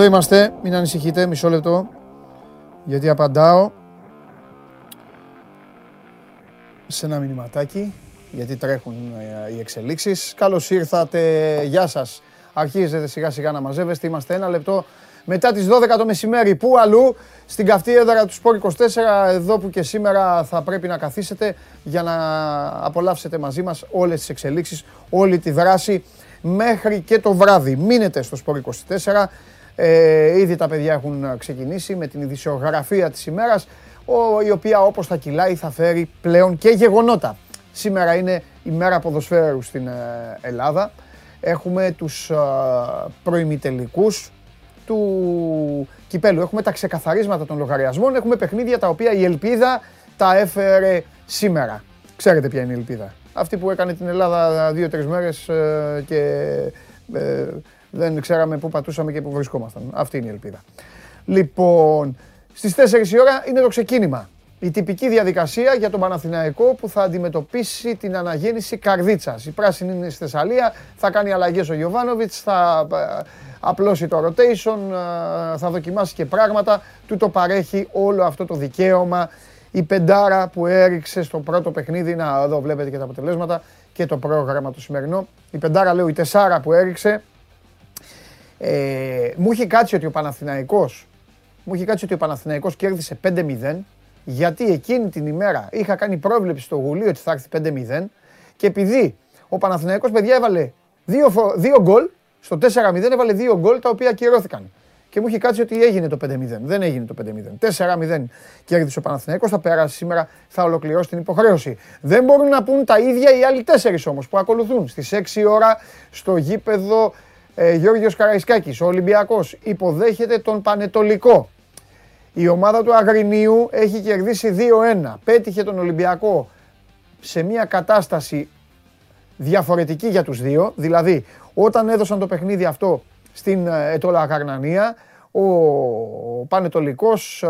Εδώ είμαστε, μην ανησυχείτε, μισό λεπτό, γιατί απαντάω σε ένα μηνυματάκι, γιατί τρέχουν ε, οι εξελίξεις. Καλώς ήρθατε, γεια σας. Αρχίζετε σιγά σιγά να μαζεύεστε, είμαστε ένα λεπτό μετά τις 12 το μεσημέρι. Πού αλλού, στην καυτή έδρα του Σπόρ 24, εδώ που και σήμερα θα πρέπει να καθίσετε για να απολαύσετε μαζί μας όλες τις εξελίξεις, όλη τη δράση μέχρι και το βράδυ. Μείνετε στο Σπόρ 24. Ε, ήδη τα παιδιά έχουν ξεκινήσει με την ειδησιογραφία της ημέρας, η οποία όπως θα κυλάει θα φέρει πλέον και γεγονότα. Σήμερα είναι η μέρα ποδοσφαίρου στην ε, Ελλάδα. Έχουμε τους ε, προημιτελικούς του κυπέλου. Έχουμε τα ξεκαθαρίσματα των λογαριασμών, έχουμε παιχνίδια τα οποία η Ελπίδα τα έφερε σήμερα. Ξέρετε ποια είναι η Ελπίδα. Αυτή που έκανε την Ελλάδα δύο-τρεις μέρες και δεν ξέραμε πού πατούσαμε και πού βρισκόμασταν. Αυτή είναι η ελπίδα. Λοιπόν, στις 4 η ώρα είναι το ξεκίνημα. Η τυπική διαδικασία για τον Παναθηναϊκό που θα αντιμετωπίσει την αναγέννηση καρδίτσας. Η πράσινη είναι στη Θεσσαλία, θα κάνει αλλαγές ο Γιωβάνοβιτς, θα ε, απλώσει το rotation, ε, θα δοκιμάσει και πράγματα. Του το παρέχει όλο αυτό το δικαίωμα. Η πεντάρα που έριξε στο πρώτο παιχνίδι, να εδώ βλέπετε και τα αποτελέσματα και το πρόγραμμα το σημερινό. Η πεντάρα λέω η τεσσάρα που έριξε ε, μου είχε κάτσει ότι ο Παναθηναϊκός μου είχε κάτσει ότι ο Παναθηναϊκός κέρδισε 5-0 γιατί εκείνη την ημέρα είχα κάνει πρόβλεψη στο γουλί ότι θα έρθει 5-0 και επειδή ο Παναθηναϊκός παιδιά έβαλε δύο, δύο γκολ, στο 4-0 έβαλε δύο γκολ τα οποία ακυρώθηκαν. Και μου είχε κάτσει ότι έγινε το 5-0. Δεν έγινε το 5-0. 4-0 κέρδισε ο Παναθηναϊκός, θα περάσει σήμερα, θα ολοκληρώσει την υποχρέωση. Δεν μπορούν να πούν τα ίδια οι άλλοι τέσσερις όμως που ακολουθούν. Στις 6 ώρα στο γήπεδο ε, Γιώργος Καραϊσκάκης, ο Ολυμπιακός υποδέχεται τον Πανετολικό. Η ομάδα του Αγρινίου έχει κερδίσει 2-1. Πέτυχε τον Ολυμπιακό σε μια κατάσταση διαφορετική για τους δύο. Δηλαδή, όταν έδωσαν το παιχνίδι αυτό στην ε, Ετώλα Καρνανία, ο Πανετολικός ε,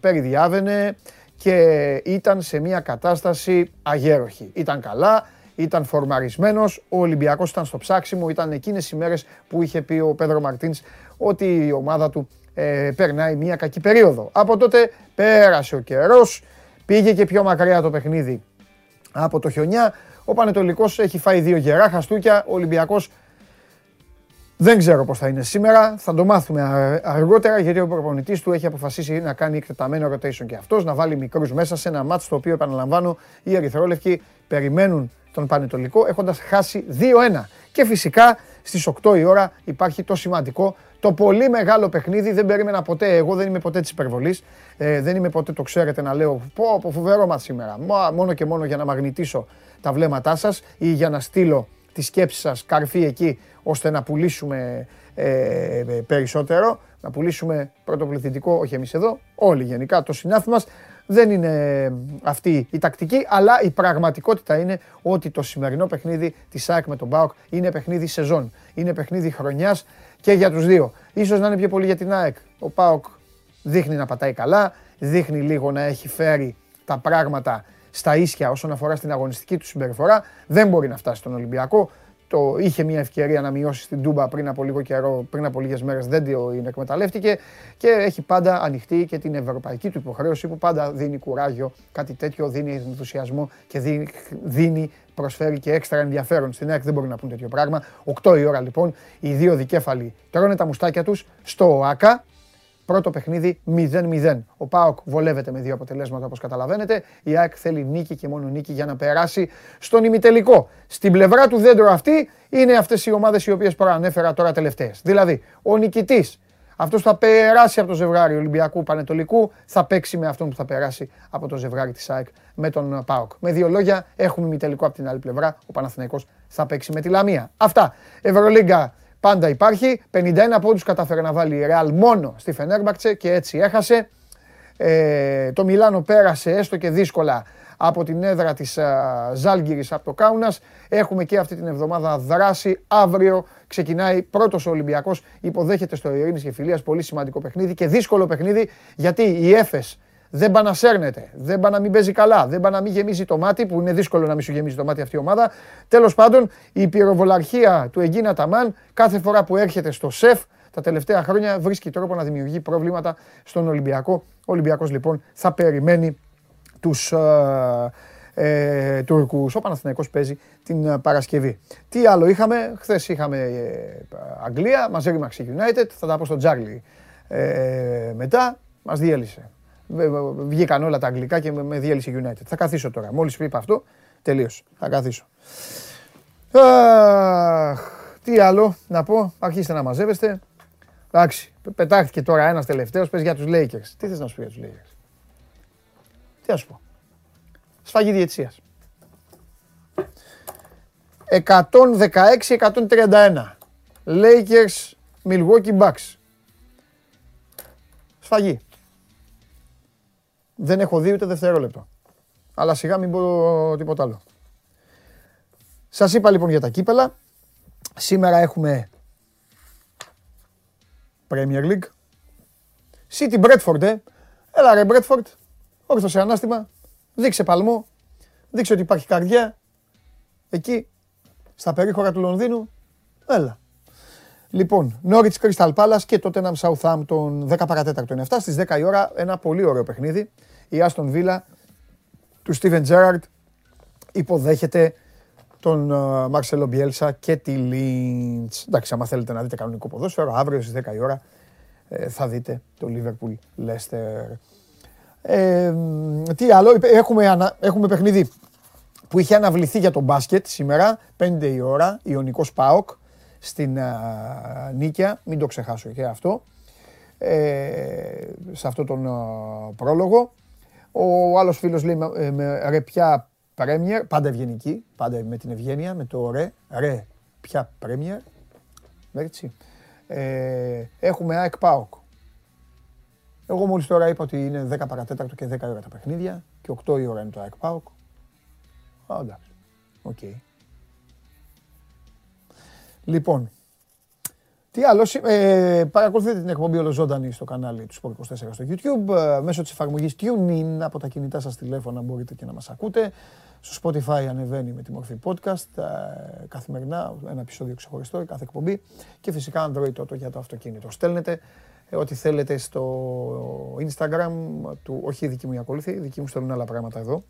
περιδιάβαινε και ήταν σε μια κατάσταση αγέροχη. Ήταν καλά, ήταν φορμαρισμένος. Ο Ολυμπιακός ήταν στο ψάξιμο. Ήταν εκείνες οι μέρες που είχε πει ο Πέδρο Μαρτίν ότι η ομάδα του ε, περνάει μια κακή περίοδο. Από τότε πέρασε ο καιρός, πήγε και πιο μακριά το παιχνίδι από το χιονιά. Ο Πανετολικός έχει φάει δύο γερά χαστούκια. Ο Ολυμπιακός δεν ξέρω πώς θα είναι σήμερα. Θα το μάθουμε αργότερα γιατί ο προπονητής του έχει αποφασίσει να κάνει εκτεταμένο rotation και αυτός, να βάλει μικρούς μέσα σε ένα μάτς το οποίο επαναλαμβάνω οι Ερυθρόλευκοι περιμένουν τον Πανετολικό έχοντας χάσει 2-1. Και φυσικά στις 8 η ώρα υπάρχει το σημαντικό, το πολύ μεγάλο παιχνίδι. Δεν περίμενα ποτέ, εγώ δεν είμαι ποτέ της υπερβολής, ε, δεν είμαι ποτέ το ξέρετε να λέω πω, πω φοβερό μας σήμερα. Μόνο και μόνο για να μαγνητήσω τα βλέμματά σας ή για να στείλω τη σκέψη σας καρφί εκεί ώστε να πουλήσουμε ε, ε περισσότερο, να πουλήσουμε πρωτοπληθυντικό, όχι εμείς εδώ, όλοι γενικά το συνάφι μας δεν είναι αυτή η τακτική, αλλά η πραγματικότητα είναι ότι το σημερινό παιχνίδι της ΑΕΚ με τον ΠΑΟΚ είναι παιχνίδι σεζόν. Είναι παιχνίδι χρονιάς και για τους δύο. σω να είναι πιο πολύ για την ΑΕΚ. Ο ΠΑΟΚ δείχνει να πατάει καλά, δείχνει λίγο να έχει φέρει τα πράγματα στα ίσια όσον αφορά στην αγωνιστική του συμπεριφορά. Δεν μπορεί να φτάσει στον Ολυμπιακό το είχε μια ευκαιρία να μειώσει στην Τούμπα πριν από λίγο καιρό, πριν από λίγες μέρες δεν το εκμεταλλεύτηκε και έχει πάντα ανοιχτή και την ευρωπαϊκή του υποχρέωση που πάντα δίνει κουράγιο, κάτι τέτοιο δίνει ενθουσιασμό και δίνει, δίνει προσφέρει και έξτρα ενδιαφέρον. Στην ΑΕΚ δεν μπορεί να πούν τέτοιο πράγμα. 8 η ώρα λοιπόν οι δύο δικέφαλοι τρώνε τα μουστάκια τους στο ΟΑΚΑ Πρώτο παιχνίδι 0-0. Ο Πάοκ βολεύεται με δύο αποτελέσματα όπως καταλαβαίνετε. Η ΑΕΚ θέλει νίκη και μόνο νίκη για να περάσει στον ημιτελικό. Στην πλευρά του δέντρου αυτή είναι αυτές οι ομάδες οι οποίες προανέφερα τώρα τελευταίες. Δηλαδή, ο νικητής, αυτός που θα περάσει από το ζευγάρι Ολυμπιακού Πανετολικού, θα παίξει με αυτόν που θα περάσει από το ζευγάρι της ΑΕΚ με τον ΠΑΟΚ. Με δύο λόγια, έχουμε ημιτελικό από την άλλη πλευρά. Ο Παναθηναϊκός θα παίξει με τη Λαμία. Αυτά. Ευρωλίγκα πάντα υπάρχει. 51 πόντους κατάφερε να βάλει η Ρεάλ μόνο στη Φενέρμπακτσε και έτσι έχασε. Ε, το Μιλάνο πέρασε έστω και δύσκολα από την έδρα της Ζάλγκυρης από το Κάουνας. Έχουμε και αυτή την εβδομάδα δράση. Αύριο ξεκινάει πρώτος ο Ολυμπιακός. Υποδέχεται στο Ειρήνης και Φιλίας. Πολύ σημαντικό παιχνίδι και δύσκολο παιχνίδι γιατί η Έφες δεν πάει να σέρνεται, δεν πάει να μην παίζει καλά, δεν πάει να μην γεμίζει το μάτι, που είναι δύσκολο να μην σου γεμίζει το μάτι αυτή η ομάδα. Τέλος πάντων, η πυροβολαρχία του Εγκίνα Ταμάν κάθε φορά που έρχεται στο σεφ τα τελευταία χρόνια βρίσκει τρόπο να δημιουργεί προβλήματα στον Ολυμπιακό. Ο Ολυμπιακός λοιπόν θα περιμένει τους ε, ε, Τούρκους. Ο Παναθηναϊκός παίζει την ε, Παρασκευή. Τι άλλο είχαμε, χθες είχαμε ε, Αγγλία, μαζί Ρήμαξε United, θα τα πω στον Τζάρλι ε, μετά, μας διέλυσε. Βγήκαν όλα τα αγγλικά και με διέλυσε United. Θα καθίσω τώρα. Μόλις είπα αυτό, τελείωσε. Θα καθίσω. Αχ, τι άλλο να πω, αρχίστε να μαζεύεστε. Εντάξει, πετάχτηκε τώρα ένας τελευταίος, πες για τους Lakers. Τι θες να σου πει για τους Lakers; Τι να σου πω; Σφαγή διετσίας. 116-131. Lakers, Milwaukee Bucks. Σφαγή. Δεν έχω δει ούτε δευτερόλεπτο. Αλλά σιγά μην πω τίποτα άλλο. Σας είπα λοιπόν για τα κύπελα. Σήμερα έχουμε Premier League. City Bradford, ε. Έλα ρε Bradford. Όρθωσε ανάστημα. Δείξε παλμό. Δείξε ότι υπάρχει καρδιά. Εκεί, στα περίχωρα του Λονδίνου. Έλα. Λοιπόν, Norwich Crystal Palace και τότε Nam Southampton 10 παρατέταρτο είναι αυτά. Στις 10 η ώρα ένα πολύ ωραίο παιχνίδι. Η Aston Villa του Steven Gerrard υποδέχεται τον Μαρσέλο Μπιέλσα και τη Λίντς. Εντάξει, άμα θέλετε να δείτε κανονικό ποδόσφαιρο, αύριο στις 10 η ώρα ε, θα δείτε το Liverpool Leicester. Ε, τι άλλο, έχουμε, έχουμε παιχνίδι που είχε αναβληθεί για το μπάσκετ σήμερα, 5 η ώρα, Ιωνικός ΠΑΟΚ στην uh, Νίκαια, μην το ξεχάσω και αυτό, ε, σε αυτό τον πρόλογο. Ο άλλος φίλος λέει με, με ρε πια Πρέμιερ, πάντα ευγενική, πάντα με την ευγένεια, με το ρε, ρε, πια Πρέμιερ, έτσι. Ε, έχουμε ΑΕΚ ΠΑΟΚ. Εγώ μόλις τώρα είπα ότι είναι 10 παρά τέταρτο και 10 ώρα τα παιχνίδια και 8 η ώρα είναι το ΑΕΚ ΠΑΟΚ. Α, εντάξει. Οκ. Λοιπόν, τι άλλο, ε, παρακολουθείτε την εκπομπή ολοζώντανη στο κανάλι του Sport 24 στο YouTube. Ε, μέσω της εφαρμογής TuneIn από τα κινητά σας τηλέφωνα μπορείτε και να μας ακούτε. Στο Spotify ανεβαίνει με τη μορφή podcast ε, καθημερινά, ένα επεισόδιο ξεχωριστό, κάθε εκπομπή. Και φυσικά Android Auto για το αυτοκίνητο. Στέλνετε ε, ό,τι θέλετε στο Instagram του, όχι η δική μου η ακολούθη, η δική μου στέλνουν άλλα πράγματα εδώ.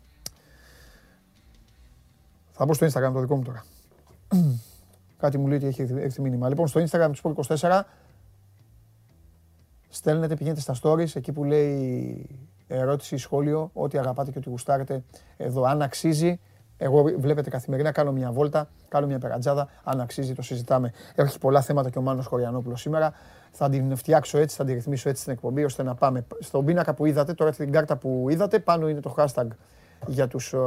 Θα μπω στο Instagram το δικό μου τώρα. Κάτι μου λέει ότι έχει έρθει μήνυμα. Λοιπόν, στο Instagram του 24 στέλνετε, πηγαίνετε στα stories, εκεί που λέει ερώτηση, σχόλιο, ό,τι αγαπάτε και ό,τι γουστάρετε εδώ. Αν αξίζει, εγώ βλέπετε καθημερινά, κάνω μια βόλτα, κάνω μια περατζάδα. Αν αξίζει, το συζητάμε. Έχει πολλά θέματα και ο Μάνος Χωριανόπουλος σήμερα. Θα την φτιάξω έτσι, θα την ρυθμίσω έτσι στην εκπομπή, ώστε να πάμε στον πίνακα που είδατε, τώρα την κάρτα που είδατε, πάνω είναι το hashtag για τους ε,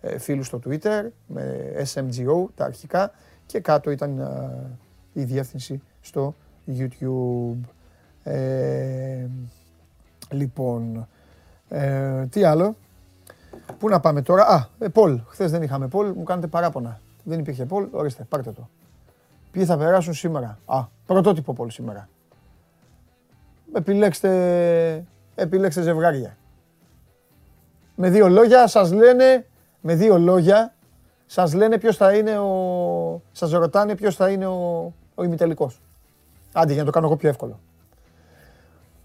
ε φίλους στο Twitter, με SMGO, τα αρχικά, και κάτω ήταν ε, η διεύθυνση στο YouTube. Ε, λοιπόν, ε, τι άλλο; Πού να πάμε τώρα; Α, ε, Πολ. Χθες δεν είχαμε Πολ. Μου κάνετε παράπονα. Δεν υπήρχε Πολ. Ορίστε, πάρτε το. Ποιοι θα περάσουν σήμερα; Α, πρωτότυπο Πολ σήμερα. Επιλέξτε, επιλέξτε ζευγάρια. Με δύο λόγια σας λένε, με δύο λόγια, σας λένε ποιος θα είναι ο... Σας ρωτάνε ποιος θα είναι ο, ο ημιτελικός. Άντε για να το κάνω εγώ πιο εύκολο.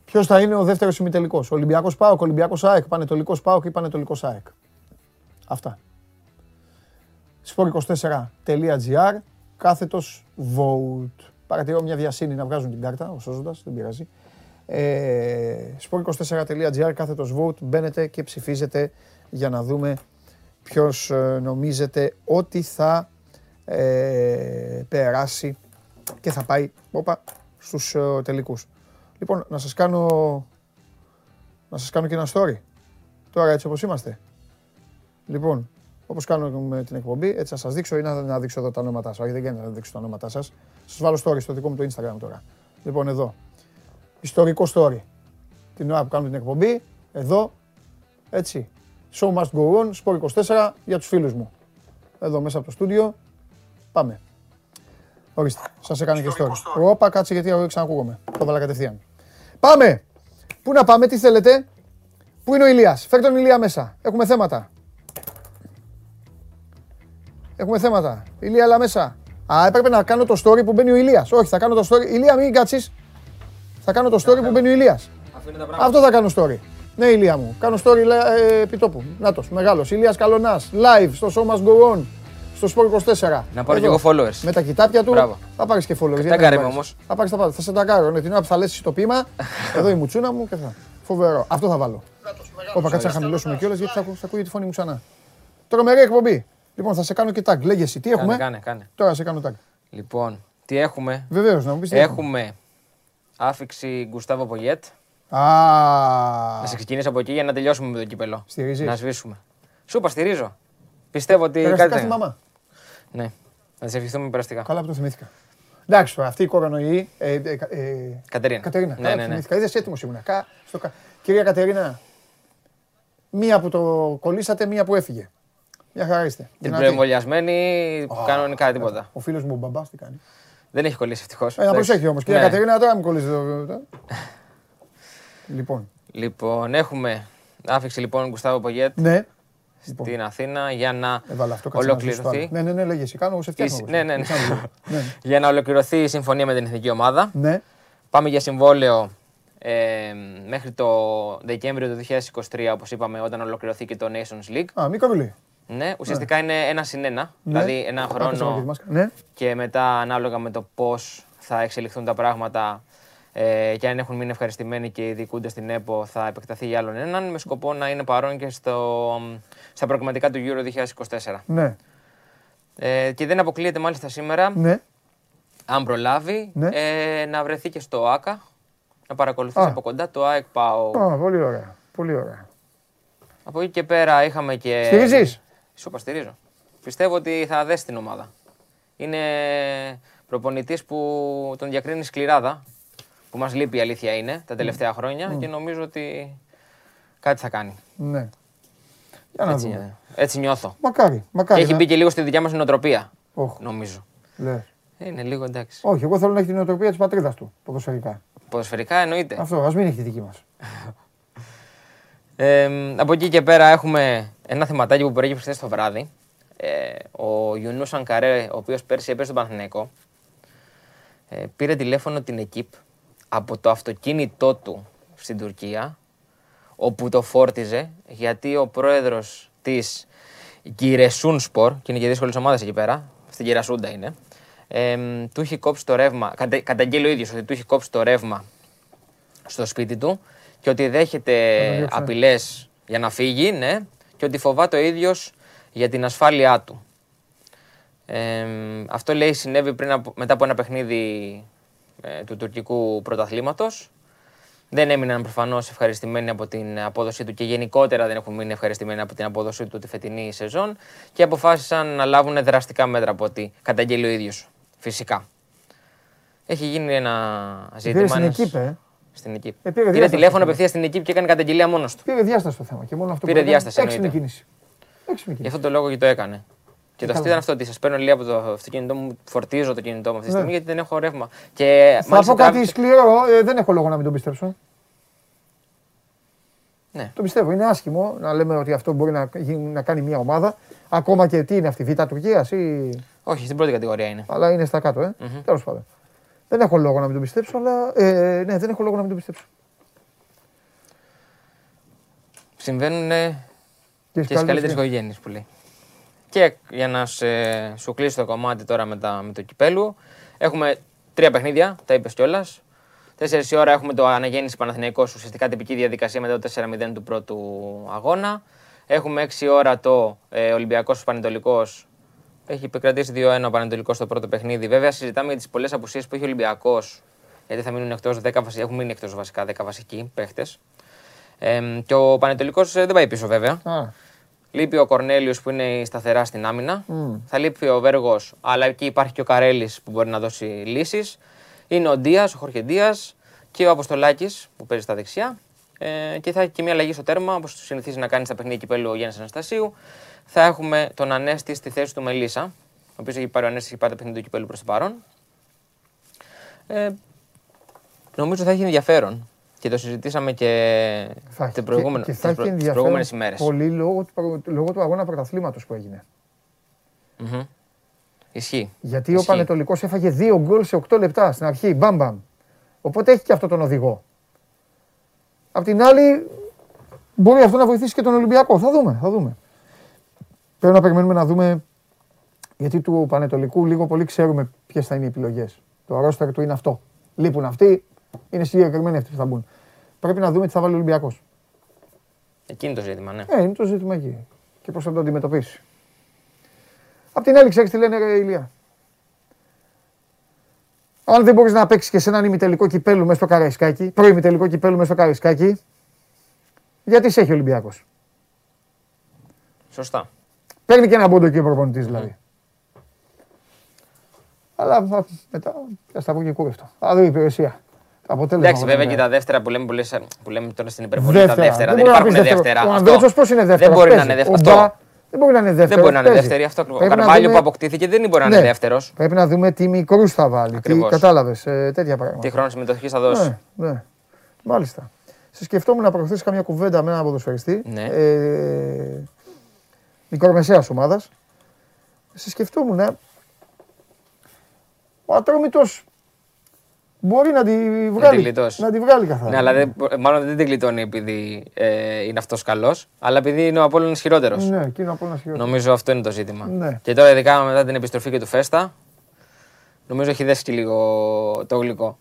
Ποιος θα είναι ο δεύτερος ημιτελικός; Ολυμπιακός Πάοκ, Ολυμπιακός ΑΕΚ, Πανετολικός Πάοκ ή Πανετολικός ΑΕΚ; Αυτά. sport24.gr κάθετος vote. Παρατηρώ μια διασύνη να βγάζουν την κάρτα, ο σώζοντας, δεν πειράζει. Ε, sport24.gr κάθετος vote. Μπαίνετε και ψηφίζετε για να δούμε ποιος ε, νομίζετε ότι θα ε, περάσει και θα πάει όπα, στους ε, τελικούς. Λοιπόν, να σας κάνω, να σας κάνω και ένα story. Τώρα έτσι όπως είμαστε. Λοιπόν, όπως κάνουμε την εκπομπή, έτσι θα σας δείξω ή να, να δείξω εδώ τα ονόματά σας. Όχι, δεν γίνεται να δείξω τα ονόματά σας. Σας βάλω story στο δικό μου το Instagram τώρα. Λοιπόν, εδώ. Ιστορικό story. Την ώρα που κάνουμε την εκπομπή, εδώ, έτσι. Show must go on, Sport 24 για τους φίλους μου. Εδώ μέσα από το στούντιο. Πάμε. Ορίστε, σας έκανε και story. Όπα, κάτσε γιατί εγώ ξανακούγομαι. Το βάλα κατευθείαν. Πάμε! Πού να πάμε, τι θέλετε. Πού είναι ο Ηλίας. Φέρ τον Ηλία μέσα. Έχουμε θέματα. Έχουμε θέματα. Ηλία, έλα μέσα. Α, έπρεπε να κάνω το story που μπαίνει ο Ηλίας. Όχι, θα κάνω το story. Ηλία, μην κάτσεις. Θα κάνω το story που μπαίνει ο Ηλίας. Αυτό θα κάνω story. Ναι, Ηλία μου. Κάνω story ε, επιτόπου. Νάτος, μεγάλος. Ηλίας Καλονάς. Live στο Show Must Go On. Στο Sport 24. Να πάρω Εδώ. και εγώ followers. Με τα κοιτάπια του. Μπράβο. Θα πάρεις και followers. γιατί ταγκάρε δεν με πάρεις. όμως. Θα πάρεις τα πάντα. Θα σε ταγκάρω. Ναι, την ώρα που θα λες το ποίημα. εδώ η μουτσούνα μου και θα. Φοβερό. Αυτό θα βάλω. Όπα, κάτσε να χαμηλώσουμε κιόλας γιατί θα, ακού- θα ακούγεται η φωνή μου ξανά. Τρομερή εκπομπή. Λοιπόν, θα σε κάνω και tag. Λέγε εσύ, τι Κάνε, έχουμε; κάνε, κάνε. Τώρα σε κάνω tag. Λοιπόν, τι έχουμε; Βεβαίως, να μου πεις. Έχουμε άφηξη Γκουστάβο Πογιέτ. Α, Να σε ξεκινήσω από εκεί για να τελειώσουμε με το κύπελο. Στηρίζεις; Να σβήσουμε. Σου είπα, στηρίζω. Πιστεύω ότι περαστικά κάτι στη θα- μαμά. Ναι. Να σε ευχηθούμε περαστικά. Καλά που το θυμήθηκα. Εντάξει τώρα, αυτή η κορονοϊή. Ε, ε, ε, Κατερίνα. Κατερίνα, Ναι, καλά ναι, που ναι. θυμήθηκα. Είδες έτοιμος ήμουνα. Κα, στο, κα- Κυρία Κατερίνα, μία που το κολλήσατε, μία που έφυγε. Μια χαρά είστε. Την Δυνατή. προεμβολιασμένη, κανονικά τίποτα. Ο φίλος μου ο μπαμπάς τι κάνει. Δεν έχει κολλήσει ευτυχώς. Ε, να προσέχει όμως. Κυρία Ναι. Κατερίνα, τώρα μην κολλήσετε. Το- το- Λοιπόν, Λοιπόν, έχουμε άφηξη λοιπόν Γκουστάβο Πογιέτ ναι. Λοιπόν, στην Αθήνα για να έβαλα αυτό κάτσε να ζήσω το άλλο. ολοκληρωθεί. Ναι, ναι, ναι, λέγε εσύ. Κάνω, σε φτιάχνω. η- εγώ. Ναι, ναι, ναι. Σαν- ναι. για να ολοκληρωθεί η συμφωνία με την εθνική ομάδα. Ναι, Πάμε για συμβόλαιο ε, μέχρι το Δεκέμβριο του 2023, όπως είπαμε, όταν ολοκληρωθεί και το Nations League. α, μικρό Ναι, ουσιαστικά είναι ένα συν ένα, Ναι. δηλαδή ένα Άκουσα με τη χρόνο μάσκα. Ναι, και μετά ανάλογα με το πώς θα εξελιχθούν τα πράγματα ε, και αν έχουν μείνει ευχαριστημένοι και οι διοικούντες στην ΕΠΟ θα επεκταθεί για άλλον έναν με σκοπό να είναι παρόν και στο, στα προγραμματικά του Euro 2024. ναι, Ε, και δεν αποκλείεται μάλιστα σήμερα, ναι. αν προλάβει, Ναι. ε, να βρεθεί και στο ΆΚΑ, να παρακολουθήσει Α. από κοντά το ΑΕΚ ΠΑΟ. Α, πολύ ωραία. Πολύ ωραία. Από εκεί και πέρα είχαμε και... Στηρίζεις; Σου είπα, στηρίζω. Πιστεύω ότι θα δέσει την ομάδα. Είναι προπονητής που τον διακρίνει σκληράδα, που μας λείπει η αλήθεια είναι τα τελευταία χρόνια και νομίζω ότι κάτι θα κάνει. Ναι. Για να Έτσι, δούμε. έτσι νιώθω. Μακάρι, Και μακάρι. έχει να- μπει και λίγο στη δικιά μας νοοτροπία, Όχ, νομίζω. λες. Είναι λίγο εντάξει. Όχι, εγώ θέλω να έχει την νοοτροπία της πατρίδας του ποδοσφαιρικά. Ποδοσφαιρικά εννοείται. Αυτό, ας μην έχει τη δική μας. Ε, από εκεί και πέρα έχουμε ένα θεματάκι που προέκυψε χθες το βράδυ. Ε, ο Ιουνού Σανκαρέ, ο οποίος πέρσι έπαιζε στον Παναθηναϊκό, ε, πήρε τηλέφωνο την ΕΚΙΠ από το αυτοκίνητό του στην Τουρκία, όπου το φόρτιζε, γιατί ο πρόεδρος της Γκυρεσούνспορ, και είναι και δύσκολες ομάδες εκεί πέρα, στην Κυρασούντα είναι, ε, του είχε κόψει το ρεύμα, κατα, καταγγείλει ο ίδιος ότι του είχε κόψει το ρεύμα στο σπίτι του και ότι δέχεται διώξει. απειλές για να φύγει, ναι, και ότι φοβάται ο ίδιος για την ασφάλειά του. Ε, αυτό λέει συνέβη πριν από, μετά από ένα παιχνίδι ε, του τουρκικού πρωταθλήματος. Δεν έμειναν προφανώς ευχαριστημένοι από την απόδοσή του και γενικότερα δεν έχουν μείνει ευχαριστημένοι από την απόδοσή του τη φετινή σεζόν και αποφάσισαν να λάβουν δραστικά μέτρα από ό,τι καταγγέλει ο ίδιος. Φυσικά. Έχει γίνει ένα ζήτημα. Πήρε στην ένας- εκείπ, ε. Στην εκείπ. Ε, πήρε Πήρε διάσταση τηλέφωνο αυτό. απευθείας στην εκείπ και έκανε καταγγελία μόνος του. Πήρε διάσταση το θέμα και μόνο αυτό Πήρε που έκανε, διάσταση, Έξυπνη εννοείται. κίνηση. Έξυπνη Γι' κίνηση. αυτό το λόγο και το έκανε. Και το καλά. αστείο ήταν αυτό ότι σας παίρνω λίγο από το αυτοκίνητό μου, φορτίζω το κινητό μου αυτή τη Ναι. στιγμή γιατί δεν έχω ρεύμα. Και Θα μάλιστα πω κάτι τράβηξε- σκληρό, ε, δεν έχω λόγο να μην τον πιστέψω. Ναι. Το πιστεύω. Είναι άσχημο να λέμε ότι αυτό μπορεί να, γίνει- να κάνει μια ομάδα. Ακόμα και τι είναι αυτή, Β' Τουρκίας ή. Όχι, στην πρώτη κατηγορία είναι. Αλλά είναι στα κάτω, ε. Μμμ. Τέλος πάντων. Δεν έχω λόγο να μην τον πιστέψω, αλλά. Ε, ναι, δεν έχω λόγο να μην τον πιστέψω. Συμβαίνουν Και, και στις καλύτερες οικογένειες που λέει. Και για να σε, σου κλείσω το κομμάτι τώρα με, τα, με το κυπέλου, έχουμε τρία παιχνίδια, τα είπες κιόλας. Τέσσερις η ώρα έχουμε το αναγέννηση Παναθηναϊκός, ουσιαστικά τυπική διαδικασία μετά το 4-0 του πρώτου αγώνα. Έχουμε 6 ώρα το ε, Ολυμπιακός Πανετολικός. Έχει επικρατήσει 2-1 ο Πανετολικός στο πρώτο παιχνίδι. Βέβαια, συζητάμε για τις πολλές απουσίες που έχει ο Ολυμπιακός. Γιατί θα μείνουν εκτός 10 βασικά, έχουν μείνει εκτός βασικά 10 βασικοί παίχτες. Ε, και ο Πανετολικός δεν πάει πίσω βέβαια. Α, Λείπει ο Κορνέλιος που είναι σταθερά στην άμυνα. Μμ. Θα λείπει ο Βέργος, αλλά εκεί υπάρχει και ο Καρέλης που μπορεί να δώσει λύσεις. Είναι ο Ντίας, ο Χόρχε Ντίας και ο Αποστολάκης που παίζει στα δεξιά. Ε, και θα έχει και μια αλλαγή στο τέρμα, όπως συνηθίζει να κάνει στα παιχνίδια κυπέλου ο Γιάννης Αναστασίου. Θα έχουμε τον Ανέστη στη θέση του Μελίσσα, ο οποίος έχει πάρει ο Ανέστης, έχει πάρει το παιχνίδι του κυπέλου προς το παρόν. Ε, νομίζω θα έχει ενδιαφέρον. Και το συζητήσαμε και θα έχει. την προηγούμενη, και, και τις, θα έχει προ- τις ενδιαφέρον προηγούμενες ημέρες. Πολύ λόγω του, προ- λόγω του αγώνα πρωταθλήματος που έγινε. Μμμ. Ισχύει. Γιατί ο Ισχύει. Πανετολικός έφαγε δύο γκολ σε 8 λεπτά στην αρχή. Μπαμ μπαμ. Οπότε έχει και αυτό τον οδηγό. Απ' την άλλη, μπορεί αυτό να βοηθήσει και τον Ολυμπιακό. Θα δούμε, θα δούμε. Πρέπει να περιμένουμε να δούμε. Γιατί του Πανετολικού λίγο πολύ ξέρουμε ποιες θα είναι οι επιλογές. Το ρόστερ του είναι αυτό. Λείπουν αυτοί, είναι συγκεκριμένοι αυτοί που θα μπουν. Πρέπει να δούμε τι θα βάλει ο Ολυμπιακός. Εκείνη το ζήτημα, ναι. Ε, είναι το ζήτημα εκεί. Και πώς θα το αντιμετωπίσει. Απ' την άλλη, ξέρεις τι λένε, ρε Ηλία; Αν δεν μπορείς να παίξεις και σε έναν ημιτελικό κυπέλου μέσα στο Καραϊσκάκι, προημιτελικό κυπέλου μέσα στο Καραϊσκάκι, γιατί σε έχει ο Ολυμπιακός; Σωστά. Παίρνει και ένα πόντο και ο προπονητής δηλαδή. Αλλά θα- μετά θα στα βγει και κούρευτο. Θα δει η υπηρεσία. Το αποτέλεσμα. Εντάξει, θα βέβαια το και δει. τα δεύτερα που λέμε, που, λες, που λέμε τώρα στην υπερβολή, τα Δεύτερα. δεύτερα. Δεν Δεν, μπορεί να υπάρχουν πεις δεύτερο. δεύτερα. Ο Αυτό. Ανδρέτσος πώς είναι δεύτερος; Δεν μπορεί να παίζει. είναι Ο δεύτερο. Μπα Αυτό. Δεν μπορεί να είναι δεύτερος. Δεν μπορεί να είναι δεύτερη. Αυτό ακριβώς. Ο Πρέπει να Καρβάλιο δούμε- που αποκτήθηκε δεν μπορεί να Ναι. είναι δεύτερος. Πρέπει να δούμε τι μικρού θα βάλει. Τι Ακριβώς. κατάλαβες. τέτοια πράγματα. Τι χρόνο συμμετοχής θα δώσει. Ναι, ναι. Μάλιστα. Σε σκεφτόμουν να προχθέσει καμιά κουβέντα με έναν ποδοσφαιριστή. Ναι. Ε, μικρομεσαίας ομάδας. Σε σκεφτόμουν. ε, Ο Ατρόμητος μπορεί να τη βγάλει. γλιτώσεις. να τη βγάλει καθαρά. Ναι, αλλά δεν, μάλλον δεν την γλιτώνει επειδή ε, είναι αυτός καλός, αλλά επειδή είναι ο Απόλλων ισχυρότερο. Ναι, εκείνο από ένα χειρότερος. Νομίζω αυτό είναι το ζήτημα. Ναι. Και τώρα, ειδικά μετά την επιστροφή και του Φέστα, νομίζω έχει δέσει και λίγο το γλυκό.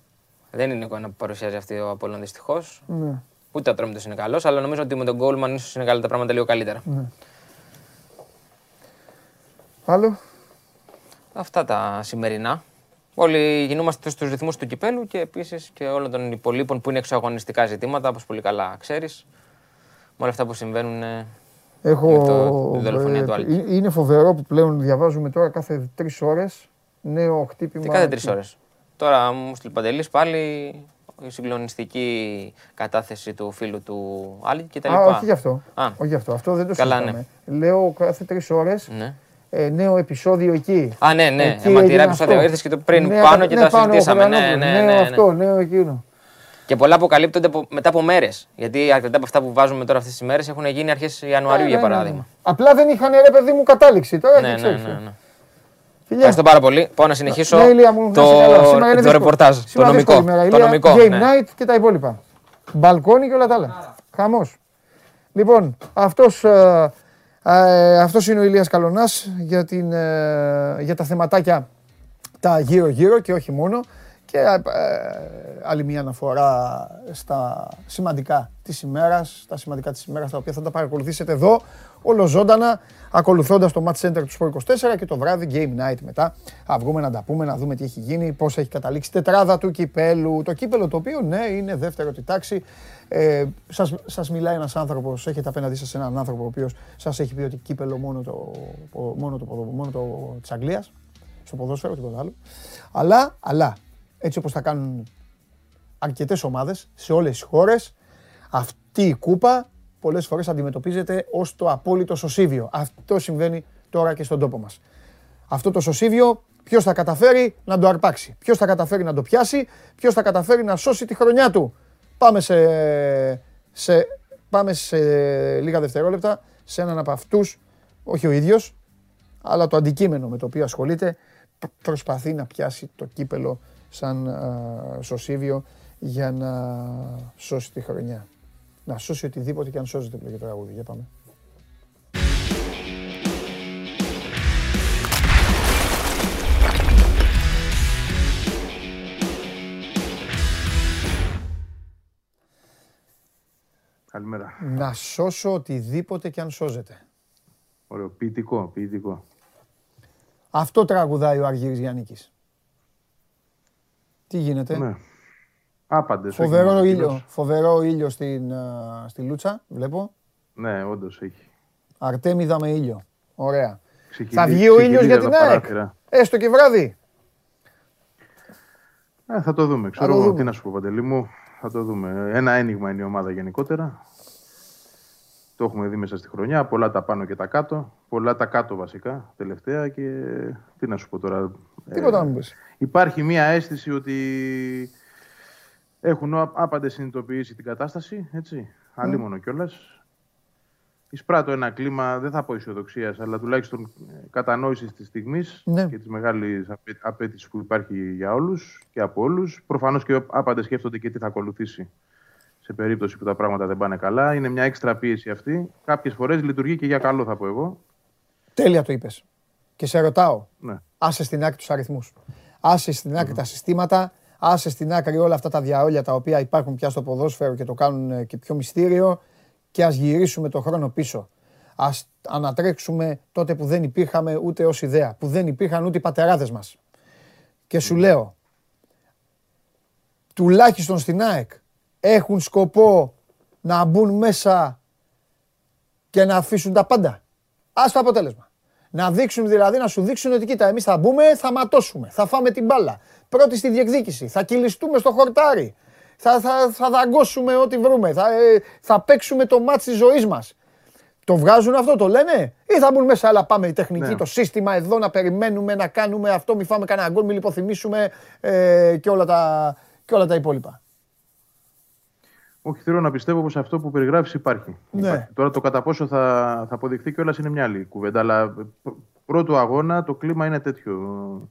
Δεν είναι εικόνα που παρουσιάζει αυτή ο Απόλλων δυστυχώς. Ναι. Ούτε ο Ατρόμητος είναι καλός, αλλά νομίζω ότι με τον Γκόλμαν ίσως είναι καλά τα πράγματα λίγο καλύτερα. Ναι. Άλλο; Αυτά τα σημερινά. Όλοι γινόμαστε στους ρυθμούς του κυπέλου και επίσης και όλων των υπολείπων που είναι εξωαγωνιστικά ζητήματα, όπως πολύ καλά ξέρεις. Με όλα αυτά που συμβαίνουν. ε, Έχω, Με το- τη δολοφονία του ε, Άλκη. Είναι φοβερό που πλέον διαβάζουμε τώρα κάθε τρεις ώρες νέο χτύπημα. Και κάθε τρεις ώρες. Τώρα μου στείλει Παντελής πάλι η συγκλονιστική κατάθεση του φίλου του Άλκη και τα Α, λοιπά. όχι γι' αυτό. Α. Όχι γι' αυτό. Αυτό δεν το Καλά, ναι. συζητάμε. Λέω κάθε τρεις ώρες Ναι. Ε, νέο επεισόδιο εκεί. Α, ναι, ναι. Εκεί Αιματηρά έγινε επεισόδιο. αυτό. Ήρθες και το πριν Ναι, πάνω ναι, και τα πάνω, συζητήσαμε. Ναι, Βογδανόπουλος. ναι, ναι, Νέο ναι. αυτό, νέο εκείνο. Και πολλά αποκαλύπτονται από- μετά από μέρες. Γιατί αρκετά από αυτά που βάζουμε τώρα αυτές τις μέρες έχουν γίνει αρχές Ιανουαρίου, Ε, για ναι, ναι, ναι. παράδειγμα. Απλά δεν είχαν ρε παιδί μου κατάληξη. Τώρα Ναι, δεν ναι, ξέρεις, ναι, ε. ναι. Φιλιά. Ευχαριστώ πάρα πολύ. Πάω να συνεχίσω Ναι, Ηλία μου, το, να είσαι καλά. Σήμερα είναι το δύσκολο. ρεπορτάζ, το Σήμερα νομικό. δύσκολη μέρα, Το Ηλία. νομικό. Game ναι. night και τα υπόλοιπα. Μπαλκόνι και όλα τα άλλα. Χαμός. Λοιπόν, αυτός, ε, ε, αυτός είναι ο Ηλίας Καλονάς για, την, ε, για τα θεματάκια τα γύρω-γύρω και όχι μόνο. Και ε, άλλη μια αναφορά στα σημαντικά της ημέρας, τα σημαντικά της ημέρας τα οποία θα τα παρακολουθήσετε εδώ όλο ζωντανά ακολουθώντας το Match Center του Sport 24 και το βράδυ Game Night μετά. Θα βγούμε να τα πούμε, να δούμε τι έχει γίνει, πώς έχει καταλήξει η τετράδα του κυπέλου. Το κύπελο το οποίο ναι είναι δεύτερο τη τάξη. Ε, σας, σας μιλάει ένας άνθρωπος, έχετε απέναντί σας έναν άνθρωπο ο οποίος σας έχει πει ότι κύπελο μόνο το, μόνο το, μόνο το, της Αγγλίας στο ποδόσφαιρο, τίποτα άλλο. Αλλά, αλλά, έτσι όπως θα κάνουν αρκετές ομάδες σε όλες τις χώρες, αυτή η κούπα πολλές φορές αντιμετωπίζεται ως το απόλυτο σωσίβιο. Αυτό συμβαίνει τώρα και στον τόπο μας. Αυτό το σωσίβιο ποιος θα καταφέρει να το αρπάξει, ποιος θα καταφέρει να το πιάσει, ποιος θα καταφέρει να σώσει τη χρονιά του; Πάμε σε, σε, πάμε σε λίγα δευτερόλεπτα σε έναν από αυτούς, όχι ο ίδιος, αλλά το αντικείμενο με το οποίο ασχολείται π- προσπαθεί να πιάσει το κύπελο σαν α, σωσίβιο για να σώσει τη χρονιά. Να σώσει οτιδήποτε και αν σώζεται που λέγεται το τραγούδι. Για πάμε. Καλημέρα. Να σώσω οτιδήποτε και αν σώζεται. Ωραίο. Ποιητικό, ποιητικό. Αυτό τραγουδάει ο Αργύρης Γιάννικης. Τι γίνεται; Ναι. Άπαντες. όχι Φοβερό μόνο ήλιο, εκείνος. φοβερό ήλιο στην, α, στη Λούτσα, βλέπω. Ναι, όντως έχει. Αρτέμιδα με ήλιο. Ωραία. Ξεκινή- Θα βγει ο ήλιος για ξεκινήρα την τα ΑΕΚ. παράθυρα. Έστω και βράδυ. Ε, θα το δούμε. Ξέρω το εγώ δούμε. τι να σου πω, Παντελή μου. Θα το δούμε. Ένα ένιγμα είναι η ομάδα γενικότερα. Το έχουμε δει μέσα στη χρονιά. Πολλά τα πάνω και τα κάτω. Πολλά τα κάτω βασικά τελευταία. Και τι να σου πω τώρα. ε, Τίποτα να μου πεις. Υπάρχει μία αίσθηση ότι έχουν άπαντες συνειδητοποιήσει την κατάσταση, έτσι. Αλλήμωνο κιόλας. εισπράττω ένα κλίμα, δεν θα πω αισιοδοξία, αλλά τουλάχιστον ε, κατανόησης της στιγμής Ναι. και της μεγάλης απέτησης που υπάρχει για όλους και από όλους. Προφανώς και άπαντες σκέφτονται και τι θα ακολουθήσει σε περίπτωση που τα πράγματα δεν πάνε καλά. Είναι μια έξτρα πίεση αυτή. Κάποιες φορές λειτουργεί και για καλό, θα πω εγώ. Τέλεια το είπες. Και σε ρωτάω, Ναι. άσε στην άκρη τους αριθμούς. Άσε στην άκρη τα συστήματα, άσε στην άκρη όλα αυτά τα διαόλια τα οποία υπάρχουν πια στο ποδόσφαιρο και το κάνουν ε, και πιο μυστήριο και ας γυρίσουμε το χρόνο πίσω. Ας ανατρέξουμε τότε που δεν υπήρχαμε ούτε ως ιδέα, που δεν υπήρχαν ούτε οι πατεράδες μας. Και σου λέω, τουλάχιστον στην ΑΕΚ έχουν σκοπό να μπουν μέσα και να αφήσουν τα πάντα. Ας το αποτέλεσμα. Να δείξουν δηλαδή, να σου δείξουν ότι κοίτα, εμείς θα μπούμε, θα ματώσουμε, θα φάμε την μπάλα. Πρώτη στη διεκδίκηση, θα κυλιστούμε στο χορτάρι, θα, θα, θα δαγκώσουμε ό,τι βρούμε, θα, ε, θα παίξουμε το μάτς της ζωής μας. Το βγάζουν αυτό, το λένε, ή θα μπουν μέσα, αλλά πάμε η τεχνική, Ναι. το σύστημα εδώ να περιμένουμε, να κάνουμε αυτό, μη φάμε κανένα γκολ, μη λιποθυμίσουμε ε, και, όλα τα, και όλα τα υπόλοιπα. Όχι, θέλω να πιστεύω πως αυτό που περιγράφεις υπάρχει. Ναι. υπάρχει. Τώρα το κατά πόσο θα, θα αποδειχθεί κιόλας είναι μια άλλη κουβέντα. Αλλά πρ- πρώτο αγώνα το κλίμα είναι τέτοιο.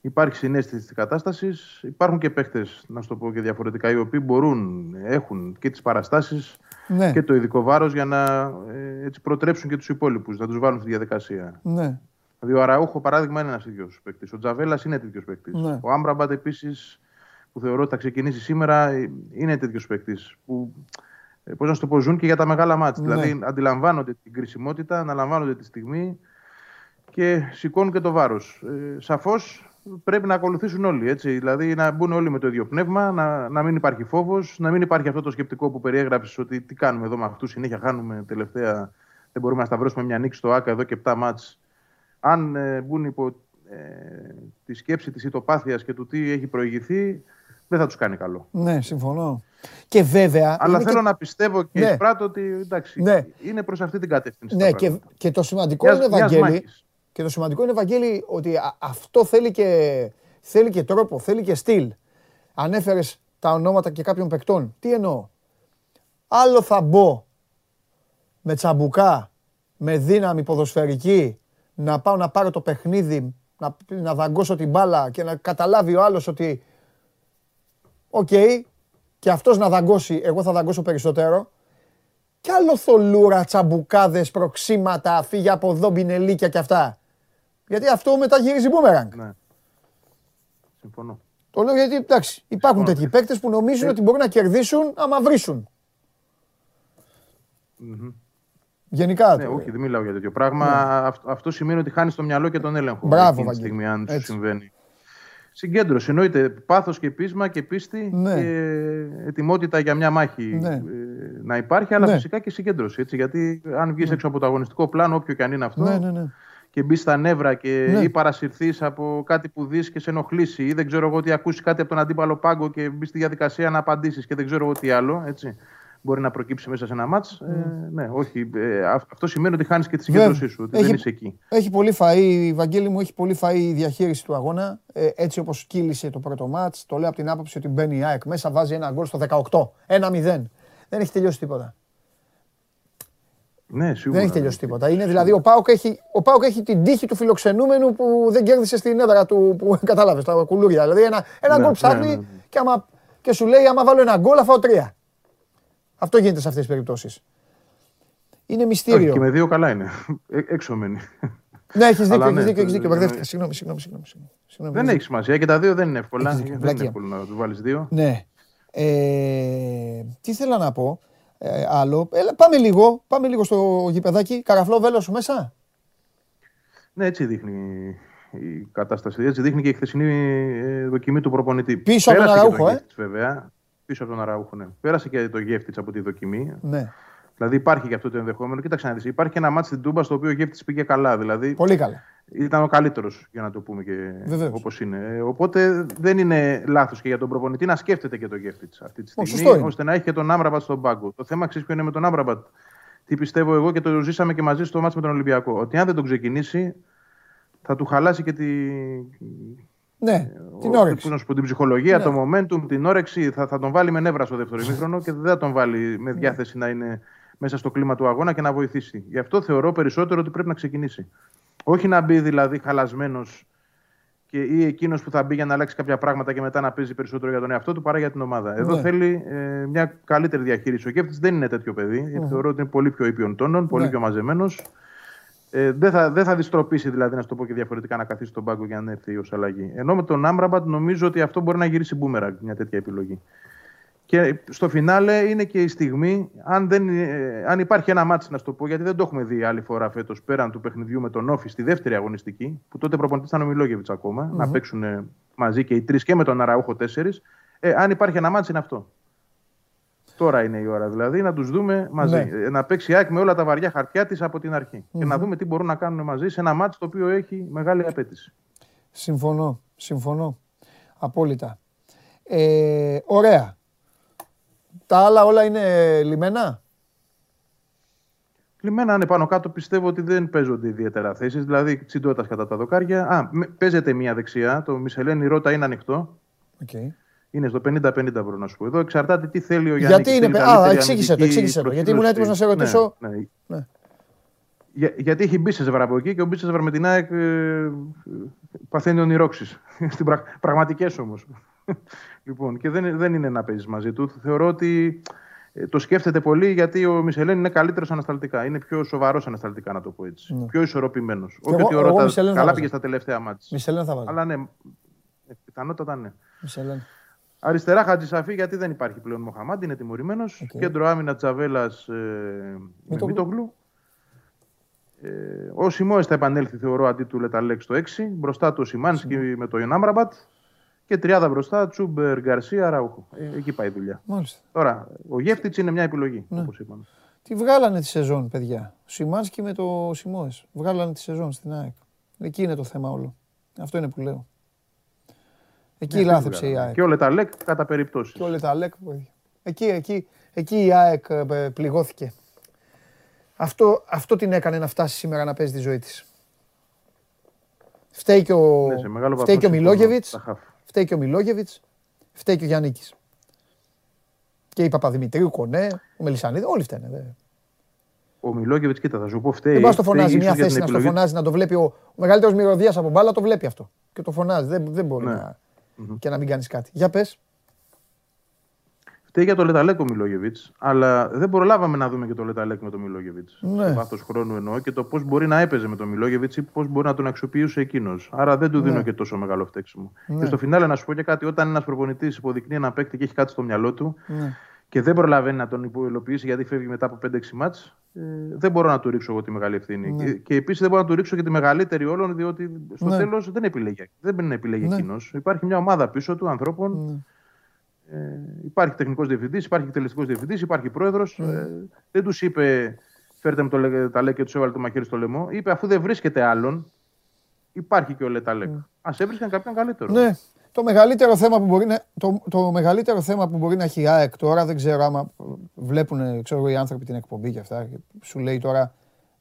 Υπάρχει συνέστηση της κατάστασης. Υπάρχουν και παίχτες, να σου το πω και διαφορετικά, οι οποίοι μπορούν, έχουν και τις παραστάσεις Ναι, και το ειδικό βάρος για να ε, έτσι προτρέψουν και τους υπόλοιπους, να τους βάλουν στη διαδικασία. ναι, Δηλαδή, ο Αραούχο, παράδειγμα, είναι ένας τέτοιο παίκτης. Ο Τζαβέλας είναι τέτοιος παίκτης. Ναι. Ο Άμπραμπατ, επίσης, που θεωρώ ότι θα ξεκινήσει σήμερα, ε, είναι τέτοιος παίκτης. Που, πώς να σου το πω, ζουν και για τα μεγάλα μάτια. Ναι. Δηλαδή, αντιλαμβάνονται την κρισιμότητα, αναλαμβάνονται τη στιγμή και σηκώνουν και το βάρος. Ε, Σαφώς πρέπει να ακολουθήσουν όλοι. Έτσι. Δηλαδή, να μπουν όλοι με το ίδιο πνεύμα, να, να μην υπάρχει φόβος, να μην υπάρχει αυτό το σκεπτικό που περιέγραψες ότι τι κάνουμε εδώ με αυτού, συνέχεια χάνουμε τελευταία. Δεν μπορούμε να σταυρώσουμε μια νίκη στο ΑΚΑ εδώ και 7 μάτς αν ε, μπουν υπό ε, τη σκέψη της ητοπάθειας και του τι έχει προηγηθεί, δεν θα τους κάνει καλό. ναι, συμφωνώ. Και βέβαια... Αλλά είναι θέλω και- να πιστεύω και Ναι. εισπράττω ότι εντάξει, Ναι. είναι προς αυτή την κατεύθυνση. Ναι, τα και, πράγματα. και το σημαντικό Μιας- είναι, μιας Βαγγέλη, μάχης. και το σημαντικό είναι, Βαγγέλη, ότι α- αυτό θέλει και, θέλει και τρόπο, θέλει και στυλ. Ανέφερες τα ονόματα και κάποιων παικτών. Τι εννοώ; Άλλο θα μπω με τσαμπουκά, με δύναμη ποδοσφαιρική, να πάω να πάρω το παιχνίδι, να, να δαγκώσω την μπάλα και να καταλάβει ο άλλος ότι οκ, και αυτός να δαγκώσει, εγώ θα δαγκώσω περισσότερο. Κι άλλο θολούρα, τσαμπουκάδες, σπρωξίματα, φύγε από εδώ, μπινελίκια και αυτά. Γιατί αυτό μετά γυρίζει μπούμερανγκ. Ναι. Συμφωνώ. Το λέω γιατί εντάξει, υπάρχουν Συμφωνώ. τέτοιοι παίκτες που νομίζουν Ε. ότι μπορούν να κερδίσουν άμα βρίσουν. Μμμ. Γενικά. Ναι, το- όχι, δεν μιλάω για τέτοιο πράγμα. Αυτό, αυτό σημαίνει ότι χάνεις το μυαλό και τον έλεγχο. Ναι. Μπράβο, εκείνη τη Βαγγέλη. στιγμή, αν σου Έτσι. συμβαίνει. Συγκέντρωση. Εννοείται πάθος και πείσμα και πίστη Ναι. και ετοιμότητα για μια μάχη Ναι. ε, να υπάρχει, αλλά Ναι. φυσικά και συγκέντρωση. Έτσι, γιατί αν βγεις έξω από το αγωνιστικό πλάνο, όποιο και αν είναι αυτό, Ναι, ναι, ναι. και μπεις στα νεύρα και Ναι. ή παρασυρθείς από κάτι που δεις και σε ενοχλήσει, ή δεν ξέρω εγώ τι ακούσεις κάτι από τον αντίπαλο πάγκο και μπεις στη διαδικασία να απαντήσεις και δεν ξέρω εγώ τι άλλο. Έτσι. Μπορεί να προκύψει μέσα σε ένα μάτς. Ε, ναι, όχι. Ε, αυ- αυτό σημαίνει ότι χάνεις και τη συγκέντρωσή σου, ότι Έχει- δεν είσαι εκεί. Έχει πολύ φαΐ, Βαγγέλη μου, έχει πολύ φαΐ η διαχείριση του αγώνα. Ε, έτσι όπως κύλησε το πρώτο μάτς, το λέω από την άποψη ότι μπαίνει η ΑΕΚ μέσα, βάζει ένα γκολ στο 18, 1-0. Δεν έχει τελειώσει τίποτα. Ναι, σίγουρα. Δεν έχει τελειώσει τίποτα. Είναι δηλαδή ο Πάοκ έχει, ο ΠΑΟΚ έχει την τύχη του φιλοξενούμενου που δεν κέρδισε στην έδρα του. Που κατάλαβες τα κουλούρια. Δηλαδή ένα, ένα Ναι, γκολ ναι, ψάχνει ναι, ναι. Και, άμα, και σου λέει: Άμα βάλω ένα γκολ, θα φάω τρία. Αυτό γίνεται σε αυτές τις περιπτώσεις. Είναι Όχι, μυστήριο. και με δύο καλά είναι. Ε, έξω μένει. Ναι, έχεις δίκιο, Αλλά έχεις ναι, δίκιο, έχεις το- δίκιο. ναι. Μπερδεύτηκα. Συγγνώμη, συγγνώμη, συγγνώμη. συγγνώμη. Συγγνώμη, δεν έχεις σημασία και τα δύο δεν είναι εύκολα. Έχεις δίκιο, Δεν είναι βλακεία. εύκολο να τους βάλεις δύο. Ναι. Ε, τι θέλω να πω. Ε, άλλο. Έλα, πάμε λίγο, πάμε λίγο στο γηπεδάκι. Καραφλό βέλος σου μέσα; Ναι, έτσι δείχνει η κατάσταση. Έτσι δείχνει και η χθεσινή ε, δοκιμή του προπονητή. Πίσω από τον Πέρασε και Αραούχο, ε. Γεύτιτς, βέβαια. Πίσω από τον Αραούχο, ναι. Πέρασε και το Γεύτιτ από τη δοκιμή. Ναι. Δηλαδή υπάρχει και αυτό το ενδεχόμενο. Κοίταξε να δεις. Υπάρχει και ένα μάτι στην Τούμπα στο οποίο ο Γεύτιτ πήγε καλά. Δηλαδή Πολύ καλά. ήταν ο καλύτερος, για να το πούμε και Βεβαίως. όπως είναι. Ε, Οπότε δεν είναι λάθος και για τον προπονητή να σκέφτεται και το Γεύτιτ αυτή τη Όχι, στιγμή, σωστό είναι. ώστε να έχει και τον Άμραμπατ στον πάγκο. Το θέμα ξέρεις ποιο είναι με τον Άμραμπατ; Τι πιστεύω εγώ και το ζήσαμε και μαζί στο μάτι με τον Ολυμπιακό. Ότι αν δεν τον ξεκινήσει, θα του χαλάσει και τη, Ναι, την ο- όρεξη. πώς να σου πω, την ψυχολογία, Ναι. το momentum, την όρεξη. Θα, θα τον βάλει με νεύρα στο δεύτερο ημίχρονο και δεν θα τον βάλει με διάθεση να είναι μέσα στο κλίμα του αγώνα και να βοηθήσει. Γι' αυτό θεωρώ περισσότερο ότι πρέπει να ξεκινήσει. Όχι να μπει δηλαδή χαλασμένος και ή εκείνος που θα μπει για να αλλάξει κάποια πράγματα και μετά να παίζει περισσότερο για τον εαυτό του παρά για την ομάδα. Εδώ Ναι. θέλει ε, μια καλύτερη διαχείριση. Ο Κέφτης δεν είναι τέτοιο παιδί. γιατί Θεωρώ ότι είναι πολύ πιο ήπιον τόνων, πολύ Ναι. πιο μαζεμένος. Ε, δεν, θα, δεν θα δυστροπήσει δηλαδή, να σου το πω και διαφορετικά, να καθίσει στον πάγκο για να έρθει ως αλλαγή. Ενώ με τον Άμραμπατ νομίζω ότι αυτό μπορεί να γυρίσει μπούμερα μια τέτοια επιλογή. Και στο φινάλε είναι και η στιγμή, αν, δεν, ε, αν υπάρχει ένα μάτι, να σου το πω, γιατί δεν το έχουμε δει άλλη φορά φέτος πέραν του παιχνιδιού με τον Όφη στη δεύτερη αγωνιστική, που τότε προπονητής ήταν ο Μιλόγεβιτς ακόμα, να παίξουν ε, μαζί και οι τρεις και με τον Αραούχο τέσσερις. Ε, αν υπάρχει ένα μάτι, είναι αυτό. Τώρα είναι η ώρα δηλαδή να τους δούμε μαζί. Ναι. Ε, Να παίξει η ΑΕΚ με όλα τα βαριά χαρτιά της από την αρχη Και να δούμε τι μπορούν να κάνουν μαζί σε ένα μάτι το οποίο έχει μεγάλη απέτηση. Συμφωνώ. Συμφωνώ. Απόλυτα. Ε, ωραία. Τα άλλα όλα είναι λιμένα; Λιμένα είναι πάνω κάτω, πιστεύω ότι δεν παίζονται ιδιαίτερα θέσεις. Δηλαδή, τσιντότα κατά τα δοκάρια. Α, με- παίζεται μία δεξιά. Το Μισελένη Ρώτα είναι ανοιχτό. Okay. Είναι στο 50-50 μπορώ να σου πω. Εδώ εξαρτάται τι θέλει ο Γιάννη. Γιατί είναι- α, εξήγησε το, εξήγησε το. Γιατί ήμουν έτοιμος να σε ρωτήσω. Ναι, ναι. Ναι. Για, γιατί έχει Μπίσεσβαρ από εκεί και ο Μπίσεσβαρ με την ΑΕΚ ε, παθαίνει ονειρώξει. Στην πρα, πραγματικές όμως. λοιπόν, και δεν, δεν είναι να παίζεις μαζί του. Θεωρώ ότι ε, το σκέφτεται πολύ γιατί ο Μισελέν είναι καλύτερος ανασταλτικά. Είναι πιο σοβαρός ανασταλτικά, να το πω έτσι. Πιο ισορροπημένος. Όχι Ναι. εγώ- ότι ο εγώ Ρώτα Μισελέν θα καλά βάζα. πήγες στα τελευταία μάτια. Μισελέν θα βάλω. Αλλά ναι, ε, πιθανότατα ναι. Μισελέν. Αριστερά Χατζησαφή γιατί δεν υπάρχει πλέον Μοχαμάντη, είναι τιμωρημένος. Κέντρο άμυνα Τζαβέλα ε, με Μητογλου. Μίτογλου. Ε, ο Σιμόε θα επανέλθει, θεωρώ, αντί του Λεταλέξ στο 6. Μπροστά του ο Σιμάνσκι με το Ιωνάμραμπατ. Και τριάδα μπροστά, Τσούμπερ, Γκαρσία, Ραούχο. Ε, εκεί πάει η δουλειά. Μάλιστα. Τώρα, ο Γεύτιτ είναι μια επιλογή, Ναι. όπως είπαμε. Τι βγάλανε τη σεζόν, παιδιά. Ο Σιμάνσκι με το Σιμόε. Βγάλανε τη σεζόν στην ΑΕΚ. Εκεί είναι το θέμα όλο. Αυτό είναι που λέω. Εκεί Ναι, λάθεψε αυτή η βγάλαμε. ΑΕΚ. Και ο Λεταλέκ κατά περιπτώσεις. Και όλα τα ΛΕΚ. παιδιά. Εκεί, εκεί, εκεί η ΑΕΚ ε, πληγώθηκε. Αυτό, αυτό την έκανε να φτάσει σήμερα να παίζει τη ζωή της. Φταίει και ο, Ναι, σε μεγάλο φταίει βαθμό και ο συμφωνώ. Μιλόγεβιτς, Τα χαφ. φταίει και ο Μιλόγεβιτς, φταίει και ο Γιάννικης. Και η Παπαδημητρίου, Κονέ, ο Μελισανίδη, όλοι φταίνε. δε. Ο Μιλόγεβιτς, κοίτα, θα σου πω φταίει. Δεν πας το φταίει φωνάζει ίσως μια για την θέση να στο επιλογή- φωνάζει, να το βλέπει ο, ο μεγαλύτερος μυρωδιάς από μπάλα, το βλέπει αυτό. Και το φωνάζει, δεν, δεν μπορεί Ναι. να, και να μην κάνεις κάτι. Για πες. Φταίει για το Λεταλέκ ο Μιλόγεβιτς, αλλά δεν προλάβαμε να δούμε και το Λεταλέκ με τον Μιλόγεβιτς. Ναι. Σε βάθος χρόνου εννοώ και το πώς μπορεί να έπαιζε με τον Μιλόγεβιτς ή πώς μπορεί να τον αξιοποιούσε εκείνος. Άρα δεν του δίνω Ναι. και τόσο μεγάλο φταίξιμο. Και στο φινάλε να σου πω και κάτι, όταν ένας προπονητής υποδεικνύει ένα παίκτη και έχει κάτι στο μυαλό του Ναι. Και δεν προλαβαίνει να τον υποελοποιήσει γιατί φεύγει μετά από 5-6 μάτς, ε, δεν μπορώ να του ρίξω εγώ τη μεγάλη ευθύνη. Και, και επίσης δεν μπορώ να του ρίξω και τη μεγαλύτερη όλων, διότι στο Ναι. τέλος δεν επιλέγει. Δεν μπορεί να επιλέγει Ναι. εκείνος. Υπάρχει μια ομάδα πίσω του ανθρώπων Ναι. ε, υπάρχει τεχνικός διευθυντής, υπάρχει εκτελεστικός διευθυντής, υπάρχει πρόεδρος. Ε, δεν τους είπε φέρτε μου το λε- τα λέει και τους έβαλε το μαχαίρι στο λαιμό. Είπε αφού δεν βρίσκεται άλλον, υπάρχει και ο Λεταλέκ. Α έβρισκαν κάποιον καλύτερο. Ναι. Το μεγαλύτερο, θέμα που μπορεί να, το, το μεγαλύτερο θέμα που μπορεί να έχει η ΑΕΚ τώρα, δεν ξέρω άμα βλέπουν ξέρω, εγώ, οι άνθρωποι την εκπομπή και αυτά, και σου λέει τώρα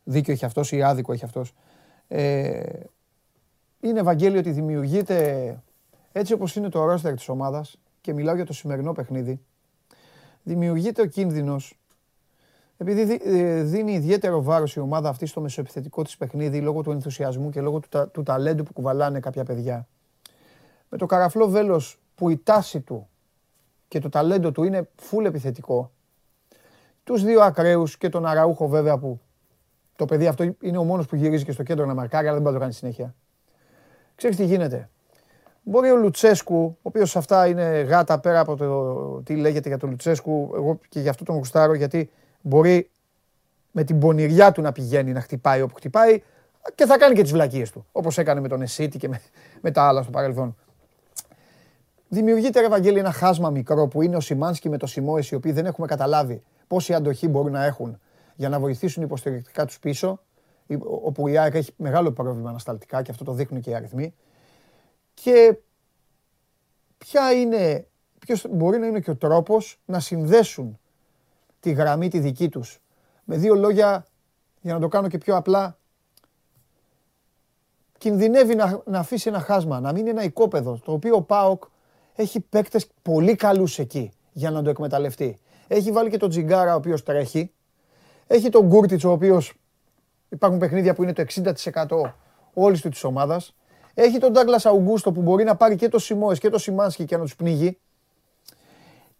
δίκιο έχει αυτός ή άδικο έχει αυτός. Ε, είναι Ευαγγέλιο ότι δημιουργείται έτσι όπως είναι το ρόστερ της ομάδας και μιλάω για το σημερινό παιχνίδι, δημιουργείται ο κίνδυνος επειδή δι- ε, δίνει ιδιαίτερο βάρος η ομάδα αυτή στο μεσοεπιθετικό της παιχνίδι λόγω του ενθουσιασμού και λόγω του, τα- του ταλέντου που κουβαλάνε κάποια παιδιά με το καραφλό βέλος που η τάση του και το ταλέντο του είναι φουλ επιθετικό, τους δύο ακραίους και τον Αραούχο βέβαια που το παιδί αυτό είναι ο μόνος που γυρίζει και στο κέντρο να μαρκάρει, αλλά δεν μπορεί να το κάνει συνέχεια. Ξέρεις τι γίνεται. Μπορεί ο Λουτσέσκου, ο οποίος σε αυτά είναι γάτα πέρα από το τι λέγεται για τον Λουτσέσκου, εγώ και γι' αυτό τον γουστάρω, γιατί μπορεί με την πονηριά του να πηγαίνει να χτυπάει όπου χτυπάει και θα κάνει και τις βλακίες του, όπως έκανε με τον Εσίτη και με, με τα άλλα στο παρελθόν. Δημιουργείται, ρε Βαγγέλη, ένα χάσμα μικρό που είναι ο Σιμάνσκι με το Σιμόες, οι οποίοι δεν έχουμε καταλάβει πόση αντοχή μπορούν να έχουν για να βοηθήσουν υποστηρικτικά τους πίσω. η- Όπου η ΑΕΚ έχει μεγάλο πρόβλημα ανασταλτικά και αυτό το δείχνουν και οι αριθμοί. Και ποια είναι, ποιος μπορεί να είναι και ο τρόπος να συνδέσουν τη γραμμή τη δική τους. Με δύο λόγια, για να το κάνω και πιο απλά, κινδυνεύει να, να αφήσει ένα χάσμα, να μείνει ένα οικόπεδο, το οποίο ο ΠΑΟΚ έχει παίκτες πολύ καλούς εκεί για να το εκμεταλλευτεί. Έχει βάλει και τον Τζιγκάρα ο οποίος τρέχει Έχει τον Γκούρτιτ, ο οποίος υπάρχουν παιχνίδια που είναι το 60% όλης του της ομάδας. Έχει τον Ντάγκλας Αουγκούστο που μπορεί να πάρει και το Σιμόες και το Σιμάνσκι και να τους πνίγει.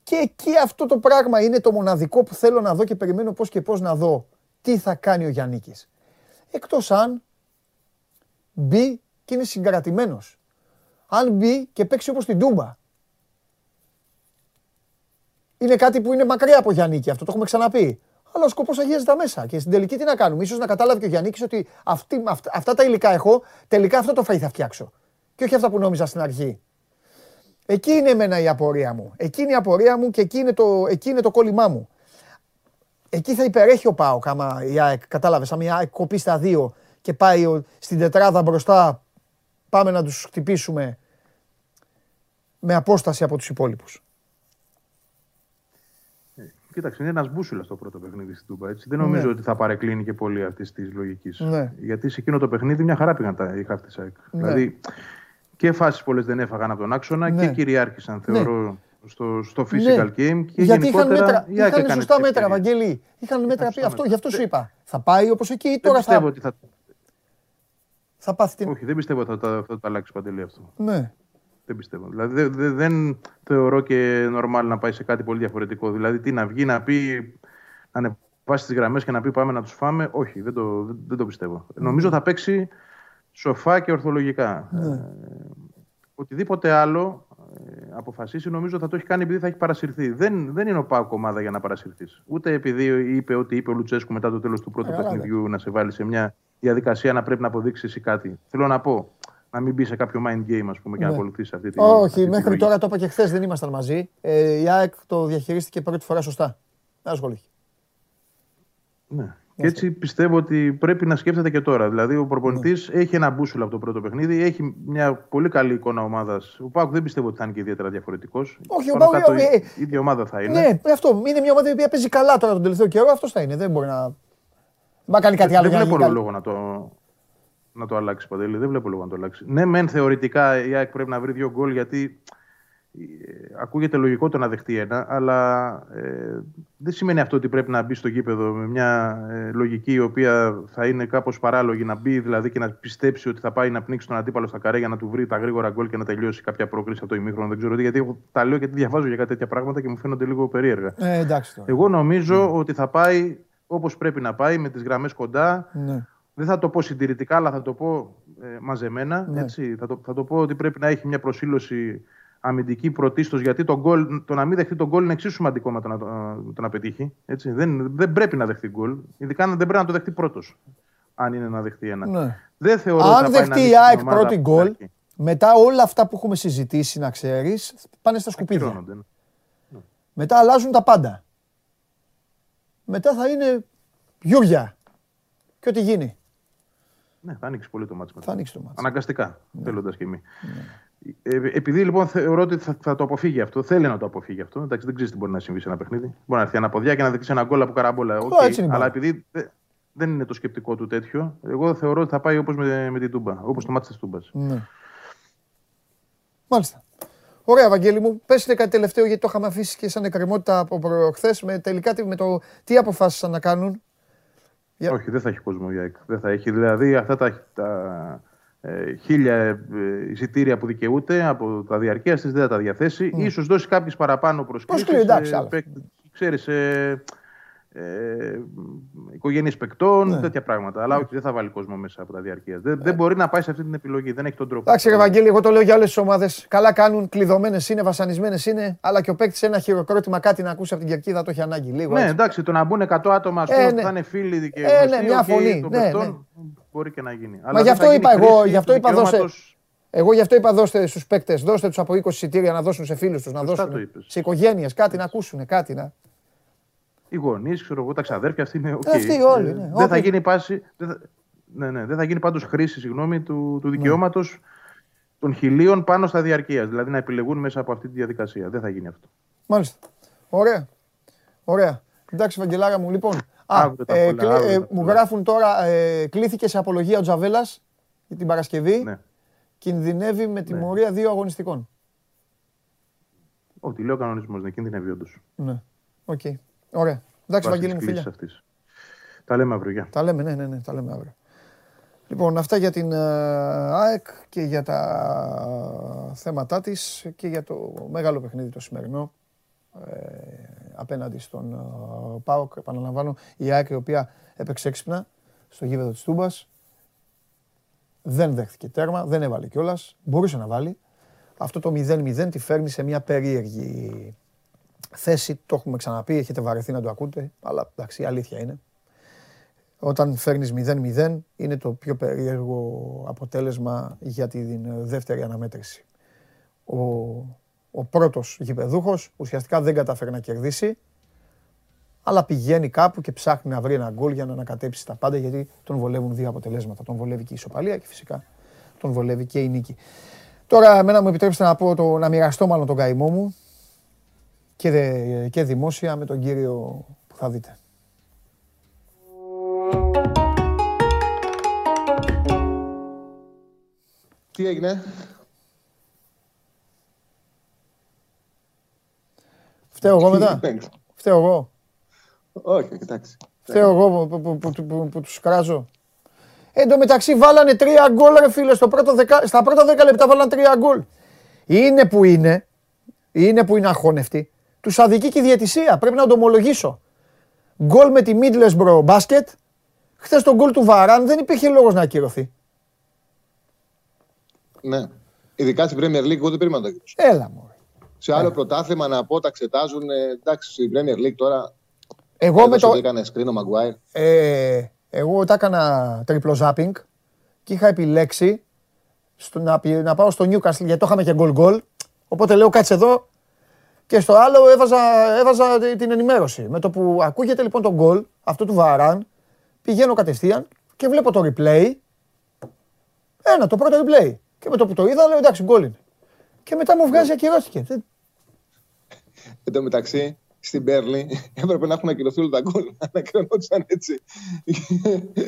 Και εκεί αυτό το πράγμα είναι το μοναδικό που θέλω να δω και περιμένω πώς και πώς να δω τι θα κάνει ο Γιάννικης. Εκτός αν μπει και είναι συγκρατημένος. Αν μπει και παίξει όπως την Τούμπα. Είναι κάτι που είναι μακριά από Γιάννικη, αυτό το έχουμε ξαναπεί. Αλλά ο σκοπός αγιάζει τα μέσα. Και στην τελική τι να κάνουμε; σω να κατάλαβε και ο Γιάννη ότι αυτή, αυτά τα υλικά έχω, τελικά αυτό το φαΐ θα φτιάξω. Και όχι αυτά που νόμιζα στην αρχή. Εκεί είναι εμένα η απορία μου. Εκεί είναι η απορία μου και εκεί είναι το, εκεί είναι το κόλλημά μου. Εκεί θα υπερέχει ο Πάοκ, άμα η ΑΕΚ, κατάλαβες, άμα η ΑΕΚ κοπεί στα δύο και πάει στην τετράδα μπροστά, πάμε να τους χτυπήσουμε με απόσταση από τους υπόλοιπους. Ε, κοίταξε, είναι ένας μπούσουλας το πρώτο παιχνίδι στην Τούμπα. Έτσι. Δεν νομίζω ναι. ότι θα παρεκκλίνει και πολύ αυτής της λογικής. Ναι. Γιατί σε εκείνο το παιχνίδι μια χαρά πήγαν τα είχα αυτή ΑΕΚ. Ναι. Δηλαδή και φάσεις πολλές δεν έφαγαν από τον άξονα ναι. και κυριάρχησαν, ναι. θεωρώ, στο, στο ναι. physical game. Και Γιατί είχαν, μέτρα, είχαν σωστά μέτρα, Βαγγέλη. Είχαν μέτρα, πει αυτό, γι' αυτό σου είπα. Θα πάει όπως εκεί ή τώρα θα... Ότι θα... θα πάθει την... Όχι, δεν πιστεύω ότι θα, θα, το αλλάξει παντελή αυτό. Ναι. Δεν πιστεύω. Δηλαδή δεν, δεν θεωρώ και normal να πάει σε κάτι πολύ διαφορετικό. Δηλαδή τι να βγει να πει, να ανεβάσει τις γραμμές και να πει πάμε να τους φάμε. Όχι, δεν το, δεν, δεν το πιστεύω. Νομίζω θα παίξει σοφά και ορθολογικά. Ναι. Ε, οτιδήποτε άλλο ε, αποφασίσει, νομίζω θα το έχει κάνει επειδή θα έχει παρασυρθεί. Δεν, δεν είναι ο Πάο ομάδα για να παρασυρθείς. Ούτε επειδή είπε ότι είπε ο Λουτσέσκου μετά το τέλος του πρώτου ε, παιχνιδιού να σε βάλει σε μια διαδικασία να πρέπει να αποδείξεις εσύ κάτι. Θέλω να πω, να μην μπει σε κάποιο mind game ας πούμε, και να ναι. ακολουθήσει αυτή τη Όχι, μέχρι τώρα το είπα και χθες δεν ήμασταν μαζί. Ε, η ΑΕΚ το διαχειρίστηκε πρώτη φορά σωστά. Δεν ασχολήθηκε. Ναι. Και έτσι πιστεύω ότι πρέπει να σκέφτεται και τώρα. Δηλαδή, ο προπονητής ναι. έχει ένα μπούσουλα από το πρώτο παιχνίδι, έχει μια πολύ καλή εικόνα ομάδας. Ο Πάουκ δεν πιστεύω ότι θα είναι και ιδιαίτερα διαφορετικός. Όχι, ο Πάουκ. Η ίδια ομάδα θα είναι. Ναι, αυτό. Είναι μια ομάδα που παίζει καλά τώρα τον τελευταίο καιρό. Αυτός θα είναι. Δεν μπορεί να. Μα κάνει κάτι άλλο. Δεν βλέπω λόγο να το, να το αλλάξει παντελή. Δεν βλέπω λόγο να το αλλάξει. Ναι, μεν θεωρητικά η ΑΕΚ πρέπει να βρει δύο γκολ γιατί ε, ακούγεται λογικό το να δεχτεί ένα, αλλά ε, δεν σημαίνει αυτό ότι πρέπει να μπει στο γήπεδο με μια ε, λογική η οποία θα είναι κάπως παράλογη να μπει δηλαδή και να πιστέψει ότι θα πάει να πνίξει τον αντίπαλο στα καρέ για να του βρει τα γρήγορα γκολ και να τελειώσει κάποια πρόκληση από το ημίχρονο. Δεν ξέρω τι, γιατί εγώ τα λέω γιατί διαβάζω για κάτι τέτοια πράγματα και μου φαίνονται λίγο περίεργα. Ε, εντάξει τώρα. Εγώ νομίζω ναι. ότι θα πάει όπως πρέπει να πάει με τις γραμμές κοντά. Ναι. Δεν θα το πω συντηρητικά, αλλά θα το πω ε, μαζεμένα. Ναι. Έτσι. Θα, το, θα το πω ότι πρέπει να έχει μια προσήλωση αμυντική πρωτίστως, γιατί το, goal, το να μην δεχτεί τον γκολ είναι εξίσου σημαντικό με το να, το να πετύχει. Έτσι. Δεν, δεν πρέπει να δεχτεί γκολ. Ειδικά δεν πρέπει να το δεχτεί πρώτος. Αν είναι να δεχτεί ένα. Ναι. Δεν θεωρώ αν δεχτεί η ΑΕΚ πρώτη γκολ, μετά όλα αυτά που έχουμε συζητήσει, να ξέρεις, πάνε στα σκουπίδια. Ναι. Ναι. Μετά αλλάζουν τα πάντα. Μετά θα είναι Γιούρια. Και ό,τι γίνει. Ναι, θα ανοίξει πολύ το μάτι Θα ανοίξει το μάτι. Αναγκαστικά, ναι. θέλοντας και εμείς. Ναι. Ε, επειδή λοιπόν θεωρώ ότι θα, θα, το αποφύγει αυτό, θέλει να το αποφύγει αυτό. Εντάξει, δεν ξέρεις τι μπορεί να συμβεί σε ένα παιχνίδι. Μπορεί να έρθει ένα ποδιά και να δείξει ένα γκολ από καραμπόλα. Okay, αλλά επειδή δεν είναι το σκεπτικό του τέτοιο, εγώ θεωρώ ότι θα πάει όπως με, με την Τούμπα. Όπως το μάτι της Τούμπας. Ναι. Μάλιστα. Ωραία, Βαγγέλη μου. Πέστε κάτι τελευταίο γιατί το είχαμε αφήσει και σαν εκκρεμότητα από προχθές. Με, τελικά με το τι αποφάσισαν να κάνουν. Όχι, δεν θα έχει κόσμο για Δεν θα έχει. Δηλαδή αυτά τα, τα ε, χίλια ε, εισιτήρια που δικαιούται από τα διαρκείας της δεν θα τα διαθέσει. Mm. Ίσως δώσει κάποιες παραπάνω προσκλήσεις. Ξέρεις, ε, ε, οικογένειε παικτών, ναι. τέτοια πράγματα. Αλλά όχι, δεν θα βάλει κόσμο μέσα από τα διαρκείας. Δεν, δεν μπορεί να πάει σε αυτή την επιλογή. Δεν έχει τον τρόπο. Εντάξει, Ευαγγέλη, εγώ το λέω για όλε τι ομάδες. Καλά κάνουν, κλειδωμένες είναι, βασανισμένες είναι. Αλλά και ο παίκτης ένα χειροκρότημα κάτι να ακούσει από την κερκίδα το έχει ανάγκη. Λίγο, ναι, εντάξει, το να μπουν 100 άτομα στο ε, ναι. θα είναι φίλοι και ε, ναι, μια φωνή. Ναι, ναι. Μπορεί και να γίνει. Μα γι' αυτό είπα εγώ, γι' αυτό είπα δώστε. Εγώ γι' αυτό είπα δώστε στους παίκτες, δώστε τους από 20 εισιτήρια να δώσουν σε φίλους τους, να δώσουν σε οικογένειες κάτι να ακούσουν, κάτι να οι γονείς, ξέρω εγώ, τα ξαδέρφια, αυτοί είναι. Okay. Αυτοί όλοι. Ναι. Δεν θα γίνει πάση. Δεν θα, ναι, ναι, δεν θα γίνει πάντως χρήση συγγνώμη, του, του δικαιώματος ναι. των χιλίων πάνω στα διαρκείας. Δηλαδή να επιλεγούν μέσα από αυτή τη διαδικασία. Δεν θα γίνει αυτό. Μάλιστα. Ωραία. Ωραία. Εντάξει, Βαγγελάρα μου, λοιπόν. Α, ε, ε, μου γράφουν τώρα, ε, κλήθηκε σε απολογία ο Τζαβέλας για την Παρασκευή. Ναι. Κινδυνεύει με τιμωρία ναι. δύο αγωνιστικών. Ό,τι λέει ο κανονισμός, ναι, κινδυνεύει όντως. Ναι. Ok. Okay. Ωραία. Εντάξει, Βαγγέλη μου, φιλιά. Τα λέμε αύριο. Γεια. Τα λέμε, ναι, ναι, ναι, τα λέμε αύριο. Λοιπόν, αυτά για την ε, ΑΕΚ και για τα θέματά της και για το μεγάλο παιχνίδι το σημερινό ε, απέναντι στον ε, ΠΑΟΚ. Επαναλαμβάνω, η ΑΕΚ η οποία έπαιξε έξυπνα στο γήπεδο της Τούμπας. Δεν δέχθηκε τέρμα, δεν έβαλε κιόλας. Μπορούσε να βάλει. Αυτό το 0-0 τη φέρνει σε μια περίεργη θέση. Το έχουμε ξαναπεί, έχετε βαρεθεί να το ακούτε. Αλλά εντάξει, η αλήθεια είναι. Όταν φέρνεις 0-0 είναι το πιο περίεργο αποτέλεσμα για τη δεύτερη αναμέτρηση. Ο, ο πρώτος γηπεδούχος ουσιαστικά δεν κατάφερε να κερδίσει αλλά πηγαίνει κάπου και ψάχνει να βρει ένα γκολ για να ανακατέψει τα πάντα γιατί τον βολεύουν δύο αποτελέσματα. Τον βολεύει και η ισοπαλία και φυσικά τον βολεύει και η νίκη. Τώρα, εμένα μου επιτρέψετε να, πω το, να μοιραστώ μάλλον τον καημό μου και, και δημόσια με τον κύριο που θα δείτε. Τι έγινε; Φταίω εγώ μετά; Φταίω εγώ; Όχι, εντάξει. Φταίω εγώ που, που, που, που, που τους κράζω. Εν τω μεταξύ βάλανε τρία γκολ ρε φίλε, στο πρώτο δεκα... στα πρώτα δέκα λεπτά βάλανε τρία γκολ. Είναι που είναι, είναι που είναι αχώνευτοι. Τους αδικεί και η διαιτησία, πρέπει να το ομολογήσω. Γκολ με τη Middlesbrough μπάσκετ, χθες το γκολ του Βαράν δεν υπήρχε λόγος να ακυρωθεί. Ναι. Ειδικά στην Premier League, εγώ δεν περίμενα να το Έλα μου. Σε άλλο πρωτάθλημα να πω τα εξετάζουν. εντάξει, στην Premier League τώρα. Εγώ με το. Έκανε σκρίνο Μαγκουάιρ. Ε, εγώ τα έκανα τριπλό zapping και είχα επιλέξει στο, να, να πάω στο Newcastle γιατί το είχαμε και γκολ γκολ. Οπότε λέω κάτσε εδώ και στο άλλο έβαζα, έβαζα την ενημέρωση. Με το που ακούγεται λοιπόν το γκολ, αυτό του Βαράν, πηγαίνω κατευθείαν και βλέπω το replay. Ένα, το πρώτο replay. Και με το που το είδα, λέω εντάξει, γκολ είναι. Και μετά μου βγάζει ακυρώθηκε. Εν τω μεταξύ, στην Πέρλη έπρεπε να έχουν ακυρωθεί όλα τα γκολ. Ανακοινωνόντουσαν έτσι.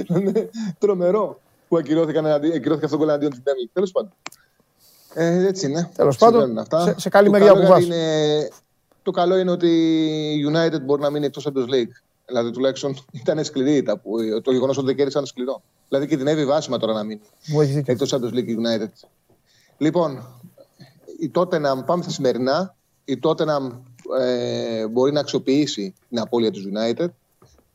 Είναι τρομερό που ακυρώθηκαν, ακυρώθηκε αυτό το γκολ αντίον την Πέρλη. Τέλος πάντων. Ε, έτσι είναι. Τέλος πάντων, σε, σε καλή μεριά που είναι, Το καλό είναι ότι η United μπορεί να μείνει εκτός Champions League. Δηλαδή τουλάχιστον ήταν σκληρή τα που, το γεγονός ότι δεν κέρδισαν σκληρό. Δηλαδή κινδυνεύει βάσιμα τώρα να μείνει εκτός Champions League United. Λοιπόν, η Tottenham, πάμε στα σημερινά. Η Tottenham ε, μπορεί να αξιοποιήσει την απώλεια του United.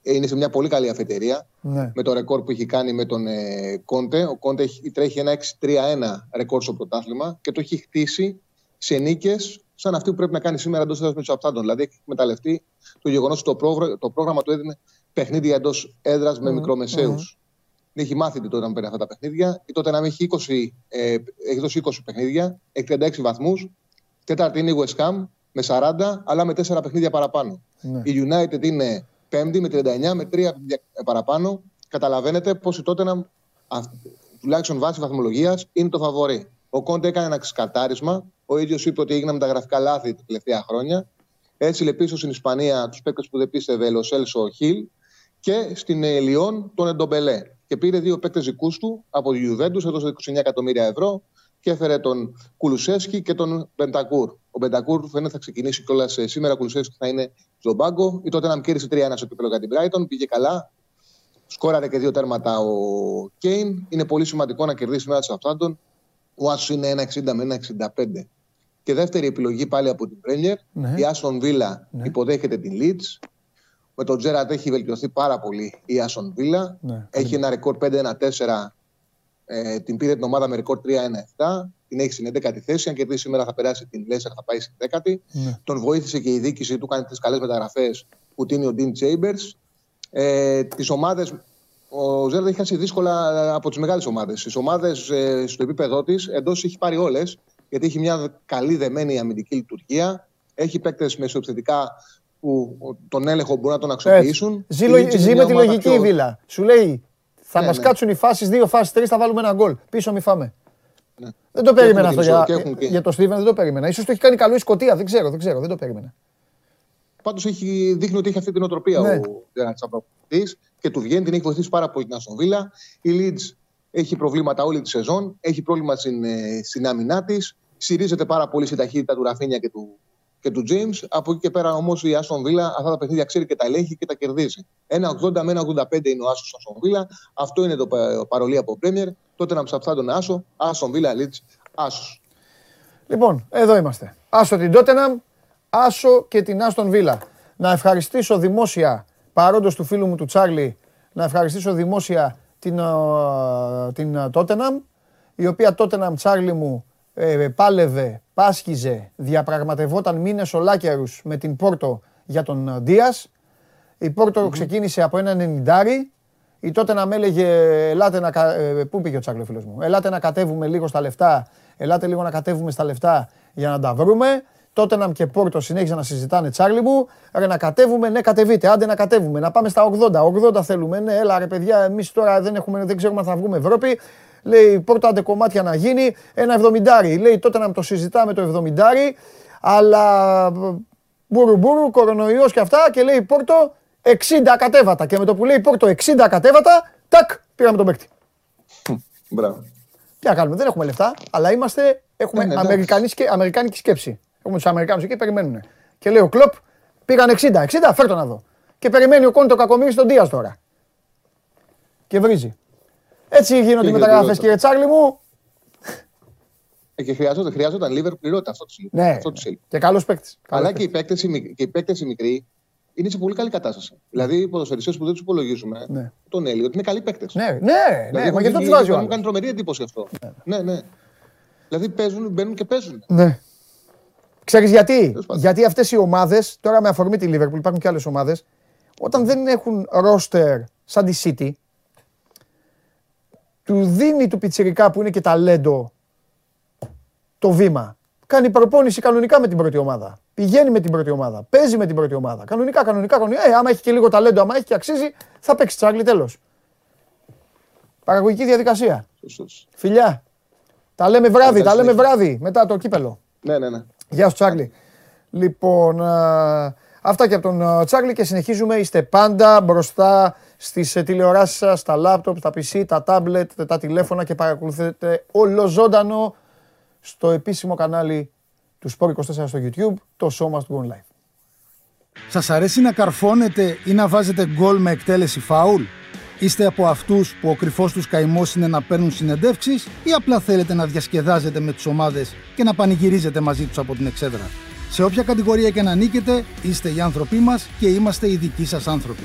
Είναι σε μια πολύ καλή αφετηρία ναι. με το ρεκόρ που έχει κάνει με τον ε, Κόντε. Ο Κόντε τρέχει ένα 6-3-1 ρεκόρ στο πρωτάθλημα και το έχει χτίσει σε νίκες σαν αυτή που πρέπει να κάνει σήμερα εντός έδρας με του Απτάντων. Δηλαδή έχει εκμεταλλευτεί το γεγονός ότι το, πρόγρα... το πρόγραμμα του έδινε παιχνίδια εντός έδρας με mm, μικρομεσαίους. Mm. Έχει μάθει τότε να παίρνει αυτά τα παιχνίδια. Η τότε να έχει, 20, ε, έχει δώσει 20 παιχνίδια, έχει 36 βαθμούς. Τέταρτη είναι η West Ham με 40, αλλά με 4 παιχνίδια παραπάνω. Ναι. Η United είναι πέμπτη με 39, με 3 παιχνίδια παραπάνω. Καταλαβαίνετε πω η τότε να, τουλάχιστον βάσει βαθμολογίας, είναι το φαβορή. Ο Κόντε έκανε ένα ξεκατάρισμα. Ο ίδιος είπε ότι έγιναν τα γραφικά λάθη τα τελευταία χρόνια. Έτσι πίσω στην Ισπανία τους παίκτες που δεν πίστευε, ο Σέλσο Χιλ και στην Λιόν τον Εντομπελέ. Και πήρε δύο παίκτες δικούς του από τη Ιουβέντου, έδωσε 29 εκατομμύρια ευρώ και έφερε τον Κουλουσέσκι και τον Μπεντακούρ. Ο Μπεντακούρ φαίνεται θα ξεκινήσει κιόλας σήμερα. Ο Κουλουσέσκι θα είναι στον πάγκο. Ή τότε να κέρδισε 3-1 στο επίπεδο για την Brighton. Πήγε καλά. Σκόραρε και δύο τέρματα ο Κέιν. Είναι πολύ σημαντικό να κερδίσει μετά του Southampton. Ο Άσος είναι 1,60 με 1,65. Και δεύτερη επιλογή πάλι από την Πρέμιερ. Ναι. Η Άσον Βίλα ναι. υποδέχεται την Leeds. Με τον Τζέρατ έχει βελτιωθεί πάρα πολύ η Άσον Βίλα. Ναι. Έχει ένα ρεκόρ 5-1-4 ε, την πήρε την ομάδα με ρεκόρ 3-1-7. Την έχει στην 11η θέση. Αν κερδίσει σήμερα θα περάσει την Λέσσερ, θα πάει στην 10η. Ναι. Τον βοήθησε και η διοίκηση του, κάνει τις καλές μεταγραφές που τίνει ο Ντίν Τσέιμπερ. Ε, τις ομάδες. Ο Ζέρδα έχει χάσει δύσκολα από τις μεγάλες ομάδες. Τις ομάδες ε, στο επίπεδό της εντός έχει πάρει όλες, γιατί έχει μια καλή δεμένη αμυντική λειτουργία. Έχει παίκτες μεσοεπιθετικά που τον έλεγχο μπορούν να τον αξιοποιήσουν. Ζει, ζει με τη λογική η Βίλα. Σου λέει θα ναι, μας ναι. κάτσουν οι φάσεις, δύο φάσεις, τρεις, θα βάλουμε ένα γκολ. Πίσω μη φάμε. Ναι. Δεν το περίμενα αυτό για, και... για το Στίβεν, δεν το περίμενα. σω το έχει κάνει καλό η Σκοτία, δεν ξέρω, δεν ξέρω, δεν το περίμενα. Πάντως δείχνει ότι έχει αυτή την οτροπία ναι. ο Γκέραντ και του βγαίνει, την έχει βοηθήσει πάρα πολύ την Αστον Βίλα. Η Leeds έχει προβλήματα όλη τη σεζόν, έχει πρόβλημα στην, ε, στην άμυνά της. Στηρίζεται πάρα πολύ στην ταχύτητα του Ραφίνια και του, και του James. Από εκεί και πέρα όμως η Άστον Βίλα αυτά τα παιχνίδια ξέρει και τα ελέγχει και τα κερδίζει. Ένα 80 με ένα 85 είναι ο Άσο Άστον Βίλα. Αυτό είναι το παρολί από Πρέμιερ. Τότε να ψαφτά τον Άσο. Άστον Βίλα, Λίτ, Άσος. Λοιπόν, εδώ είμαστε. Άσο την Τότεναμ, Άσο και την Άστον Βίλα. Να ευχαριστήσω δημόσια, παρόντος του φίλου μου του Τσάρλι, να ευχαριστήσω δημόσια την, την Τότεναμ, η οποία Τότεναμ Τσάρλι μου ε, πάλευε, πάσχιζε, διαπραγματευόταν μήνες ολάκερους με την Πόρτο για τον Δίας. Η πορτο ξεκίνησε από ένα 90 η τότε να με έλεγε, ελάτε να. Ε, πού πήγε ο Τσάκλο, φίλος μου; Ελάτε να κατέβουμε λίγο στα λεφτά. Ελάτε λίγο να κατέβουμε στα λεφτά για να τα βρούμε. Τότε να και Πόρτο συνέχιζαν να συζητάνε Τσάρλι μου. Ρε να κατέβουμε, ναι, κατεβείτε. Άντε να κατέβουμε. Να πάμε στα 80. 80 θέλουμε. Ναι, έλα ρε παιδιά, εμείς τώρα δεν, έχουμε, δεν ξέρουμε αν θα βγούμε Ευρώπη. Λέει Πόρτο άντε κομμάτια να γίνει. Ένα 70. Λέει τότε να το συζητάμε το 70. Αλλά μπουρου μπουρου, κορονοϊός και αυτά. Και λέει Πόρτο 60 κατέβατα. Και με το που λέει Πόρτο 60 κατέβατα, τάκ, πήραμε τον παίκτη. Μπράβο. Τι να κάνουμε, δεν έχουμε λεφτά, αλλά είμαστε, έχουμε ε, ναι, αμερικανική, αμερικάνικη σκέψη. Έχουμε τους Αμερικάνους εκεί, περιμένουν. Και λέει ο Κλοπ, πήγαν 60, 60, φέρτο να δω. Και περιμένει ο Κόντο κακομίρι στον Δίας τώρα. Και βρίζει. Έτσι γίνονται οι μεταγραφές, κύριε Τσάρλι μου. Ε, και χρειάζονταν, χρειάζονταν Λίβερ πληρώτα αυτό του Ναι, αυτό και καλός παίκτης. Αλλά και οι παίκτες οι μικροί είναι σε πολύ καλή κατάσταση. Δηλαδή, οι ποδοσφαιριστές που δεν τους υπολογίζουμε, ναι. τον Έλλη, ότι είναι καλοί παίκτες. Ναι, ναι, ναι, δηλαδή, μα γι' αυτό τους βάζει Μου κάνει τρομερή εντύπωση αυτό. Ναι, ναι. ναι. Δηλαδή παίζουν, μπαίνουν και παίζουν. Ναι. Ξέρεις γιατί; Γιατί αυτές οι ομάδες, τώρα με αφορμή τη Liverpool, υπάρχουν και άλλες ομάδες, όταν δεν έχουν ρόστερ σαν τη City, του δίνει του πιτσιρικά που είναι και ταλέντο το βήμα κάνει προπόνηση κανονικά με την πρώτη ομάδα. Πηγαίνει με την πρώτη ομάδα. Παίζει με την πρώτη ομάδα. Κανονικά, κανονικά, κανονικά. Ε, άμα έχει και λίγο ταλέντο, άμα έχει και αξίζει, θα παίξει τσάγκλι τέλος. Παραγωγική διαδικασία. Φιλιά. Τα λέμε βράδυ, τα λέμε βράδυ μετά το κύπελο. Ναι, ναι, ναι. Γεια σου, Τσάγκλι. Λοιπόν, αυτά και από τον Τσάγκλι και συνεχίζουμε. Είστε πάντα μπροστά στις ε, τηλεοράσεις σας, στα λάπτοπ, τα PC, τα τάμπλετ, τα τηλέφωνα και παρακολουθείτε όλο ζωντανό στο επίσημο κανάλι του Sport 24 στο YouTube, το Show Must Go Live. Σας αρέσει να καρφώνετε ή να βάζετε γκολ με εκτέλεση φάουλ; Είστε από αυτούς που ο κρυφός τους καημός είναι να παίρνουν συνεντεύξεις ή απλά θέλετε να διασκεδάζετε με τις ομάδες και να πανηγυρίζετε μαζί τους από την εξέδρα; Σε όποια κατηγορία και να νίκετε, είστε οι άνθρωποι μας και είμαστε οι δικοί σας άνθρωποι.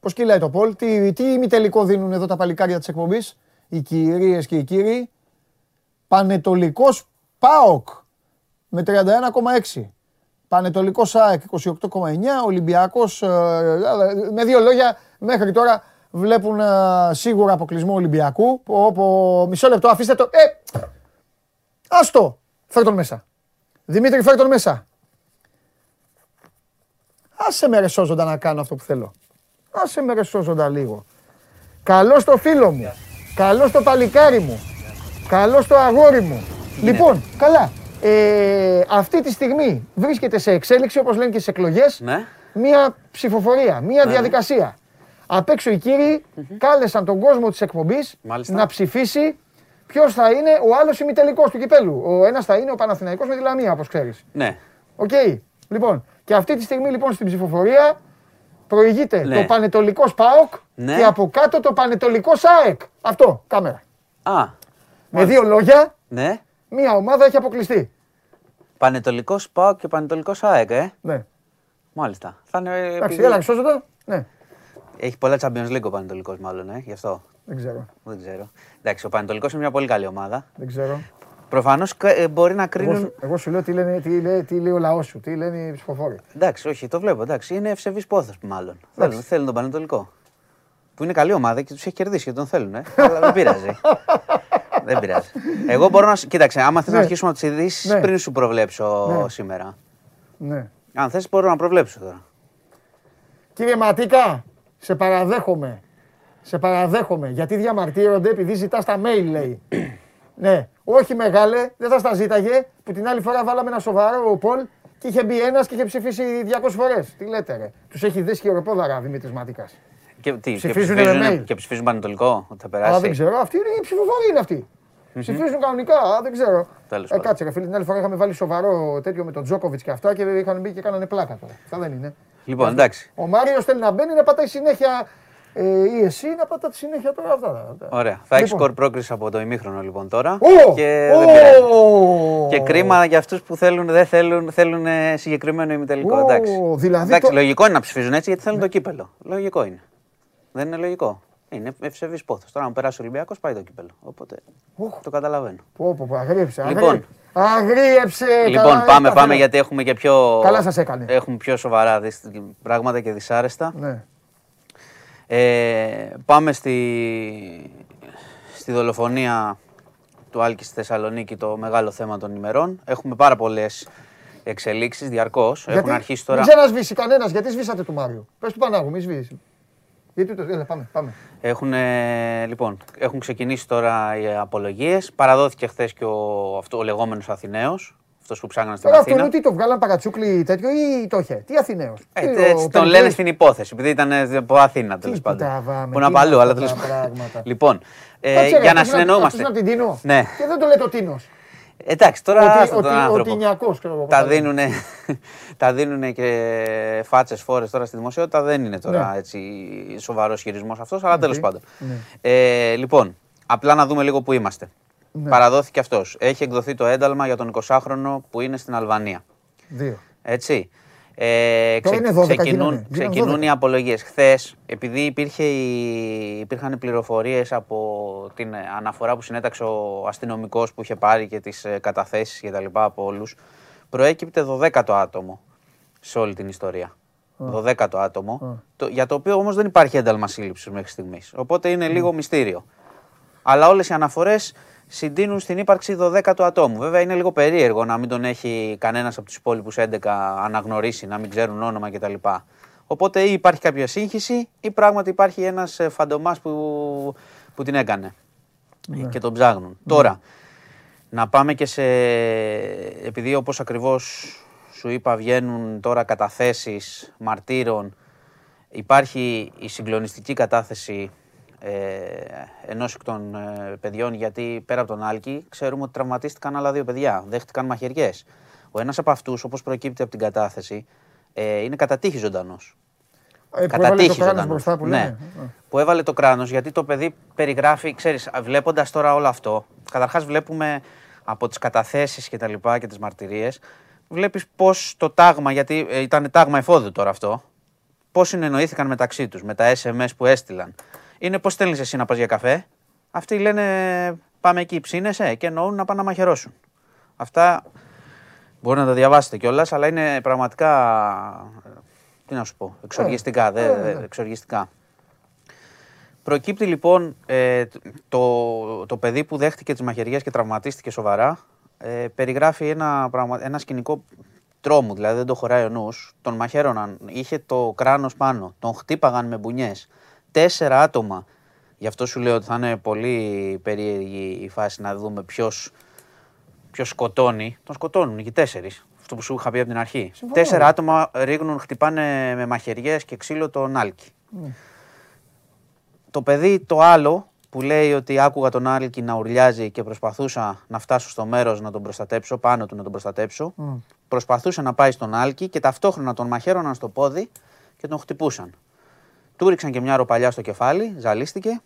Πώς κυλάει το Πολ, τι, τι ημιτελικό δίνουν εδώ τα παλικάρια της εκπομπής, οι κυρίες και οι κύριοι. Πανετολικός ΠΑΟΚ με 31,6. Πανετολικός ΣΑΕΚ 28,9. Ολυμπιακός, ε, ε, με δύο λόγια, μέχρι τώρα βλέπουν ε, σίγουρα αποκλεισμό Ολυμπιακού. Όπου, μισό λεπτό, αφήστε το. Ε, άστο, φέρ τον μέσα. Δημήτρη, φέρ τον μέσα. Άσε με ρε σώζοντα να κάνω αυτό που θέλω. Άσε με ρε σώζοντα λίγο. Καλό στο φίλο μου. Καλό στο παλικάρι μου. Καλό στο αγόρι μου. Λοιπόν, καλά. Ε, αυτή τη στιγμή βρίσκεται σε εξέλιξη, όπως λένε και στις εκλογές, ναι. μια ψηφοφορία, μια ναι. διαδικασία. Απ' έξω οι κύριοι κάλεσαν τον κόσμο της εκπομπής να ψηφίσει ποιος θα είναι ο άλλος ημιτελικός του κυπέλου. Ο ένας θα είναι ο Παναθηναϊκός με τη Λαμία, όπως ξέρεις. Ναι. Οκ. Λοιπόν, και αυτή τη στιγμή λοιπόν στην ψηφοφορία προηγείται ναι. το Παναιτωλικός ΠΑΟΚ ναι. και από κάτω το Παναιτωλικός ΑΕΚ. Αυτό, κάμερα. Α, με δύο λόγια, ναι μία ομάδα έχει αποκλειστεί. Πανετολικό ΠΑΟ και Πανετολικό ΑΕΚ, ε; Ναι. Μάλιστα. Θα είναι. Εντάξει, έλα, το. Ναι. Έχει πολλά Champions League ο Πανετολικός, μάλλον, ε, γι' αυτό. Δεν ξέρω. Δεν ξέρω. Εντάξει, ο Πανετολικός είναι μια πολύ καλή ομάδα. Δεν ξέρω. Προφανώς ε, μπορεί να κρίνουν. Εγώ, εγώ σου λέω τι, λένε, τι, λέει, τι λέει ο λαός σου, τι λένε οι ψηφοφόροι. Εντάξει, όχι, το βλέπω. Εντάξει, είναι ευσεβής πόθος μάλλον. Θέλουν, θέλουν τον Πανετολικό. Που είναι καλή ομάδα και τους έχει κερδίσει και τον θέλουν. Ε. Αλλά δεν πειράζει. δεν πειράζει. Εγώ μπορώ να. Κοίταξε, άμα θες να ναι. αρχίσουμε τις ειδήσεις ναι. πριν σου προβλέψω ναι. σήμερα. Ναι. Αν θες, μπορώ να προβλέψω τώρα. Κύριε Ματίκα, σε παραδέχομαι. Σε παραδέχομαι. Γιατί διαμαρτύρονται επειδή ζητάς τα mail, λέει. Ναι, όχι μεγάλε, δεν θα στα ζήταγε. Που την άλλη φορά βάλαμε ένα σοβαρό Πολ και είχε μπει ένας και είχε ψηφίσει 200 φορές. Τι λέτε, ρε. Τους έχει δει χειροπόδαρα Δημήτρης Ματίκα. Και, τι, Ψηφίζουν και, με ψηφίζουν, mail. και ψηφίζουν πανετολικό ότι θα περάσει. Α, δεν ξέρω. Αυτή είναι η ψηφοφορία είναι αυτή. Ψηφίζουν κανονικά, α, δεν ξέρω. Τέλος ε, πάντων. κάτσε, ρε φίλε, την άλλη φορά είχαμε βάλει σοβαρό τέτοιο με τον Τζόκοβιτς και αυτά και είχαν μπει και κάνανε πλάκα τώρα. Αυτά δεν είναι. Λοιπόν, εντάξει. Ο Μάριος θέλει να μπαίνει να πατάει συνέχεια. Ε, ή εσύ να πατάτε συνέχεια τώρα αυτά. Ωραία. Θα έχεις Λοιπόν. σκορ πρόκριση από το ημίχρονο λοιπόν τώρα. Ω! Και Ω! δεν πειράζει. Και κρίμα για αυτούς που θέλουν, δεν θέλουν, θέλουν ε, συγκεκριμένο ημιτελικό. Ω, εντάξει. δηλαδή εντάξει, το- λογικό είναι να ψηφίζουν έτσι γιατί θέλουν το κύπελο. Λογικό είναι. Δεν είναι λογικό. Είναι ευσεβής πόθος. Τώρα, αν περάσει ο Ολυμπιακός, πάει το κύπελο. Οπότε Οχ. το καταλαβαίνω. Πω, πω, πω, αγρίεψε. Λοιπόν. αγρί- Αγρίεψε. λοιπόν, καλά, πάμε, τα πάμε θέλω. γιατί έχουμε και πιο. Καλά σας έκανε. Έχουμε πιο σοβαρά δυσ- πράγματα και δυσάρεστα. Ναι. Ε, πάμε στη, στη δολοφονία του Άλκης στη Θεσσαλονίκη, το μεγάλο θέμα των ημερών. Έχουμε πάρα πολλές εξελίξεις διαρκώς. Έχουν Γιατί αρχίσει τώρα. Δεν ξανασβήσει κανένας. Γιατί σβήσατε του Μάριου. Πες του Πανάγου, μη σβήσεις. Γιατί το. Έλα, πάμε. πάμε. Έχουν, ε, λοιπόν, έχουν ξεκινήσει τώρα οι απολογίες. Παραδόθηκε χθες και ο, αυτό, ο λεγόμενος Αθηναίος, αυτός που ψάχναν στην Τώρα αυτό Αθήνα. είναι τι το βγάλαν παρατσούκλι τέτοιο ή το είχε. Τι Αθηναίος. Ε, έτσι τον λένε στην υπόθεση, επειδή ήταν ε, από Αθήνα τέλος Τι πάντων. τραβάμε, Που είναι τι από αλλού, είναι αλλά αυτά τέλος τα πάντων. πράγματα. Λοιπόν, ε, Κάτσε, ρε, για να αυτός είναι- συνεννοούμαστε. αυτός είναι από την Τίνο. Ναι. Και δεν το λέτε ο Τίνος. Εντάξει, τώρα Ότι- άστο τον ότι- ο άνθρωπο. Τινιακός, ξέρω εγώ, τα πώς θα δίνουνε, τα δίνουνε και φάτσες φόρες τώρα στη δημοσιότητα. Δεν είναι τώρα Ναι. έτσι σοβαρός χειρισμός αυτός, αλλά τέλος πάντων. Ναι. Ε, λοιπόν, απλά να δούμε λίγο που είμαστε. Ναι. Παραδόθηκε αυτός. Έχει εκδοθεί το ένταλμα για τον 20χρονο που είναι στην Αλβανία. Δύο. Έτσι. Ε, Τώρα είναι 12 ξεκινούν, γίνανε. Γίνανε ξεκινούν 12. οι απολογίες. Χθες, επειδή υπήρχε η, υπήρχαν πληροφορίες από την αναφορά που συνέταξε ο αστυνομικός που είχε πάρει και τις καταθέσεις και τα λοιπά από όλους, προέκυπτε 12ο άτομο σε όλη την ιστορία. 12ο άτομο, το, για το οποίο όμως δεν υπάρχει ένταλμα σύλληψης μέχρι στιγμής. Οπότε είναι λίγο μυστήριο. Αλλά όλες οι αναφορές συντείνουν στην ύπαρξη 12ου ατόμου. Βέβαια είναι λίγο περίεργο να μην τον έχει κανένας από τους υπόλοιπους 11 αναγνωρίσει, να μην ξέρουν όνομα κτλ. Οπότε ή υπάρχει κάποια σύγχυση ή πράγματι υπάρχει ένας φαντομάς που, που την έκανε και τον ψάχνουν. Τώρα, να πάμε και σε. Επειδή όπως ακριβώς σου είπα, βγαίνουν τώρα καταθέσεις μαρτύρων, υπάρχει η συγκλονιστική κατάθεση ε, ενός εκ των ε, παιδιών, γιατί πέρα από τον Άλκη, ξέρουμε ότι τραυματίστηκαν άλλα δύο παιδιά, δέχτηκαν μαχαιριές. Ο ένας από αυτούς, όπως προκύπτει από την κατάθεση, ε, είναι κατά τύχη ζωντανός. Ε, που Κατά έβαλε το τύχη κράνος ζωντανός. μπροστά που ναι. λένε. Που έβαλε το κράνος γιατί το παιδί περιγράφει, ξέρεις, βλέποντας τώρα όλο αυτό. Καταρχάς, βλέπουμε από τις καταθέσεις και τα λοιπά και τις μαρτυρίες, βλέπεις πώς το τάγμα, γιατί ε, ήταν τάγμα εφόδου τώρα αυτό, πώς συνεννοήθηκαν μεταξύ τους με τα SMS που έστειλαν. Είναι πώς στέλνεις εσύ να πας για καφέ; Αυτοί λένε πάμε εκεί, ψήνεσαι και εννοούν να πάνε να μαχαιρώσουν. Αυτά μπορεί να τα διαβάσετε κιόλας, αλλά είναι πραγματικά. Τι να σου πω, εξοργιστικά. δε- ε, δε- ναι. εξοργιστικά. Προκύπτει λοιπόν ε, το, το παιδί που δέχτηκε τις μαχαιριές και τραυματίστηκε σοβαρά. Ε, περιγράφει ένα, πραγμα, ένα σκηνικό τρόμου, δηλαδή δεν το χωράει ο νους. Τον μαχαίρωναν, είχε το κράνος πάνω, τον χτύπαγαν με μπουνιές. Τέσσερα άτομα. Γι' αυτό σου λέω ότι θα είναι πολύ περίεργη η φάση να δούμε ποιος, ποιος σκοτώνει. Τον σκοτώνουν και οι τέσσερις. Αυτό που σου είχα πει από την αρχή. Τέσσερα άτομα ρίχνουν, χτυπάνε με μαχαιριές και ξύλο τον Άλκη. Το παιδί το άλλο που λέει ότι άκουγα τον Άλκη να ουρλιάζει και προσπαθούσα να φτάσω στο μέρος να τον προστατέψω, πάνω του να τον προστατέψω, προσπαθούσε να πάει στον Άλκη και ταυτόχρονα τον μαχαίρωναν στο πόδι και τον χτυπούσαν. Του ρίξαν και μια ροπαλιά στο κεφάλι, ζαλίστηκε.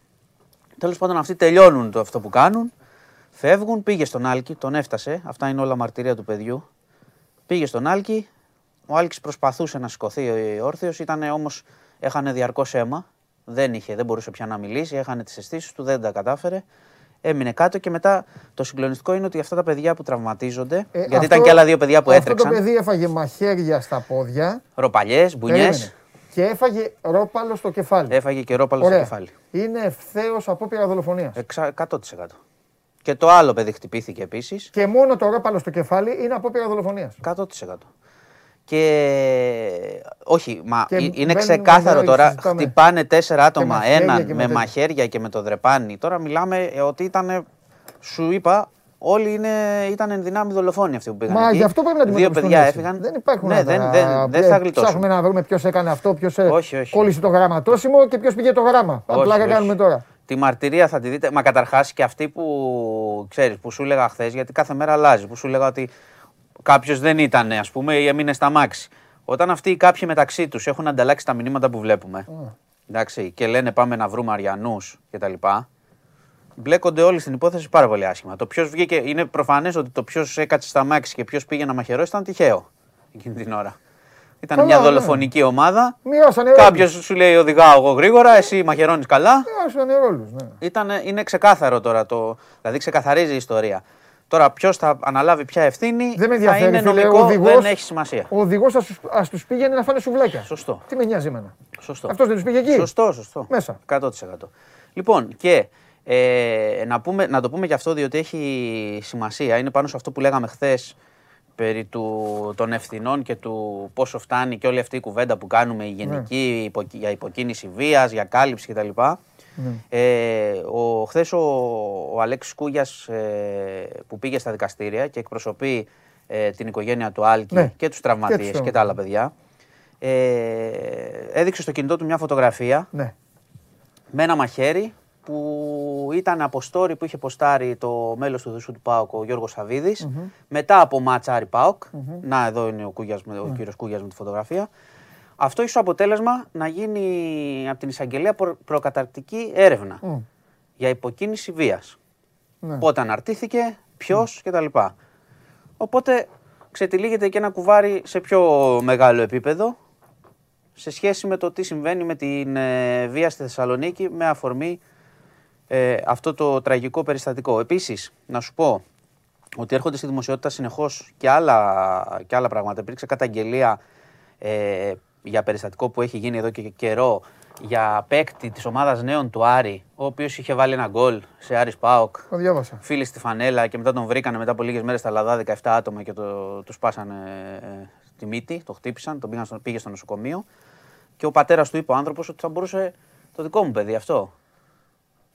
Τέλος πάντων αυτοί τελειώνουν το αυτό που κάνουν, φεύγουν, πήγε στον Άλκη, τον έφτασε, αυτά είναι όλα μαρτυρία του παιδιού. Πήγε στον Άλκη, ο Άλκης προσπαθούσε να σηκωθεί όρθιος, ήταν όμως, έχανε διαρκώς αίμα, δεν, είχε, δεν μπορούσε πια να μιλήσει, έχανε τις αισθήσεις του, δεν τα κατάφερε. Έμεινε κάτω και μετά το συγκλονιστικό είναι ότι αυτά τα παιδιά που τραυματίζονται, Ε, γιατί αυτό- ήταν και άλλα δύο παιδιά που Αυτό έτρεξαν, το παιδί έφαγε μαχαίρια στα πόδια. ροπαλιές, μπουνιές, Περίμενε. Και έφαγε ρόπαλο στο κεφάλι. έφαγε και ρόπαλο στο Ωραία. κεφάλι. Είναι ευθέως απόπειρα δολοφονίας. Εξα- 100%. Και το άλλο παιδί χτυπήθηκε επίσης. Και μόνο το ρόπαλο στο κεφάλι είναι απόπειρα δολοφονίας. 100%. Και όχι, μα Και ε- είναι μπαίνουν ξεκάθαρο εδώ, τώρα. συζητάμε. Χτυπάνε τέσσερα άτομα, μαχαίρια έναν και με με μαχαίρια και με το δρεπάνι. Τώρα μιλάμε ε, ότι ήταν. Σου είπα, όλοι είναι, ήταν εν δυνάμει δολοφόνοι αυτοί που πήγαν. Μα εκεί. γι' αυτό πρέπει να Δύο αντιμετωπιστούν παιδιά έτσι. έφυγαν. Δεν υπάρχουν ναι, άλλα. δεν, δεν, δεν Ε, θα γλιτώσουν. Ψάχνουμε να βρούμε ποιος έκανε αυτό, ποιος Όχι, όχι. κόλλησε το γραμματόσημο και ποιος πήγε το γράμμα. Όχι, Απλά όχι. κάνουμε τώρα. Τη μαρτυρία θα τη δείτε. Μα καταρχάς και αυτή που ξέρεις, που σου έλεγα χθες, γιατί κάθε μέρα αλλάζει. Που σου έλεγα ότι κάποιος δεν ήταν, ας πούμε, ή έμεινε στα μάξι. Όταν αυτοί οι κάποιοι μεταξύ τους έχουν ανταλλάξει τα μηνύματα που βλέπουμε. Εντάξει, και λένε πάμε να βρούμε Αριανούς κτλ. Μπλέκονται όλοι στην υπόθεση πάρα πολύ άσχημα. Το ποιος βγήκε, είναι προφανές ότι το ποιος έκατσε στα μάξι και ποιος πήγε να μαχαιρώσει ήταν τυχαίο εκείνη την ώρα. Ήταν Καλά, μια ναι. δολοφονική ομάδα. Μειώσανε ρόλους. Κάποιος σου λέει οδηγάω εγώ γρήγορα, εσύ μαχαιρώνεις καλά. Μειώσανε ρόλους, ναι. Ήταν, είναι ξεκάθαρο τώρα το. Δηλαδή ξεκαθαρίζει η ιστορία. Τώρα ποιος θα αναλάβει ποια ευθύνη Δεν με θα ενδιαφέρει, είναι φίλε, ο νομικό, οδηγός- δεν έχει σημασία. Ο οδηγός ας τους πήγαινε να φάνε σουβλάκια. Σωστό. Τι με νοιάζει εμένα. Σωστό. Αυτός δεν τους πήγε εκεί. Σωστό, σωστό. Μέσα. 100%. Λοιπόν, και ε, να, πούμε, να το πούμε και αυτό διότι έχει σημασία. Είναι πάνω σε αυτό που λέγαμε χθες περί του, των ευθυνών και του πόσο φτάνει και όλη αυτή η κουβέντα που κάνουμε η γενική υποκι- για υποκίνηση βίας, για κάλυψη κτλ. Ε, ο, χθες ο, ο Αλέξης Κούγιας ε, που πήγε στα δικαστήρια και εκπροσωπεί ε, την οικογένεια του Άλκη Ναι. και τους τραυματίες τους και, τα άλλα παιδιά ε, έδειξε στο κινητό του μια φωτογραφία Ναι. με ένα μαχαίρι που ήταν από story που είχε ποστάρει το μέλος του Δουσού του ΠΑΟΚ, ο Γιώργος Σαββίδης, μετά από μάτσα Άρη ΠΑΟΚ. Να, εδώ είναι ο, Κούγιας, με- ο κύριος Κούγιας με τη φωτογραφία. Αυτό έχει ως αποτέλεσμα να γίνει από την εισαγγελία προ- προκαταρκτική έρευνα για υποκίνηση βίας. Ναι. Πότε αναρτήθηκε, ποιος κτλ. Οπότε ξετυλίγεται και ένα κουβάρι σε πιο μεγάλο επίπεδο σε σχέση με το τι συμβαίνει με την ε, βία στη Θεσσαλονίκη με αφορμή ε, αυτό το τραγικό περιστατικό. Επίσης, να σου πω ότι έρχονται στη δημοσιότητα συνεχώς και άλλα, και άλλα πράγματα. Υπήρξε καταγγελία ε, για περιστατικό που έχει γίνει εδώ και καιρό για παίκτη της ομάδας νέων του Άρη, ο οποίος είχε βάλει ένα γκολ σε Άρης ΠΑΟΚ Το διάβασα. φίλοι στη φανέλα και μετά τον βρήκανε μετά από λίγες μέρες στα Λαδά 17 άτομα και το, τους σπάσανε ε, τη μύτη, το χτύπησαν, τον πήγαν στο, πήγε στο νοσοκομείο. Και ο πατέρας του είπε ο άνθρωπος ότι θα μπορούσε το δικό μου παιδί αυτό.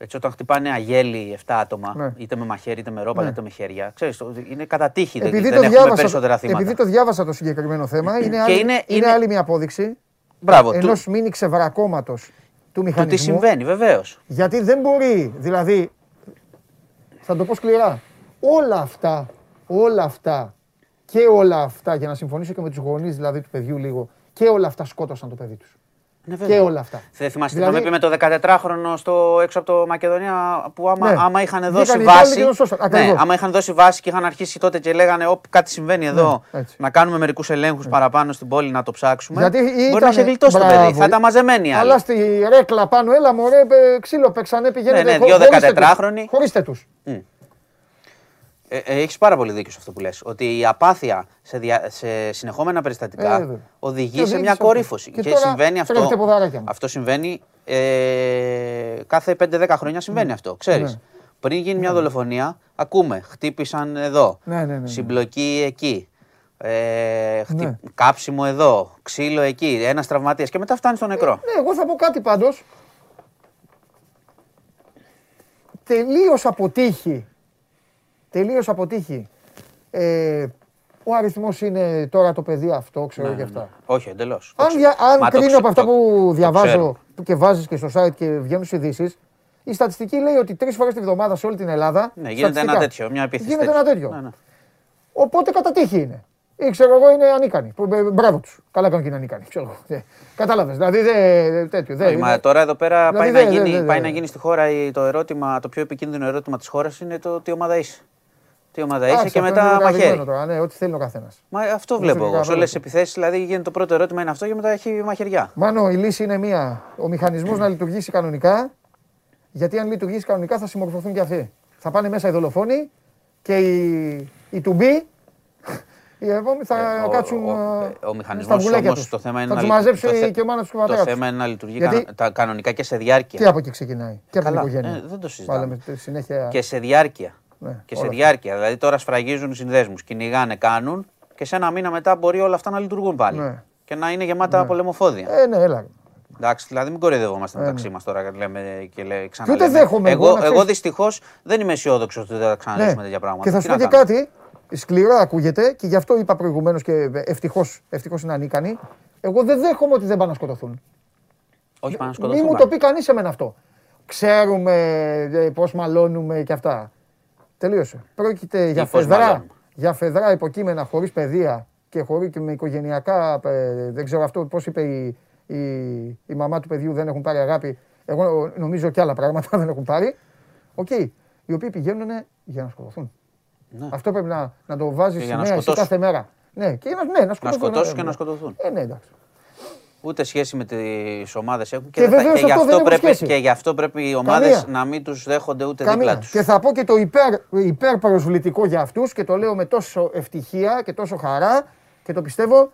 Έτσι, όταν χτυπάνε αγέλη 7 άτομα, Ναι. είτε με μαχαίρι, είτε με ρόπαλα, Ναι. είτε με χέρια, ξέρεις, το- είναι κατά τύχη, δεν, Επειδή δεν το, έχουμε διάβασα, περισσότερα θύματα. επειδή το διάβασα το συγκεκριμένο θέμα, είναι, άλλη, είναι- είναι, είναι- άλλη μια απόδειξη Μπράβο, ενός του, μήνυ ξεβρακώματος του του τι μηχανισμού. συμβαίνει, βεβαίως. Γιατί δεν μπορεί, δηλαδή, θα το πω σκληρά, όλα αυτά, όλα αυτά και όλα αυτά, για να συμφωνήσω και με τους γονείς δηλαδή του παιδιού λίγο, και όλα αυτά σκότωσαν το παιδί τους. Ναι, Και βέβαια. όλα αυτά. Δεν θυμάστε τι Δηλαδή- είχαμε πει με το 14χρονο στο, έξω από το Μακεδονία που άμα, Ναι. άμα είχαν Βγήκαν δώσει οι Ιτάλοι βάση. και τον σώσαν. ναι, Ακριβώς. άμα είχαν δώσει βάση και είχαν αρχίσει τότε και λέγανε Ωπ, κάτι συμβαίνει εδώ. Ναι, έτσι. να κάνουμε μερικούς ελέγχους παραπάνω στην πόλη να το ψάξουμε. Γιατί μπορεί ήτανε- να είχε γλιτώσει το μπράβο. παιδί. Θα ήταν μαζεμένοι οι άλλοι. Αλλά στη ρέκλα πάνω, έλα μωρέ, ε, ξύλο παίξανε, πηγαίνετε. Ναι, ναι, χω- δύο χωρίστε τους. 14χρονοι. Χωρίστε τους. Ε, ε, Έχεις πάρα πολύ δίκιο σε αυτό που λες. Ότι η απάθεια σε, δια- σε συνεχόμενα περιστατικά Ε, βέβαια. οδηγεί Και σε οδήγησε μια αυτό. κορύφωση. Και Και, τώρα συμβαίνει αυτό. τρέχετε ποδαράκια μου. Αυτό συμβαίνει ε, κάθε 5-10 χρόνια συμβαίνει αυτό. Ξέρεις. Ναι. Πριν γίνει μια δολοφονία, ακούμε χτύπησαν εδώ. Ναι, ναι, ναι, ναι. Συμπλοκή εκεί. Ε, χτυ... Ναι. Κάψιμο εδώ. Ξύλο εκεί. Ένας τραυματίας. Και μετά φτάνει στο νεκρό. Ναι, εγώ θα πω κάτι πάντως. Τελείως αποτύχει. Τελείως αποτύχει. Ε, ο αριθμός είναι τώρα το παιδί αυτό, ξέρω και αυτά. Όχι, εντελώς. Αν, δια, αν κρίνω από αυτά που διαβάζω που και βάζεις και στο site και βγαίνουν στις ειδήσεις, η στατιστική λέει ότι τρεις φορές τη βδομάδα σε όλη την Ελλάδα. Ναι, γίνεται ένα στατιστικά, τέτοιο, μια επίθεση. Γίνεται ένα τέτοιο. Ναι, ναι. Οπότε κατά τύχη είναι. Ή ξέρω εγώ είναι ανίκανοι. Που, ε, Μπράβο τους. Καλά κάνουν και είναι ανίκανοι. Ξέρω εγώ. Ε, Κατάλαβες. Δηλαδή δεν τέτοιο. Δεν, Όχι, μα είναι- τώρα εδώ πέρα Δηλαδή πάει, δεν- να γίνει, δεν- πάει δεν- να γίνει στη χώρα η- το ερώτημα, το πιο επικίνδυνο ερώτημα της χώρας είναι το τι ομάδα είσαι. Τι ομάδα είσαι Εντάξει, και αυτό μετά είναι μαχαίρι. τραβηγμένο Τώρα, ναι, ό,τι θέλει ο καθένας. Μα αυτό είναι βλέπω εγώ. Σε κανονικό. όλες τις επιθέσεις δηλαδή γίνεται το πρώτο ερώτημα είναι αυτό και μετά έχει μαχαιριά. Μάνο, η λύση είναι μία. Ο μηχανισμός να λειτουργήσει κανονικά. Γιατί αν λειτουργήσει κανονικά θα συμμορφωθούν και αυτοί. Θα πάνε μέσα οι δολοφόνοι και οι, οι to be. Οι επόμενοι θα Ε, ο- κάτσουν. ο- ε, ο μηχανισμός στα βουλέκια όμως τους. το θέμα είναι θα να τους λει- μαζέψει το θε- και ο μάνα του και ο Το πατέρα θέμα τους. είναι να λειτουργεί Γιατί- κανο- τα κανονικά και σε διάρκεια. Και από εκεί ξεκινάει. Και από την Καλά, οικογένεια. ε, δεν το συζητάμε. Βάλαμε τη συνέχεια. Και σε διάρκεια. Ναι, και σε όλα διάρκεια. Δηλαδή τώρα σφραγίζουν συνδέσμους, κυνηγάνε, κάνουν Και σε ένα μήνα μετά μπορεί όλα αυτά να λειτουργούν πάλι. Ναι. Και να είναι γεμάτα πολεμοφόδια. Ε, ναι, έλα. Εντάξει, δηλαδή μην κοροϊδευόμαστε Ε, μεταξύ ναι. μας τώρα λέμε και λέει, Και ξαναλέμε. ούτε δέχομαι εγώ, Εγώ, να εγώ ξέρεις- δυστυχώς δεν είμαι αισιόδοξος ότι δεν θα ξαναλέξουμε τέτοια πράγματα. Ναι. Και θα Τι σου πω να και κάνουμε. κάτι. Σκληρό ακούγεται και γι' αυτό είπα προηγουμένως και ευτυχώς ευτυχώς είναι ανίκανοι. Εγώ δεν δέχομαι ότι δεν πάνε να σκοτωθούν. Όχι, πάνε να Μην σκοτωθούν. μου το πει κανείς σε μένα αυτό. Ξέρουμε πώς μαλώνουμε και αυτά. Τελείωσε. Πρόκειται για πώς φαιδρά, μαλώνουμε. για φαιδρά υποκείμενα χωρίς παιδεία και χωρί και με οικογενειακά. ε, δεν ξέρω αυτό πώς είπε η, η, η μαμά του παιδιού, δεν έχουν πάρει αγάπη. Εγώ νομίζω και άλλα πράγματα δεν έχουν πάρει. Οκ. Οι οποίοι πηγαίνουν για να σκοτωθούν. Ναι. Αυτό πρέπει να, να το βάζεις Και για να σημαία εσύ σκοτώσουν. κάθε μέρα. Ναι, και να, ναι, να Να σκοτωθούν. σκοτώσουν ναι, και ναι. να σκοτωθούν. Ε, ναι, εντάξει. Ούτε σχέση με τις ομάδες έχουν. Και δεν θα- βεβαίως γι' αυτό δεν αυτό έχουν πρέπει, σχέση. και γι' αυτό πρέπει οι ομάδες Καμία. να μην τους δέχονται ούτε Καμία. δίπλα τους. Και θα πω και το υπέρ, υπέρ προσβλητικό για αυτούς και το λέω με τόσο ευτυχία και τόσο χαρά και το πιστεύω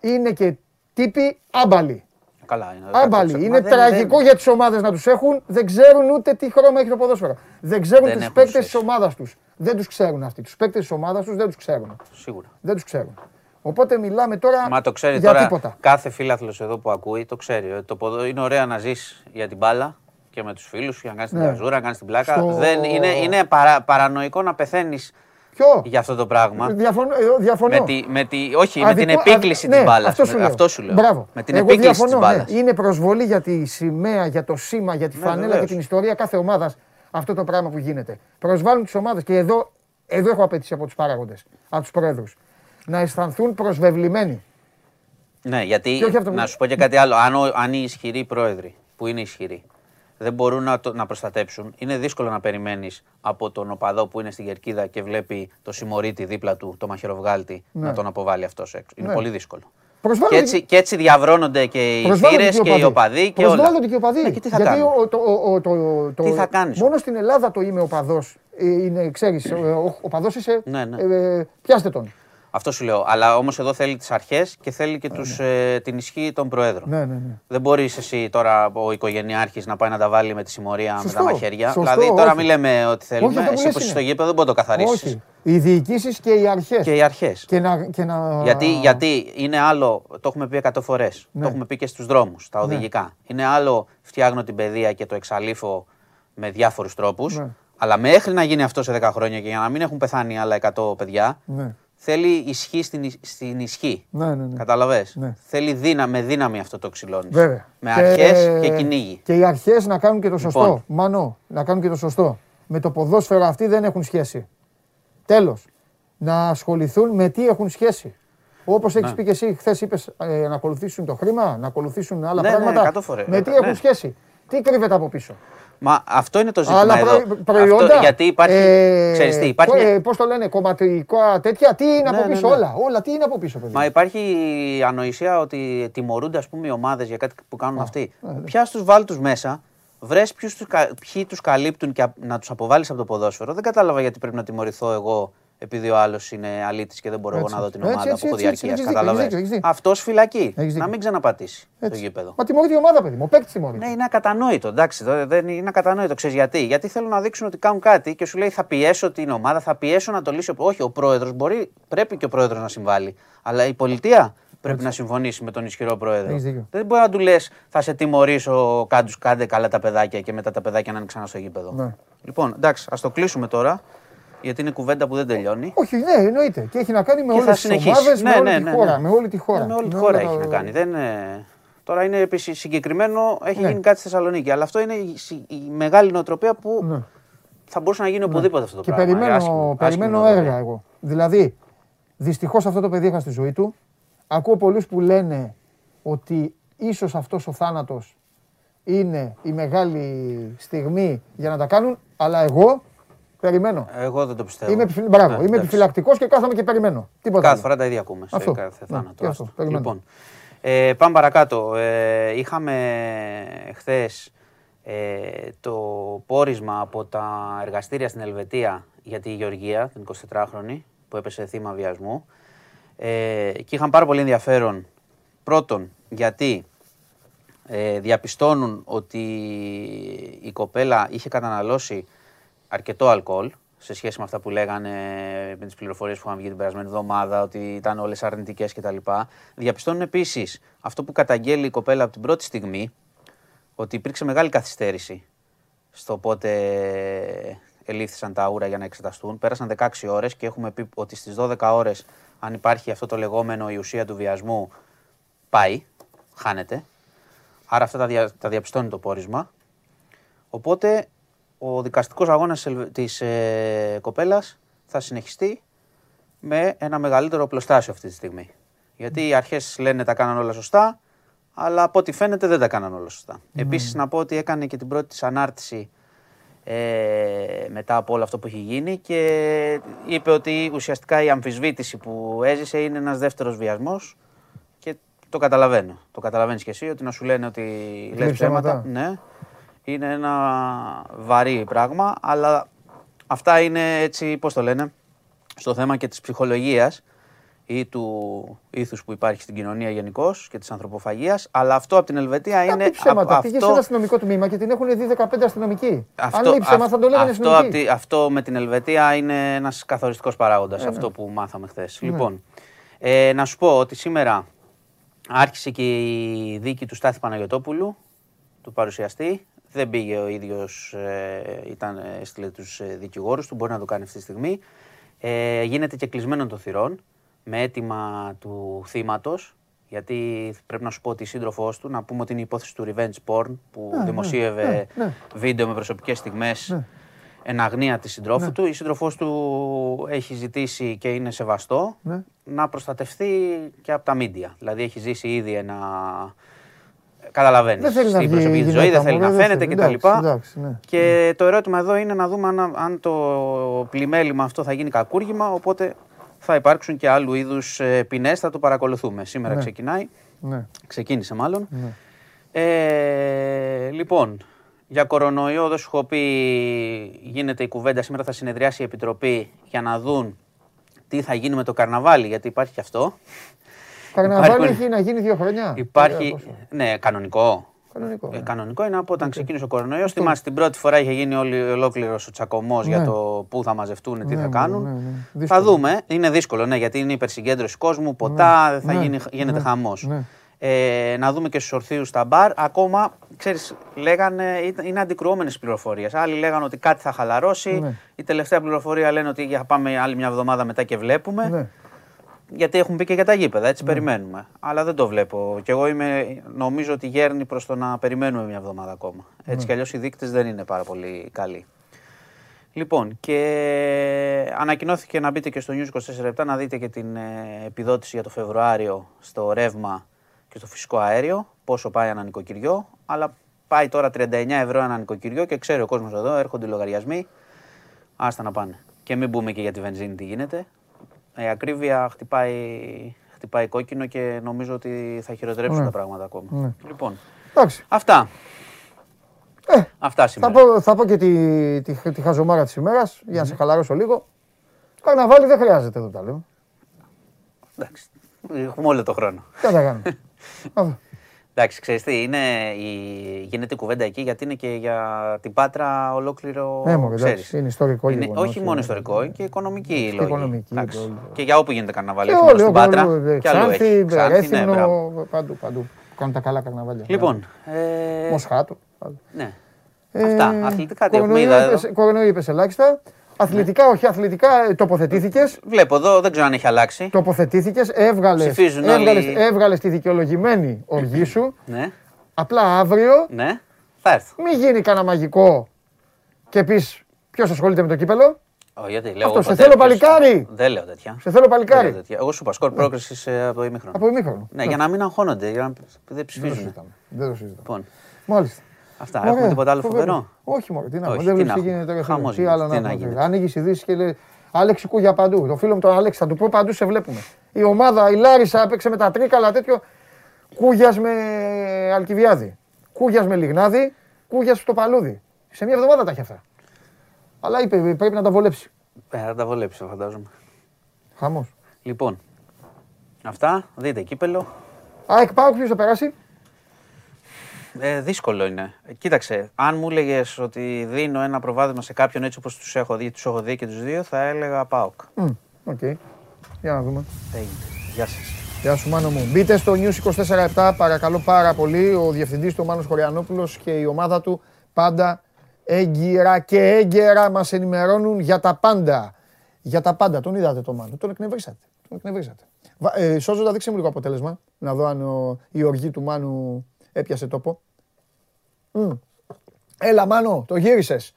είναι και τύποι άμπαλοι. Καλά είναι. Άμπαλοι. Μα Είναι δεν- τραγικό δεν- για τις ομάδες να τους έχουν. Δεν ξέρουν ούτε τι χρώμα έχει το ποδόσφαιρο. Δεν ξέρουν Δεν τους έχουν παίκτες της σχέση. ομάδας τους. Δεν τους ξέρουν αυτοί. Τους παίκτες της ομάδας τους δεν τους ξέρουν. Σίγουρα. Δεν τους ξέρουν. Οπότε μιλάμε τώρα Μα το ξέρει για τώρα. τίποτα. Κάθε φίλαθλος εδώ που ακούει το ξέρει. ότι Το ποδο... Είναι ωραία να ζεις για την μπάλα και με τους φίλους σου, για να κάνεις την Ναι. καζούρα, να κάνεις την πλάκα. Στο- Δεν... Είναι, είναι παρα... παρανοϊκό να πεθαίνεις Ποιο; για αυτό το πράγμα. Διαφωνώ. ε, διαφωνώ. Με τη, με τη, όχι, με την Αδικό- επίκληση α- της ναι, μπάλας. Αυτό σου λέω. Αυτό σου λέω. Μπράβο. Με την Εγώ επίκληση της διαφωνώ, ναι. μπάλας. Είναι προσβολή για τη σημαία, για το σήμα, για τη Ναι, φανέλα βεβαίως. και την ιστορία κάθε ομάδας αυτό το πράγμα που γίνεται. Προσβάλλουν τις ομάδες και εδώ, εδώ έχω απέτηση από τους παράγοντες, από τους πρόεδρους. Να αισθανθούν προσβεβλημένοι. Ναι, γιατί Και όχι αυτό που- να σου πω και κάτι άλλο. Αν, ο- αν οι ισχυροί πρόεδροι, που είναι ισχυροί, δεν μπορούν να, το, να προστατέψουν, είναι δύσκολο να περιμένει από τον οπαδό που είναι στην κερκίδα και βλέπει το συμμορίτη δίπλα του, το μαχαιροβγάλτη, Ναι. να τον αποβάλει αυτό έξω. Είναι Ναι. πολύ δύσκολο. Προσβάλλονται Και έτσι, και έτσι διαβρώνονται και οι προσβάλλονται θύρε και οι οπαδοί και όλα. Προσβάλλονται και οι οπαδοί. Ναι, και τι θα Γιατί κάνουν. ο, το, ο, ο- το, το, Τι θα κάνεις Μόνο στην Ελλάδα το είμαι οπαδό. Είναι, ξέρεις, ο, ο οπαδός είσαι, Ναι, ναι. ε, πιάστε τον. Αυτό σου λέω. Αλλά όμως εδώ θέλει τις αρχές και θέλει και τους, ε, την ισχύ των προέδρων. Ναι, ναι, ναι. Δεν μπορείς εσύ τώρα ο οικογενειάρχης να πάει να τα βάλει με τη συμμορία με Σωστό, τα μαχαίρια. σωστό, δηλαδή τώρα όχι. μην λέμε ότι Όχι, θέλουμε. αυτό που εσύ λες που είσαι είναι. στο γήπεδο δεν μπορείς να το καθαρίσεις. Όχι. Οι διοικήσεις και οι αρχές. Και οι αρχές. Και να, και να... Γιατί, γιατί είναι άλλο, το έχουμε πει εκατό φορές. Ναι. Το έχουμε πει και στους δρόμους, τα οδηγικά. Είναι άλλο φτιάχνω την παιδεία και το εξαλείφω με διάφορους τρόπους. Ναι. Αλλά μέχρι να γίνει αυτό σε 10 χρόνια και για να μην έχουν πεθάνει άλλα 100 παιδιά, Ναι. Θέλει ισχύ στην, ι- στην ισχύ. Ναι, ναι, ναι. Καταλαβες; Ναι. Θέλει δίνα, με δύναμη αυτό το ξυλώνεις. Βέβαια. Με αρχές και κυνήγι. Και οι αρχές να κάνουν και το σωστό. Λοιπόν. Μανώ, να κάνουν και το σωστό. Με το ποδόσφαιρο αυτοί δεν έχουν σχέση. Τέλος. Να ασχοληθούν με τι έχουν σχέση. Όπως έχεις Ναι. πει και εσύ, χθες είπες να ακολουθήσουν το χρήμα, να ακολουθήσουν άλλα Ναι, ναι, πράγματα. εκατό φορές. με τι Ναι. έχουν σχέση. Τι κρύβεται από πίσω. Μα αυτό είναι το ζήτημα Αλλά εδώ. προ- προϊόντα. Αυτό, γιατί υπάρχει. ε, ξέρεις τι, υπάρχει. κο- ε, πώς το λένε, κομματικά τέτοια. Τι είναι Ναι, από ναι, πίσω, ναι. όλα. Όλα τι είναι από πίσω, παιδί. Μα υπάρχει η ανοησία ότι τιμωρούνται ας πούμε, οι ομάδες για κάτι που κάνουν αυτοί. ναι. Πια τους βάλει τους μέσα, βρες ποιοι τους καλύπτουν και α- να τους αποβάλεις από το ποδόσφαιρο. Δεν κατάλαβα γιατί πρέπει να τιμωρηθώ εγώ επειδή ο άλλος είναι αλήτης και δεν μπορώ εγώ Έτσι, να δω την έτσι, ομάδα έτσι, που έχω έτσι, έτσι, διαρκεία. έχεις δίκιο, Κατάλαβε. έχεις δίκιο, έχεις δίκιο. Αυτός φυλακή. Έχεις δίκιο. Να μην ξαναπατήσει το Έτσι. γήπεδο. Μα τιμωρείται η ομάδα, παιδί μου. Ο παίκτης τιμωρείται. Ναι, είναι ακατανόητο. Εντάξει, το- δεν είναι ακατανόητο. Ξέρεις γιατί. Γιατί θέλουν να δείξουν ότι κάνουν κάτι και σου λέει θα πιέσω την ομάδα, θα πιέσω να το λύσω. Όχι, ο πρόεδρος μπορεί, πρέπει και ο πρόεδρος να συμβάλλει. Αλλά η πολιτεία πρέπει να συμφωνήσει με τον ισχυρό πρόεδρο. Έχεις δίκιο. Δεν μπορεί να του λες θα σε τιμωρήσω, κάντους, κάντε καλά τα παιδάκια και μετά τα παιδάκια να είναι ξανά στο γήπεδο. Ναι. Λοιπόν, εντάξει, ας το κλείσουμε τώρα. Γιατί είναι κουβέντα που δεν τελειώνει. Όχι, ναι, εννοείται. Και έχει να κάνει με Και όλες θα τις συνεχίσει. ομάδες, Ναι, με όλη ναι, τη ναι, χώρα. ναι. Με όλη τη χώρα. Ναι, με όλη τη Με χώρα όλα έχει τα- να κάνει. Δεν, ε, Τώρα είναι επίση συγκεκριμένο, έχει Ναι. γίνει κάτι στη Θεσσαλονίκη. Αλλά αυτό είναι η, η- η μεγάλη νοοτροπία που Ναι. θα μπορούσε να γίνει οπουδήποτε αυτό το Και πράγμα. περιμένω, Άσχημη- άσχημη περιμένω νοοτροπία. έργα εγώ. Δηλαδή, δυστυχώς αυτό το παιδί είχα στη ζωή του. Ακούω πολλούς που λένε ότι ίσως αυτός ο θάνατος είναι η μεγάλη στιγμή για να τα κάνουν, αλλά εγώ περιμένω. Εγώ δεν το πιστεύω. Είμαι, επιφυλ... Μπράβο, Ναι, είμαι εντάξει. επιφυλακτικός και κάθομαι και περιμένω. Τίποτα Κάθε άλλο. φορά τα ίδια ακούμε σε Αυτό. κάθε Ναι, θάνατο. και αυτό, άστο. περιμένω. Λοιπόν, ε, πάμε παρακάτω. Ε, είχαμε χθες το πόρισμα από τα εργαστήρια στην Ελβετία για τη Γεωργία, την 24χρονη, που έπεσε θύμα βιασμού. Ε, και είχαν πάρα πολύ ενδιαφέρον. Πρώτον, γιατί ε, διαπιστώνουν ότι η κοπέλα είχε καταναλώσει αρκετό αλκοόλ σε σχέση με αυτά που λέγανε με τις πληροφορίες που είχαν βγει την περασμένη εβδομάδα, ότι ήταν όλες αρνητικές κτλ. Διαπιστώνουν επίσης αυτό που καταγγέλει η κοπέλα από την πρώτη στιγμή, ότι υπήρξε μεγάλη καθυστέρηση στο πότε ελήφθησαν τα ούρα για να εξεταστούν. Πέρασαν 16 ώρες και έχουμε πει ότι στις 12 ώρες, αν υπάρχει αυτό το λεγόμενο η ουσία του βιασμού, πάει, χάνεται. Άρα αυτά τα, δια, τα διαπιστώνει το πόρισμα. Οπότε ο δικαστικός αγώνας της ε, κοπέλας θα συνεχιστεί με ένα μεγαλύτερο πλωστάσιο αυτή τη στιγμή. Γιατί οι αρχές λένε τα κάναν όλα σωστά, αλλά από ό,τι φαίνεται δεν τα κάναν όλα σωστά. Mm. Επίσης να πω ότι έκανε και την πρώτη της ανάρτηση ε, μετά από όλο αυτό που έχει γίνει και είπε ότι ουσιαστικά η αμφισβήτηση που έζησε είναι ένας δεύτερος βιασμός και το καταλαβαίνω. Το καταλαβαίνεις και εσύ ότι να σου λένε ότι λες ψέματα. Ναι είναι ένα βαρύ πράγμα, αλλά αυτά είναι έτσι, πώς το λένε, στο θέμα και της ψυχολογίας ή του ήθους που υπάρχει στην κοινωνία γενικώς και της ανθρωποφαγίας, αλλά αυτό από την Ελβετία είναι... Τι ψέματα, α, πήγες αυτό... σε ένα αστυνομικό τμήμα και την έχουν δει 15 αστυνομικοί. Αυτό, Αν λέει ψέμα θα το λέγανε αυτό, αστυνομικοί. αυτό με την Ελβετία είναι ένας καθοριστικός παράγοντας, ε, αυτό ναι. που μάθαμε χθες. Ναι. Λοιπόν, ε, να σου πω ότι σήμερα άρχισε και η δίκη του Στάθη Παναγιωτόπουλου, του παρουσιαστή. Δεν πήγε ο ίδιος, ε, ήταν, έστειλε τους ε, δικηγόρους του, μπορεί να το κάνει αυτή τη στιγμή. Ε, γίνεται και κλεισμένο των θυρών με αίτημα του θύματος. Γιατί πρέπει να σου πω ότι η σύντροφός του, να πούμε ότι είναι η υπόθεση του revenge porn που ναι, ναι δημοσίευε ναι, ναι, βίντεο με προσωπικές στιγμές ναι. εν αγνία της συντρόφου ναι. του. Η σύντροφός του έχει ζητήσει και είναι σεβαστό να προστατευτεί και από τα μίντια. Δηλαδή έχει ζήσει ήδη ένα Καταλαβαίνεις. Στην προσωπική ζωή δεν θέλει να φαίνεται κτλ. Ναι. Και το ερώτημα εδώ είναι να δούμε αν, το πλημέλημα αυτό θα γίνει κακούργημα. Οπότε θα υπάρξουν και άλλου είδους ε, ποινές. Θα το παρακολουθούμε. Σήμερα ναι. ξεκινάει. Ναι. Ξεκίνησε μάλλον. Ε, λοιπόν, για κορονοϊό δεν σου έχω πει γίνεται η κουβέντα. Σήμερα θα συνεδριάσει η Επιτροπή για να δουν τι θα γίνει με το καρναβάλι, γιατί υπάρχει και αυτό. Καρναβάλι έχει να γίνει δύο χρόνια. Υπάρχει. Ναι, κανονικό. Κανονικό, ε, ναι. κανονικό είναι από όταν ξεκίνησε ο κορονοϊός. Θυμάστε την πρώτη φορά είχε γίνει ολόκληρος ο τσακωμός για ναι. το πού θα μαζευτούν, τι ναι, θα κάνουν. Θα δούμε. Είναι δύσκολο, ναι, γιατί είναι υπερσυγκέντρωση κόσμου. Ποτά θα γίνει, γίνεται χαμός. Ε, να δούμε και στους ορθίους στα μπαρ. Ακόμα, ξέρεις, λέγανε, είναι αντικρουόμενες πληροφορίες. Άλλοι λέγανε ότι κάτι θα χαλαρώσει. Η τελευταία πληροφορία λένε ότι θα πάμε άλλη μια εβδομάδα μετά και βλέπουμε γιατί έχουν πει και για τα γήπεδα, έτσι ναι. περιμένουμε. Αλλά δεν το βλέπω. Και εγώ είμαι, νομίζω ότι γέρνει προς το να περιμένουμε μια εβδομάδα ακόμα. Έτσι ναι. κι αλλιώς οι δείκτες δεν είναι πάρα πολύ καλοί. Λοιπόν, και ανακοινώθηκε να μπείτε και στο News 24 να δείτε και την ε, επιδότηση για το Φεβρουάριο στο ρεύμα και στο φυσικό αέριο, πόσο πάει ένα νοικοκυριό. Αλλά πάει τώρα 39 ευρώ ένα νοικοκυριό και ξέρει ο κόσμος εδώ, έρχονται οι λογαριασμοί. Άστα να πάνε. Και μην μπούμε και για τη βενζίνη τι γίνεται. Η ακρίβεια χτυπάει, χτυπάει κόκκινο και νομίζω ότι θα χειροτερέψουν ναι. τα πράγματα ακόμα. Ναι. Λοιπόν, Εντάξει. αυτά. Ε, αυτά σήμερα. Θα πω, θα πω και τη, τη, τη χαζομάρα της ημέρας, για να σε χαλαρώσω λίγο. Καρναβάλι δεν χρειάζεται εδώ τα λέω. Εντάξει, έχουμε όλο το χρόνο. Τι θα κάνουμε. Εντάξει, ξέρεις τι, είναι, η, γίνεται κουβέντα εκεί γιατί είναι και για την Πάτρα ολόκληρο, ναι, μου, ξέρεις. Είναι ιστορικό είναι, γεγονός, Όχι μόνο ιστορικό, είναι και οικονομική λόγη. Οικονομική, και για όπου γίνεται καρναβάλι, όχι μόνο στην Πάτρα. Και αλλού έχει. Ρέθυμνο, παντού, παντού. Κάνουν τα καλά καρναβάλια. Λοιπόν. Ε... Μοσχάτο. Ναι. Ε, Αυτά, αθλητικά τι έχουμε είδα Κορονοϊό είπες ελάχιστα. Αθλητικά, όχι αθλητικά, ε, τοποθετήθηκες. Βλέπω εδώ, δεν ξέρω αν έχει αλλάξει. Τοποθετήθηκες, έβγαλε έβγαλες, τη δικαιολογημένη οργή σου. ναι. Απλά αύριο. Ναι. Θα έρθω. Μην γίνει κανένα μαγικό και πεις ποιος ασχολείται με το κύπελο. Όχι, γιατί λέω. Αυτό, σε θέλω παλικάρι. Δεν λέω τέτοια. Σε θέλω παλικάρι. τέτοια. Εγώ σου είπα σκορ πρόκριση ε, από ημίχρονο. Από ημίχρονο. Ναι, για να μην αγχώνονται, για να δεν ψηφίζουν. Δεν το συζητάμε. Λοιπόν. Μάλιστα. Αυτά. Ωραία, Έχουμε τίποτα άλλο φοβερό; Όχι, μόνο. Τι να πούμε. Δεν βλέπει τι γίνεται τώρα. Τι άλλο να πούμε. Ανοίγεις ειδήσει και λέει. Άλεξη Κούγια παντού. Το φίλο μου τον Αλέξη θα του πω παντού σε βλέπουμε. Η ομάδα, η Λάρισα έπαιξε με τα τρίκαλα τέτοιο. Κούγιας με Αλκιβιάδη. Κούγιας με Λιγνάδη. Κούγιας στο Παλούδι. Σε μια εβδομάδα τα έχει αυτά. Αλλά είπε πρέπει να τα βολέψει. Ε, θα τα βολέψει, φαντάζομαι. Χαμός. Λοιπόν, αυτά. Δείτε κύπελο. Α, εκ ποιος θα περάσει. Ε, δύσκολο είναι. Κοίταξε, αν μου έλεγες ότι δίνω ένα προβάδισμα σε κάποιον έτσι όπως τους έχω δει, τους έχω δει και τους δύο, θα έλεγα ΠΑΟΚ. OK. Okay. Για να δούμε. Γεια σας. Γεια σου Μάνο μου. Μπείτε στο News 24-7, παρακαλώ πάρα πολύ. Ο διευθυντής του Μάνος Χωριανόπουλος και η ομάδα του πάντα έγκυρα και έγκαιρα μας ενημερώνουν για τα πάντα. Για τα πάντα. Τον είδατε το Μάνο. Τον εκνευρίσατε. Τον εκνευρίσατε. Ε, Σώζοντα, δείξε μου λίγο αποτέλεσμα. Να δω αν ο, η οργή του Μάνου έπιασε τόπο. Mm. Έλα Μάνο, το γύρισες.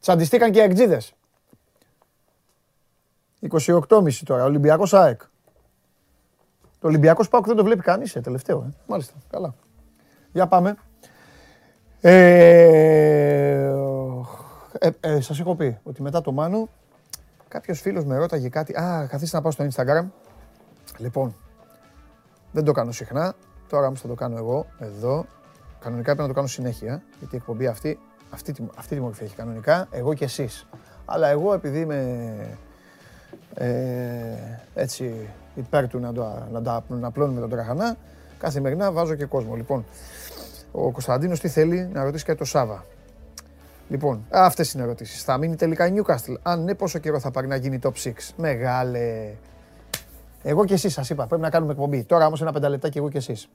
Τσαντιστήκαν και οι εκτζίδες. 28,5 τώρα, Ολυμπιακός ΑΕΚ. Το Ολυμπιακός Πάοκ δεν το βλέπει κανείς, ε, τελευταίο. Ε. Μάλιστα. Καλά. Για πάμε. Ε, ε, ε, σας έχω πει ότι μετά το Μάνο κάποιος φίλος με ρώταγε κάτι. Α, καθίστε να πάω στο Instagram. Λοιπόν, δεν το κάνω συχνά. Τώρα όμως θα το κάνω εγώ εδώ. Κανονικά πρέπει να το κάνω συνέχεια. Γιατί η εκπομπή αυτή, αυτή, αυτή τη μορφή έχει κανονικά. Εγώ και εσείς. Αλλά εγώ επειδή είμαι ε, έτσι υπέρ του να, το, να, τα, να απλώνουμε τον τραχανά. Καθημερινά βάζω και κόσμο. Λοιπόν, ο Κωνσταντίνος τι θέλει να ρωτήσει και το Σάβα. Λοιπόν, αυτές είναι οι ερωτήσεις. Θα μείνει τελικά η Newcastle; Αν ναι, πόσο καιρό θα πάρει να γίνει top 6. Μεγάλε. Εγώ και εσείς σας είπα, πρέπει να κάνουμε εκπομπή. Τώρα όμως ένα πενταλεπτάκι εγώ και εσείς.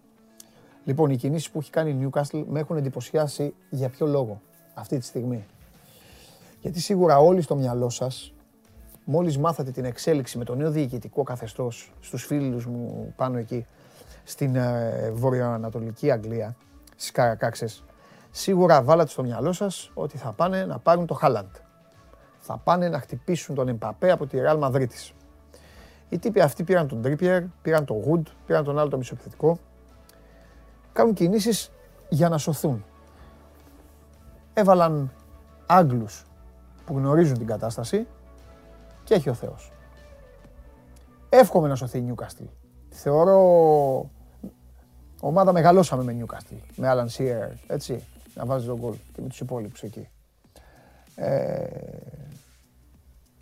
Λοιπόν, οι κινήσεις που έχει κάνει η Newcastle με έχουν εντυπωσιάσει για ποιο λόγο αυτή τη στιγμή. Γιατί σίγουρα όλοι στο μυαλό σας μόλις μάθατε την εξέλιξη με το νέο διοικητικό καθεστώς στους φίλους μου πάνω εκεί στην ε, βορειοανατολική Αγγλία, στις Καρακάξες, σίγουρα βάλατε στο μυαλό σας ότι θα πάνε να πάρουν το Χάλαντ. Θα πάνε να χτυπήσουν τον Εμπαπέ από τη Real Madrid. Οι τύποι αυτοί πήραν τον Τρίπιερ, πήραν τον Γουντ, πήραν τον άλλο το μισοπιθετικό. Κάνουν κινήσεις για να σωθούν. Έβαλαν Άγγλους που γνωρίζουν την κατάσταση και έχει ο Θεός. Εύχομαι να σωθεί η Newcastle. Θεωρώ ομάδα μεγαλώσαμε με Newcastle, με Alan Shearer, έτσι, να βάζει τον γκολ και με τους υπόλοιπους εκεί. Ε,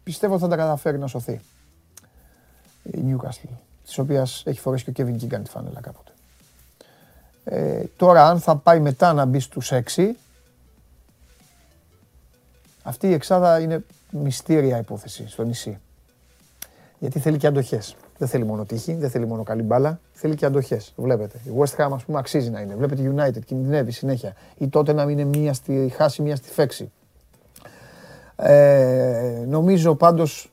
πιστεύω θα τα καταφέρει να σωθεί η Newcastle, της οποίας έχει φορέσει και ο Kevin Keegan τη φάνελα κάποτε. Ε, τώρα αν θα πάει μετά να μπει στους 6, αυτή η εξάδα είναι μυστήρια υπόθεση στο νησί. Γιατί θέλει και αντοχές. Δεν θέλει μόνο τύχη, δεν θέλει μόνο καλή μπάλα, θέλει και αντοχές. Βλέπετε. Η West Ham, ας πούμε, αξίζει να είναι. Βλέπετε η United κινδυνεύει συνέχεια. Ή τότε να μην είναι μία στη χάση, μία στη φέξη. Ε, νομίζω πάντως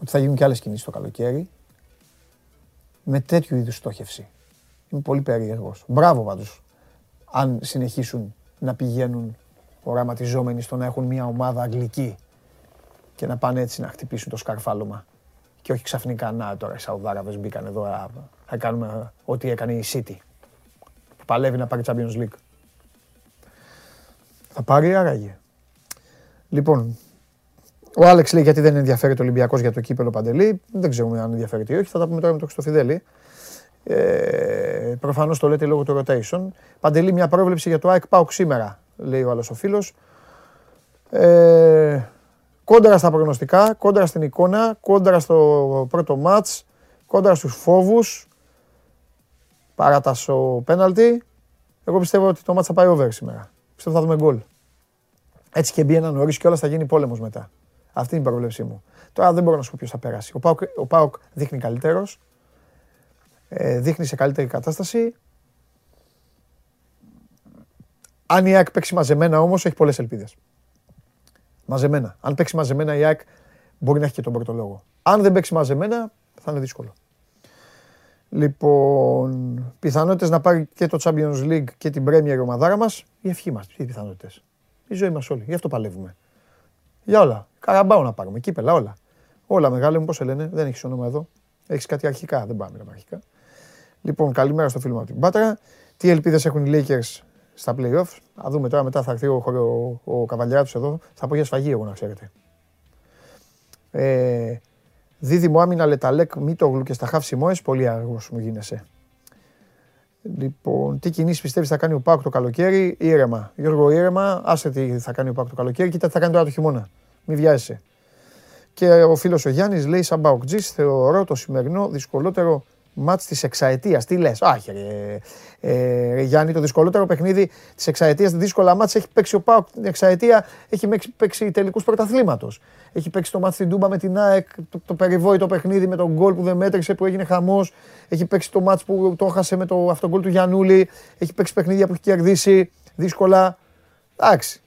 ότι θα γίνουν και άλλες κινήσεις το καλοκαίρι με τέτοιου είδους στόχευση. Είμαι πολύ περίεργος. Μπράβο πάντως αν συνεχίσουν να πηγαίνουν οραματιζόμενοι στο να έχουν μια ομάδα αγγλική και να πάνε έτσι να χτυπήσουν το σκαρφάλωμα. Και όχι ξαφνικά να τώρα οι Σαουδάραβες μπήκαν εδώ, θα κάνουμε ό,τι έκανε η City. Που παλεύει να πάρει Champions League. Θα πάρει άραγε. Λοιπόν, ο Άλεξ λέει γιατί δεν ενδιαφέρει το Ολυμπιακός για το κύπελο Παντελή; Δεν ξέρουμε αν ενδιαφέρει ή όχι. Θα τα πούμε τώρα με το Χρυστοφιδέλη. Ε, προφανώς το λέτε λόγω του rotation. Παντελή, μια πρόβλεψη για το ΑΕΚ ΠΑΟΚ σήμερα λέει ο άλλος ο φίλος. Ε, κόντρα στα προγνωστικά, κόντρα στην εικόνα, κόντρα στο πρώτο μάτς, κόντρα στους φόβους, παράτασο πέναλτι. Εγώ πιστεύω ότι το μάτς θα πάει over σήμερα. Πιστεύω θα δούμε γκολ. Έτσι και μπει ένα νωρίς και όλα θα γίνει πόλεμος μετά. Αυτή είναι η προβλέψή μου. Τώρα δεν μπορώ να σου πω ποιος θα περάσει. Ο Πάοκ, ο Πάοκ δείχνει καλύτερος, ε, δείχνει σε καλύτερη κατάσταση. Αν η ΑΕΚ παίξει μαζεμένα όμως, έχει πολλές ελπίδες. Μαζεμένα. Αν παίξει μαζεμένα η ΑΕΚ μπορεί να έχει και τον πρώτο λόγο. Αν δεν παίξει μαζεμένα, θα είναι δύσκολο. Λοιπόν, πιθανότητες να πάρει και το Champions League και την Premier η ομαδάρα μας, η ευχή μας. Τι πιθανότητες. Η ζωή μας όλοι. Γι' αυτό παλεύουμε. Για όλα. Καραμπάω να πάρουμε. Κύπελα, όλα. Όλα μεγάλα μου, πώς σε λένε. Δεν έχεις όνομα εδώ. Έχεις κάτι αρχικά. Δεν πάμε με αρχικά. Λοιπόν, καλημέρα στο φίλο μου από την Πάτρα. Τι ελπίδες έχουν οι Lakers στα playoff. Θα δούμε τώρα μετά θα έρθει ο, ο, ο εδώ. Θα πω για σφαγή εγώ να ξέρετε. Ε, δίδυμο άμυνα Λεταλέκ, Μίτογλου και στα χάφ Σιμόες, πολύ αργός μου γίνεσαι. Λοιπόν, τι κινήσεις πιστεύεις θα κάνει ο Πάουκ το καλοκαίρι, ήρεμα. Γιώργο, ήρεμα, άσε τι θα κάνει ο Πάουκ το καλοκαίρι, κοίτα τι θα κάνει τώρα το χειμώνα. Μην βιάζεσαι. Και ο φίλος ο Γιάννης λέει: Σαν Πάουκ θεωρώ το σημερινό δυσκολότερο μάτς της εξαετίας. Τι λες, άχι ρε, ε, Γιάννη, το δυσκολότερο παιχνίδι της εξαετίας, δύσκολα μάτς έχει παίξει ο Πάοκ την εξαετία, έχει παίξει τελικούς πρωταθλήματος. Έχει παίξει το μάτς στην Τούμπα με την ΑΕΚ, το, το περιβόητο παιχνίδι με τον γκολ που δεν μέτρησε, που έγινε χαμός. Έχει παίξει το μάτς που το έχασε με το αυτογκολ του Γιαννούλη. Έχει παίξει παιχνίδια που έχει κερδίσει δύσκολα. Εντάξει.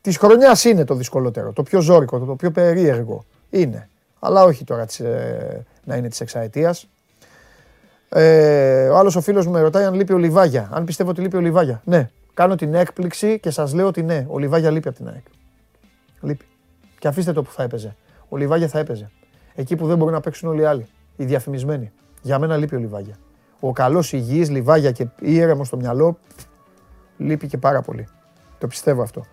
Της χρονιάς είναι το δυσκολότερο, το πιο ζώρικο, το πιο περίεργο. Είναι. Αλλά όχι τώρα της, ε, να είναι της εξαετίας. Ε, ο άλλος ο φίλος μου με ρωτάει αν λείπει ο Λιβάγια. Αν πιστεύω ότι λείπει ο Λιβάγια. Ναι, κάνω την έκπληξη και σας λέω ότι ναι, ο Λιβάγια λείπει από την ΑΕΚ. Λείπει. Και αφήστε το που θα έπαιζε. Ο Λιβάγια θα έπαιζε. Εκεί που δεν μπορούν να παίξουν όλοι οι άλλοι. Οι διαφημισμένοι. Για μένα λείπει ο Λιβάγια. Ο καλός υγιής Λιβάγια και ήρεμος στο μυαλό λείπει και πάρα πολύ. Το πιστεύω αυτό.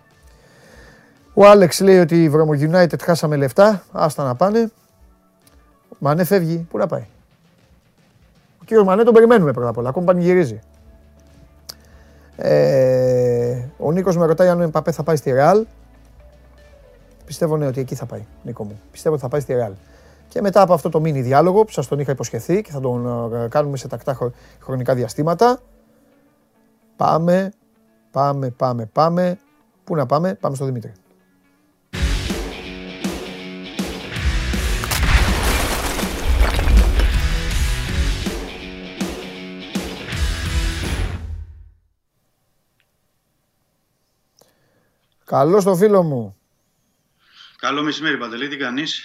Ο Άλεξ λέει ότι η Βρωμο United χάσαμε λεφτά. Άστα να πάνε. Μανέ φεύγει. Πού να πάει; Ο κύριο Μανέ τον περιμένουμε πρώτα απ' όλα. Ακόμα πανηγυρίζει. Ε, ο Νίκος με ρωτάει αν ο Εμπαπέ θα πάει στη Ρεάλ. Πιστεύω ναι ότι εκεί θα πάει, Νίκο μου. Πιστεύω ότι θα πάει στη Ρεάλ. Και μετά από αυτό το μίνι διάλογο που σας τον είχα υποσχεθεί και θα τον ε, κάνουμε σε τακτά χρονικά διαστήματα. Πάμε, πάμε, πάμε, πάμε. Πού να πάμε, πάμε στο Δημήτρη. Καλό το φίλο μου. Καλό μεσημέρι, Παντελή. Τι κάνεις;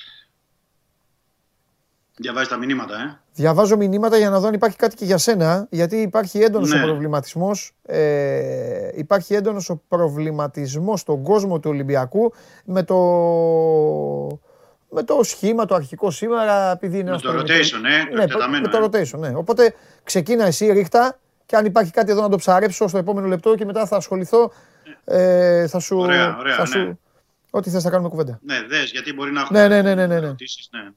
Διαβάζεις τα μηνύματα, ε; Διαβάζω μηνύματα για να δω αν υπάρχει κάτι και για σένα, γιατί υπάρχει έντονος ναι. ο προβληματισμός, ε, υπάρχει έντονος ο προβληματισμός στον κόσμο του Ολυμπιακού με το, με το σχήμα, το αρχικό σήμερα, επειδή είναι Με το rotation, ε, ναι, με το ε. rotation, ναι. Οπότε ξεκίνα εσύ ρίχτα και αν υπάρχει κάτι εδώ να το ψαρέψω στο επόμενο λεπτό και μετά θα ασχοληθώ ε, θα σου. Ωραία, ωραία, θα ναι. Ό,τι θες θα κάνουμε κουβέντα. Ναι, δες, γιατί μπορεί να έχουμε ναι, ναι, ναι, ναι, ναι. ναι. ναι.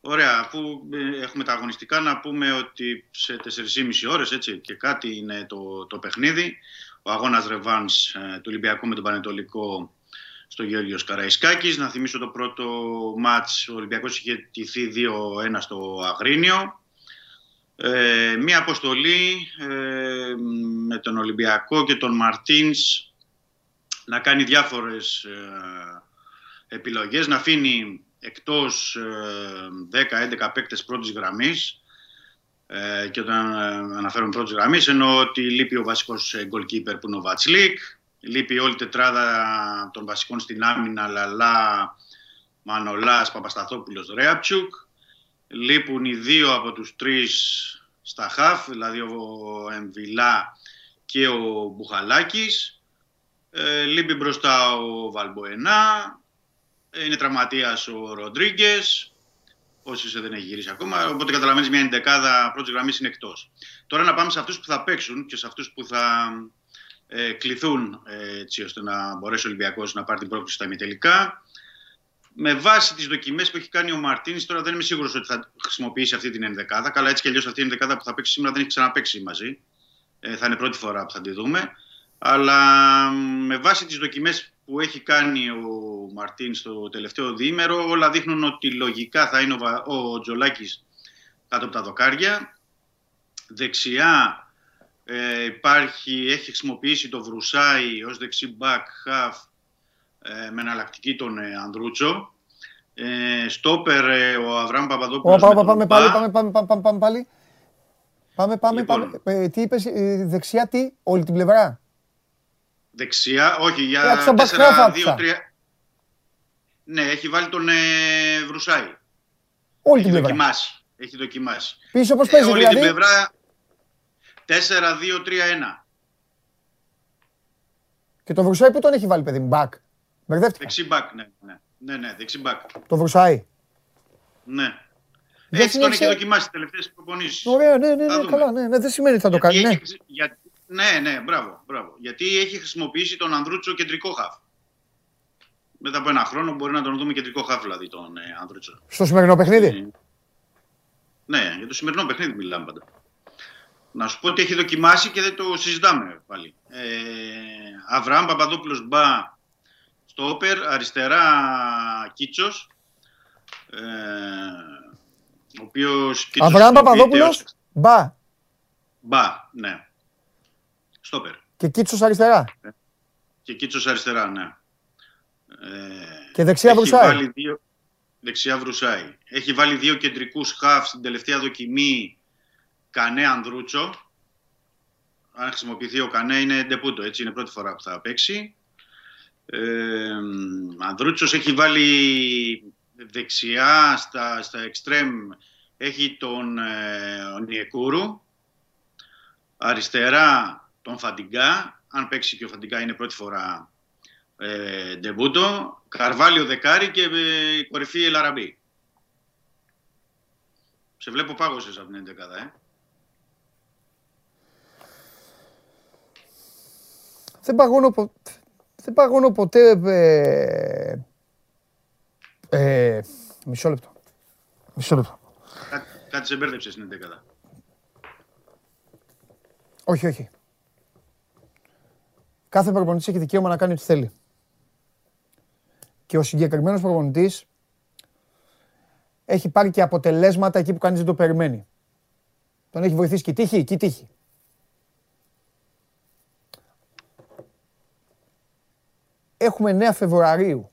Ωραία, αφού ε, έχουμε τα αγωνιστικά να πούμε ότι σε 4,5 ώρες έτσι, και κάτι είναι το, το παιχνίδι. Ο αγώνας Ρεβάνς ε, του Ολυμπιακού με τον Πανετολικό στο Γεώργιος Καραϊσκάκης. Να θυμίσω το πρώτο μάτς, ο Ολυμπιακός είχε τηθεί 2-1 στο Αγρίνιο. Ε, μία αποστολή ε, με τον Ολυμπιακό και τον Μαρτίνς να κάνει διάφορες ε, επιλογές, να αφήνει εκτός 10-11 παίκτες πρώτης γραμμής ε, και όταν αναφέρουμε πρώτης γραμμής εννοώ ότι λείπει ο βασικός goalkeeper που είναι ο Βατσλίκ, λείπει όλη η τετράδα των βασικών στην άμυνα Λαλά, Μανολάς, Παπασταθόπουλος, Ρέαπτσουκ Λείπουν οι δύο από τους τρεις στα χαφ, δηλαδή ο Εμβιλά και ο Μπουχαλάκης. Ε, λείπει μπροστά ο Βαλμποενά. Είναι τραυματίας ο Ροντρίγκες. Όσοι δεν έχει γυρίσει ακόμα. Οπότε καταλαβαίνεις μια εντεκάδα πρώτης γραμμής είναι εκτός. Τώρα να πάμε σε αυτούς που θα παίξουν και σε αυτούς που θα ε, κληθούν ε, έτσι ώστε να μπορέσει ο Ολυμπιακός να πάρει την πρόκληση στα ημιτελικά με βάση τις δοκιμές που έχει κάνει ο Μαρτίνης, τώρα δεν είμαι σίγουρος ότι θα χρησιμοποιήσει αυτή την ενδεκάδα. Καλά, έτσι κι αλλιώς αυτή η ενδεκάδα που θα παίξει σήμερα δεν έχει ξαναπέξει μαζί. Ε, θα είναι πρώτη φορά που θα τη δούμε. Αλλά με βάση τις δοκιμές που έχει κάνει ο Μαρτίν στο τελευταίο διήμερο, όλα δείχνουν ότι λογικά θα είναι ο, ο Τζολάκης κάτω από τα δοκάρια. Δεξιά ε, υπάρχει, έχει χρησιμοποιήσει το Βρουσάι ως δεξί back half ε, με εναλλακτική τον ε, Ανδρούτσο. Ε, στόπερ ε, ο Αβραάμ Παπαδόπουλος. Πάμε, πάμε, πάλι, πάμε, πάμε, πάμε, πάμε, πάλι. Πάμε, πάμε, λοιπόν, πάμε. Ε, τι είπες, ε, δεξιά τι, όλη την πλευρά; Δεξιά, όχι, για 4-2-3. Ναι, έχει βάλει τον ε, Βρουσάη. Όλη έχει την πλευρά. Δοκιμάσει. Έχει δοκιμάσει. Πίσω πώς παίζει, ε, όλη δηλαδή; την πλευρά 4-2-3-1. Και το Βρουσάη που τον έχει βάλει, παιδί μου, back. Μπερδεύτηκα. Δεξί μπακ, ναι, ναι. Ναι, ναι, δεξί μπακ. Το Βρουσάη. Ναι. Έτσι τον έχει δοκιμάσει τις τελευταίες προπονήσεις. Ωραία, ναι, ναι, ναι, καλά, ναι, ναι, δεν σημαίνει ότι θα το κάνει. Ναι. Για, ναι, ναι, μπράβο, μπράβο. Γιατί έχει χρησιμοποιήσει τον Ανδρούτσο κεντρικό χαφ. Μετά από ένα χρόνο μπορεί να τον δούμε κεντρικό χαφ, δηλαδή τον ε, Ανδρούτσο. Στο σημερινό παιχνίδι; Ε, ναι, για το σημερινό παιχνίδι μιλάμε πάντα. Να σου πω ότι έχει δοκιμάσει και δεν το συζητάμε πάλι. Ε, Αβραάμ Παπαδόπουλος Μπα στο όπερ, αριστερά Κίτσος, ε, Ο οποίος. Αβραάμ Παπαδόπουλος. Μπα. Μπα, ναι. Στόπερ. Και Κίτσος αριστερά. Και Κίτσος αριστερά, ναι. Ε, και δεξιά βρουσάει. Βάλει δύο, δεξιά βρουσάει. Έχει βάλει δύο κεντρικούς χαφ στην τελευταία δοκιμή Κανέ Ανδρούτσο. Αν χρησιμοποιηθεί ο Κανέ είναι ντεπούτο, έτσι είναι πρώτη φορά που θα παίξει. Ε, Ανδρούτσος έχει βάλει δεξιά στα, στα εξτρέμ έχει τον ε, Νιεκούρου, αριστερά τον Φαντιγκά, αν παίξει και ο Φαντιγκά είναι πρώτη φορά ε, ντεμπούτο, Καρβάλιο Δεκάρη και ε, κορυφή Ελαραμπή. Σε βλέπω πάγωσες από την 11 ε. Δεν παγώνω, πο... δεν παγώνω ποτέ... Ε... Ε... Μισό λεπτό. Μισό λεπτό. Κά, κάτι σε μπέρδεψε στην 11 Όχι, όχι. Κάθε προπονητής έχει δικαίωμα να κάνει ό,τι θέλει και ο συγκεκριμένος προπονητής έχει πάρει και αποτελέσματα εκεί που κανείς δεν το περιμένει. Τον έχει βοηθήσει και η τύχη, και η τύχη. Έχουμε 9 Φεβρουαρίου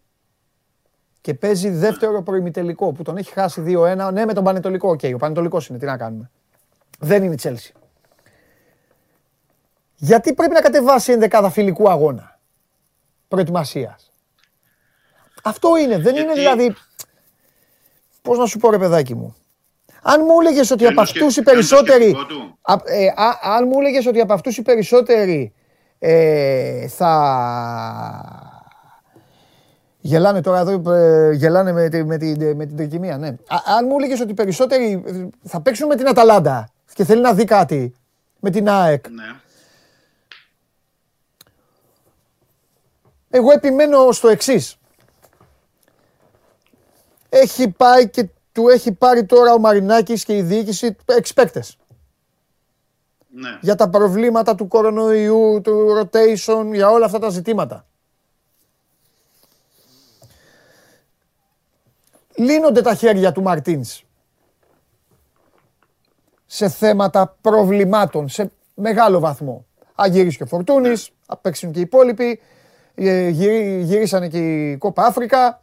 και παίζει δεύτερο προημιτελικό που τον έχει χάσει 2-1. Ναι, με τον Πανετολικό. OK, okay, ο Πανετολικός είναι. Τι να κάνουμε. Δεν είναι η Τσέλση. Γιατί πρέπει να κατεβάσει ενδεκάδα φιλικού αγώνα προετοιμασίας; Αυτό είναι. Δεν είναι δηλαδή. Πώς να σου πω, ρε παιδάκι μου; Αν μου έλεγες ότι από αυτούς οι περισσότεροι. Ε, αν μου έλεγες ότι από αυτούς οι περισσότεροι ε, θα. Γελάνε τώρα εδώ, ε, γελάνε με, με, με, με την τρικυμία, ναι. αν μου έλεγες ότι οι περισσότεροι θα παίξουν με την Αταλάντα και θέλει να δει κάτι με την ΑΕΚ. Ναι. Εγώ επιμένω στο εξής έχει πάει και του έχει πάρει τώρα ο Μαρινάκης και η διοίκηση εξπέκτες. Ναι. Για τα προβλήματα του κορονοϊού, του rotation, για όλα αυτά τα ζητήματα. Λύνονται τα χέρια του Μαρτίνς σε θέματα προβλημάτων, σε μεγάλο βαθμό. Αγυρίσει και ο Φορτούνης, θα παίξουν και οι υπόλοιποι, ε, γυρίσανε και η Κόπα Αφρικα,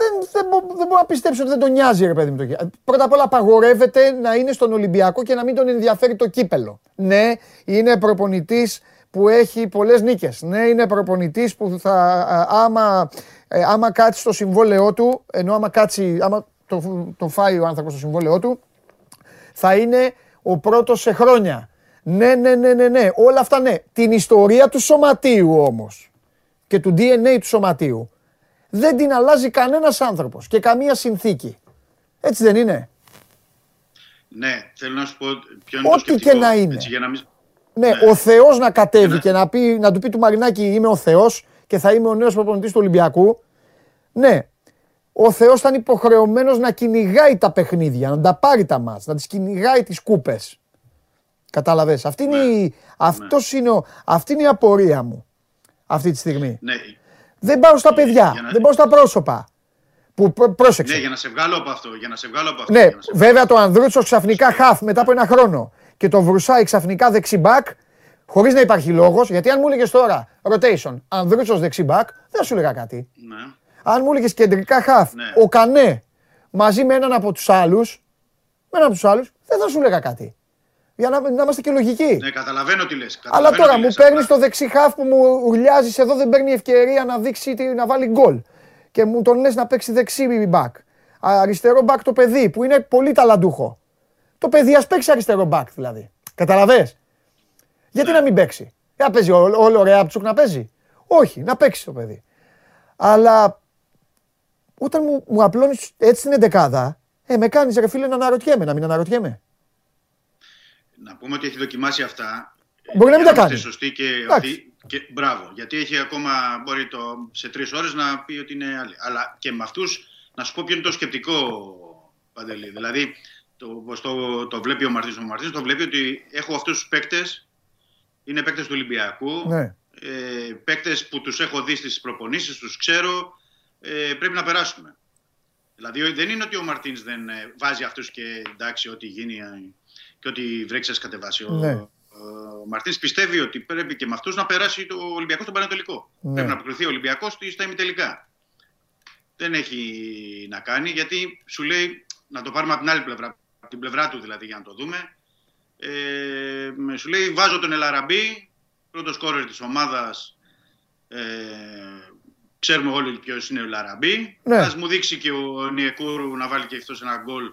δεν, δεν, δεν μπορώ να πιστέψω ότι δεν τον νοιάζει ρε παιδί μου το Πρώτα απ' όλα απαγορεύεται να είναι στον Ολυμπιακό και να μην τον ενδιαφέρει το κύπελο. Ναι, είναι προπονητής που έχει πολλές νίκες. Ναι, είναι προπονητής που θα, άμα, ε, άμα κάτσει στο συμβόλαιό του, ενώ άμα κάτσει, άμα το, το φάει ο άνθρωπος στο συμβόλαιό του, θα είναι ο πρώτος σε χρόνια. Ναι, ναι, ναι, ναι, ναι, όλα αυτά ναι. Την ιστορία του σωματείου όμως και του DNA του σωματείου δεν την αλλάζει κανένας άνθρωπος και καμία συνθήκη. Έτσι δεν είναι; Ναι, θέλω να σου πω ποιο είναι Ό,τι και να είναι. Έτσι, για να μην... ναι, ναι, ο Θεός να κατέβει και να, πει, να του πει του Μαρινάκη είμαι ο Θεός και θα είμαι ο νέος προπονητής του Ολυμπιακού. Ναι, ο Θεός θα είναι υποχρεωμένος να κυνηγάει τα παιχνίδια, να τα πάρει τα μάτς, να τις κυνηγάει τις κούπες. Κατάλαβες. Αυτή είναι, ναι. η, αυτός είναι ο, αυτή είναι η απορία μου αυτή τη στιγμή. Ναι, δεν πάω στα παιδιά, δεν πάω στα πρόσωπα. Που πρόσεξε. Ναι, για να σε βγάλω από αυτό. Για να σε βγάλω από αυτό ναι, βέβαια το Ανδρούτσος ξαφνικά χαφ μετά από ένα χρόνο και το Βρουσάη ξαφνικά δεξιμπάκ, χωρίς να υπάρχει λόγος. Γιατί αν μου έλεγες τώρα rotation, Ανδρούτσο δεξιμπάκ, δεν σου έλεγα κάτι. Ναι. Αν μου έλεγες κεντρικά χαφ, ναι. ο Κανέ μαζί με έναν από τους άλλους, με έναν από τους άλλους, δεν θα σου έλεγα κάτι. Για να, να είμαστε και λογικοί. Ναι, καταλαβαίνω τι λες. Αλλά τώρα μου παίρνεις το δεξί χάφ που μου ουρλιάζεις εδώ, δεν παίρνει ευκαιρία να δείξει να βάλει γκολ. Και μου τον λες να παίξει δεξί μπακ. Αριστερό μπακ το παιδί που είναι πολύ ταλαντούχο. Το παιδί ας παίξει αριστερό μπακ δηλαδή. Καταλαβέ. Γιατί ναι. να μην παίξει; Για παίζει όλο ωραία τσουκ να παίζει; Όχι, να παίξει το παιδί. Αλλά όταν μου, μου απλώνεις έτσι την εντεκάδα, ε, με κάνεις ρε φίλε να αναρωτιέμαι, να μην αναρωτιέμαι να πούμε ότι έχει δοκιμάσει αυτά. Μπορεί να μην τα κάνει. Σωστή και, αυτή, και μπράβο. Γιατί έχει ακόμα, μπορεί το, σε τρεις ώρες να πει ότι είναι άλλη. Αλλά και με αυτούς, να σου πω ποιο είναι το σκεπτικό, Παντελή. Δηλαδή, το, το, το βλέπει ο Μαρτίνο. Ο Μαρτίνο το βλέπει ότι έχω αυτούς τους παίκτες, είναι παίκτες του Ολυμπιακού. Ναι. Ε, παίκτες που τους έχω δει στις προπονήσεις, τους ξέρω. ε, πρέπει να περάσουμε. Δηλαδή δεν είναι ότι ο Μαρτίνς δεν ε, βάζει αυτούς και εντάξει, ό,τι γίνει ε, και ό,τι βρέξεις κατεβάσει. Ναι. Ο, ο Μαρτίνς πιστεύει ότι πρέπει και με αυτούς να περάσει το Ολυμπιακός στον Πανατολικό. Ναι. Πρέπει να αποκριθεί ο Ολυμπιακός στα ημιτελικά. Δεν έχει να κάνει γιατί σου λέει να το πάρουμε από την άλλη πλευρά, από την πλευρά του δηλαδή για να το δούμε. Ε, σου λέει βάζω τον Ελαραμπή, πρώτος σκόρερ της ομάδας, ε, ξέρουμε όλοι ποιος είναι ο Ελαραμπή. Ναι. Ας μου δείξει και ο Νιεκούρου να βάλει και αυτός ένα γκολ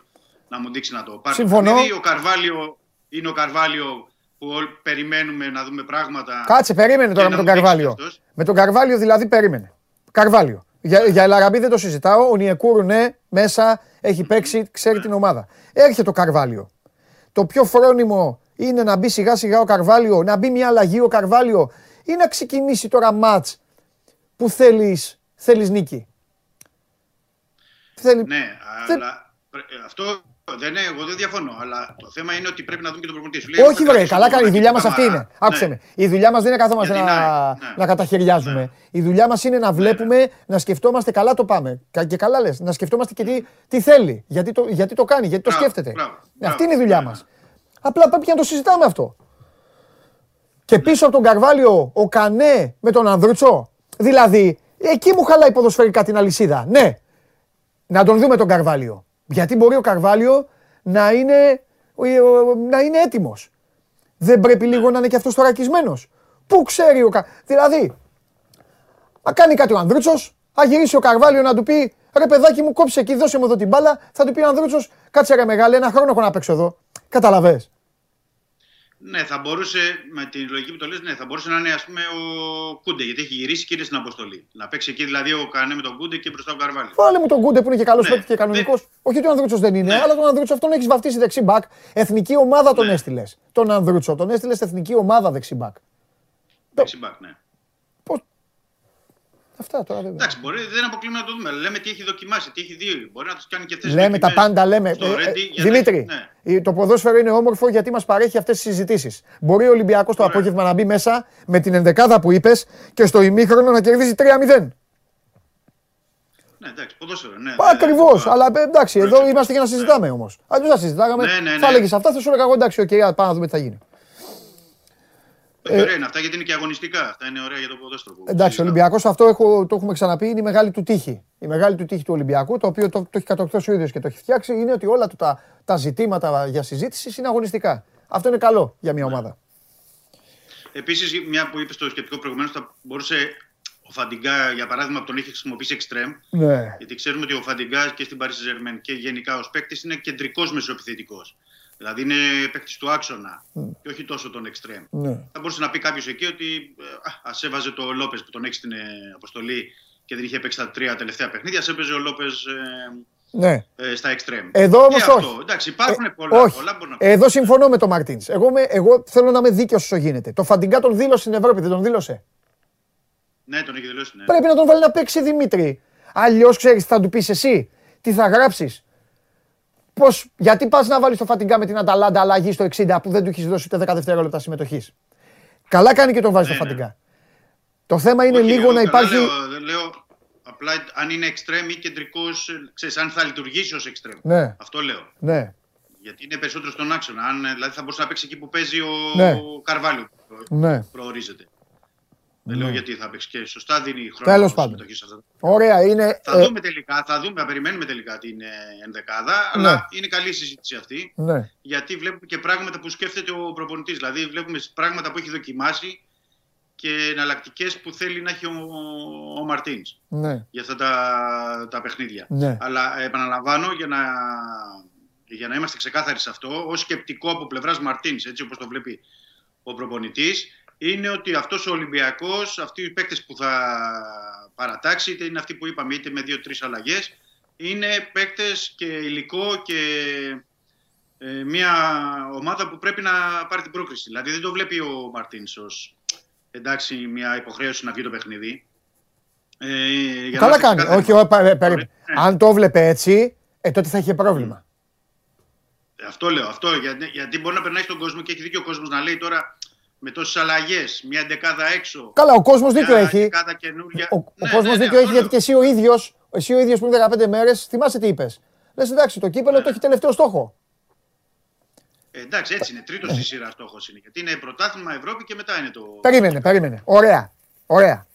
να μου δείξει να το πάρει. Συμφωνώ. Δηλαδή, ο Καρβάλιο είναι ο Καρβάλιο που όλοι περιμένουμε να δούμε πράγματα. Κάτσε, περίμενε τώρα και με να τον μου δείξει Καρβάλιο. αυτός. Με τον Καρβάλιο δηλαδή περίμενε. Καρβάλιο. Για, για Ελαραμπή δεν το συζητάω. Ο Νιεκούρου ναι, μέσα έχει παίξει, ξέρει την ομάδα. Έρχεται ο Καρβάλιο. Το πιο φρόνιμο είναι να μπει σιγά σιγά ο Καρβάλιο, να μπει μια αλλαγή ο Καρβάλιο ή να ξεκινήσει τώρα μάτς που θέλεις, θέλεις νίκη. Θέλει... Ναι, Δεν- αλλά πρέ- ε, αυτό δεν είναι, εγώ δεν διαφωνώ. Αλλά το θέμα είναι ότι πρέπει να δούμε και τον προπονητή. Σου λέει, Όχι θα βρε, κρατήσω καλά τον κάνει. Η δουλειά Καμαρά. μας αυτή είναι. Άκουσε Ναι. με. Η δουλειά μας δεν είναι καθόμαστε Γιατί να, να- ναι. να καταχαιριάζουμε. Η δουλειά μας είναι να βλέπουμε, να σκεφτόμαστε καλά το πάμε. Κα- Και καλά λες, να σκεφτόμαστε και τι, τι θέλει. Γιατί το, γιατί το κάνει, γιατί το Μπράβο, σκέφτεται. μπράβο, Αυτή μπράβο. είναι η δουλειά Ναι, μας. Απλά πρέπει να το συζητάμε αυτό. Και πίσω από τον Καρβάλιο, ο Κανέ με τον Ανδρούτσο. Δηλαδή, εκεί μου χαλάει ποδοσφαιρικά την αλυσίδα. Ναι, να τον δούμε τον Καρβάλιο. Γιατί μπορεί ο Καρβάλιο να είναι, να είναι έτοιμος. Δεν πρέπει λίγο να είναι και αυτός θωρακισμένος. Πού ξέρει ο Κα... Δηλαδή, να κάνει κάτι ο Ανδρούτσος, θα γυρίσει ο Καρβάλιο να του πει ρε παιδάκι μου κόψε εκεί, δώσε μου εδώ την μπάλα. Θα του πει ο Ανδρούτσος, κάτσε ρε μεγάλε, ένα χρόνο έχω να παίξω εδώ. Καταλαβες. Ναι, θα μπορούσε, με την λογική που το λες, ναι, θα μπορούσε να είναι ας πούμε ο Κούντε, γιατί έχει γυρίσει και είναι στην αποστολή. Να παίξει εκεί δηλαδή ο Κανέ με τον Κούντε και μπροστά ο Καρβάλιο. Βάλε μου τον Κούντε που είναι και καλός Ναι, παίκτης και κανονικός. Όχι ότι ο Ανδρούτσος δεν είναι, Ναι. αλλά τον Ανδρούτσο αυτόν έχεις βαφτίσει δεξί μπακ. Εθνική ομάδα τον Ναι. έστειλες. Τον Ανδρούτσο τον έστειλες στην εθνική ομάδα δεξί μπακ. Δεξιμπάκ, ναι. Αυτά τώρα δεν Εντάξει, μπορεί, δεν αποκλείουμε να το δούμε. Λέμε τι έχει δοκιμάσει, τι έχει δει. Μπορεί να τους κάνει και αυτές Λέμε τα πάντα, λέμε. Στο Ε, ε, Ρέντι, για να- Δημήτρη, ναι. η- το ποδόσφαιρο είναι όμορφο γιατί μας παρέχει αυτές τις συζητήσεις. Μπορεί ο Ολυμπιακός το Ωραία. απόγευμα να μπει μέσα με την ενδεκάδα που είπες και στο ημίχρονο να κερδίσει 3-0. Ναι, εντάξει, ποδόσφαιρο. Ναι, Ακριβώς. ναι, Αλλά ε, εντάξει, εδώ Πρόσεξε. είμαστε για να συζητάμε όμως. Αλλιώς θα συζητάγαμε. Ναι, ναι, ναι. Θα έλεγε αυτά, θα σου έλεγα εγώ εντάξει, οκ, πάμε να δούμε τι θα γίνει. Ε, Ωραία είναι αυτά γιατί είναι και αγωνιστικά. Αυτά είναι ωραία για το ποδόσφαιρο. που Εντάξει, ο συζητάμε. Ολυμπιακός αυτό έχω, το έχουμε ξαναπεί, είναι η μεγάλη του τύχη. Η μεγάλη του τύχη του Ολυμπιακού, το οποίο το, το έχει κατορθώσει ο ίδιος και το έχει φτιάξει, είναι ότι όλα του τα, τα ζητήματα για συζήτηση είναι αγωνιστικά. Αυτό είναι καλό για μια ομάδα. Επίσης, μια που είπες στο σκεπτικό προηγουμένως, θα μπορούσε ο Φαντιγκά, για παράδειγμα, που τον είχε χρησιμοποιήσει εξτρέμ. Ναι. Γιατί ξέρουμε ότι ο Φαντιγκά και στην Paris Saint-Germain και γενικά ως παίκτης είναι κεντρικός μεσοεπιθετικός. Δηλαδή είναι παίκτης του άξονα και όχι τόσο τον εξτρέμ. ναι. Θα μπορούσε να πει κάποιος εκεί ότι α έβαζε το Λόπε που τον έχει στην ε, αποστολή και δεν είχε παίξει τα τρία τελευταία παιχνίδια. Α έπαιζε ο Λόπε ναι. ε, στα εξτρέμ. Εδώ όμως Και αυτό. όχι. Εντάξει, υπάρχουν Ε, πολλά, όχι. πολλά μπορεί να πει. Εδώ συμφωνώ με τον Μαρτίν. Εγώ, με- εγώ θέλω να είμαι δίκαιος όσο γίνεται. Το Φαντιγκά τον δήλωσε στην Ευρώπη, δεν τον δήλωσε; Ναι, τον έχει δηλώσει. Ναι. Πρέπει να τον βάλει να παίξει Δημήτρη. Αλλιώς ξέρεις τι θα του πεις εσύ, τι θα γράψεις. Πώς, γιατί πας να βάλεις το Φατιγκά με την Αταλάντα αλλαγή στο 60 που δεν του έχεις δώσει ούτε 10 δευτερόλεπτα συμμετοχής; Καλά κάνει και τον βάζεις Ναι, στο ναι. Φατιγκά. Το θέμα είναι Όχι, λίγο εγώ να καλά υπάρχει. Λέω, δεν λέω απλά αν είναι εξτρέμ ή κεντρικός, ξέρεις, αν θα λειτουργήσει ως εξτρέμ. Ναι, Αυτό λέω. ναι, Γιατί είναι περισσότερο στον άξονα. Αν, ε, δηλαδή θα μπορούσε να παίξει εκεί που παίζει ο, Ναι. ο Καρβάλιο. που ναι. Προορίζεται. Δεν λέω γιατί θα παίξει και σωστά δίνει Τέλος χρόνο πάντων. συμμετοχή σε αυτά. Ωραία, είναι. Θα ε, δούμε τελικά, θα δούμε, θα περιμένουμε τελικά την ε, ενδεκάδα, αλλά είναι καλή η συζήτηση αυτή. ναι, Γιατί βλέπουμε και πράγματα που σκέφτεται ο προπονητής. Δηλαδή, βλέπουμε πράγματα που έχει δοκιμάσει και εναλλακτικές που θέλει να έχει ο, ο Μαρτίνς ναι, για αυτά τα, τα παιχνίδια. Ναι. Αλλά ε, επαναλαμβάνω για να, για να είμαστε ξεκάθαροι σε αυτό, ως σκεπτικό από πλευράς Μαρτίνς, έτσι όπως το βλέπει ο προπονητής, είναι ότι αυτός ο Ολυμπιακός, αυτοί οι παίκτες που θα παρατάξει, είτε είναι αυτοί που είπαμε, είτε με δύο-τρεις αλλαγές, είναι παίκτες και υλικό και ε, μια ομάδα που πρέπει να πάρει την πρόκριση. Δηλαδή δεν το βλέπει ο Μαρτίνς ως εντάξει μια υποχρέωση να βγει το παιχνίδι. Ε, για να Καλά είμαστε κάνει. ξεκάθαροι. Όχι, ο- πε- περίμενε. Ναι. Αν το βλέπε έτσι, ε, τότε θα είχε πρόβλημα. Αυτό λέω. Αυτό, γιατί, γιατί μπορεί να περνάει στον κόσμο και έχει δίκιο ο κόσμος να λέει τώρα με τόσες αλλαγές, μια δεκάδα έξω. Καλά, ο κόσμος δίκιο μια έχει. δεκάδα καινούρια. Ο, ο Ναι, κόσμος ναι, ναι, δίκιο έχει αυτό γιατί και εσύ ο ίδιος εσύ ο ίδιος πριν 15 μέρες, θυμάσαι τι είπες. Λες εντάξει, το κύπελο το έχει τελευταίο στόχο. Ε, εντάξει, έτσι είναι. Τρίτος στη σειρά στόχος είναι. Γιατί είναι πρωτάθλημα Ευρώπη και μετά είναι το. Περίμενε, περίμενε. Ωραία. Ωραία.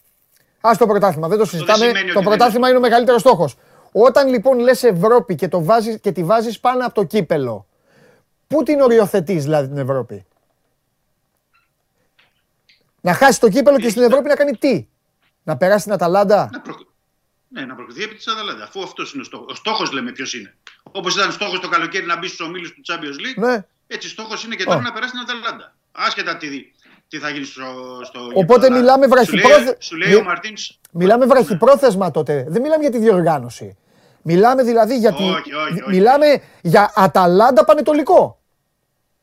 Α το πρωτάθλημα, δεν το συζητάμε. Το, το πρωτάθλημα είναι ο μεγαλύτερος στόχος. Όταν λοιπόν λες Ευρώπη και, το βάζεις, και τη βάζεις πάνω από το κύπελο, πού την οριοθετείς δηλαδή την Ευρώπη; Να χάσει το κύπελο και στην Ευρώπη να κάνει τι; Να περάσει την Αταλάντα; Να προ... Ναι, να προκριθεί επί της Αταλάντα. Αφού αυτός είναι ο στόχος. Ο στόχος λέμε ποιος είναι. Όπως ήταν στόχος το καλοκαίρι να μπει στους ομίλους του Champions League, ναι. έτσι στόχος είναι και τώρα να περάσει την Αταλάντα. Άσχετα τι, τι θα γίνει στο, στο Οπότε μιλάμε βραχυπρόθεσμα. Σου λέει, ο Μαρτίν. Μιλάμε βραχυπρόθεσμα τότε. Δεν μιλάμε για τη διοργάνωση. Μιλάμε δηλαδή για. Όχι, όχι, όχι. Μιλάμε για Αταλάντα Πανετολικό.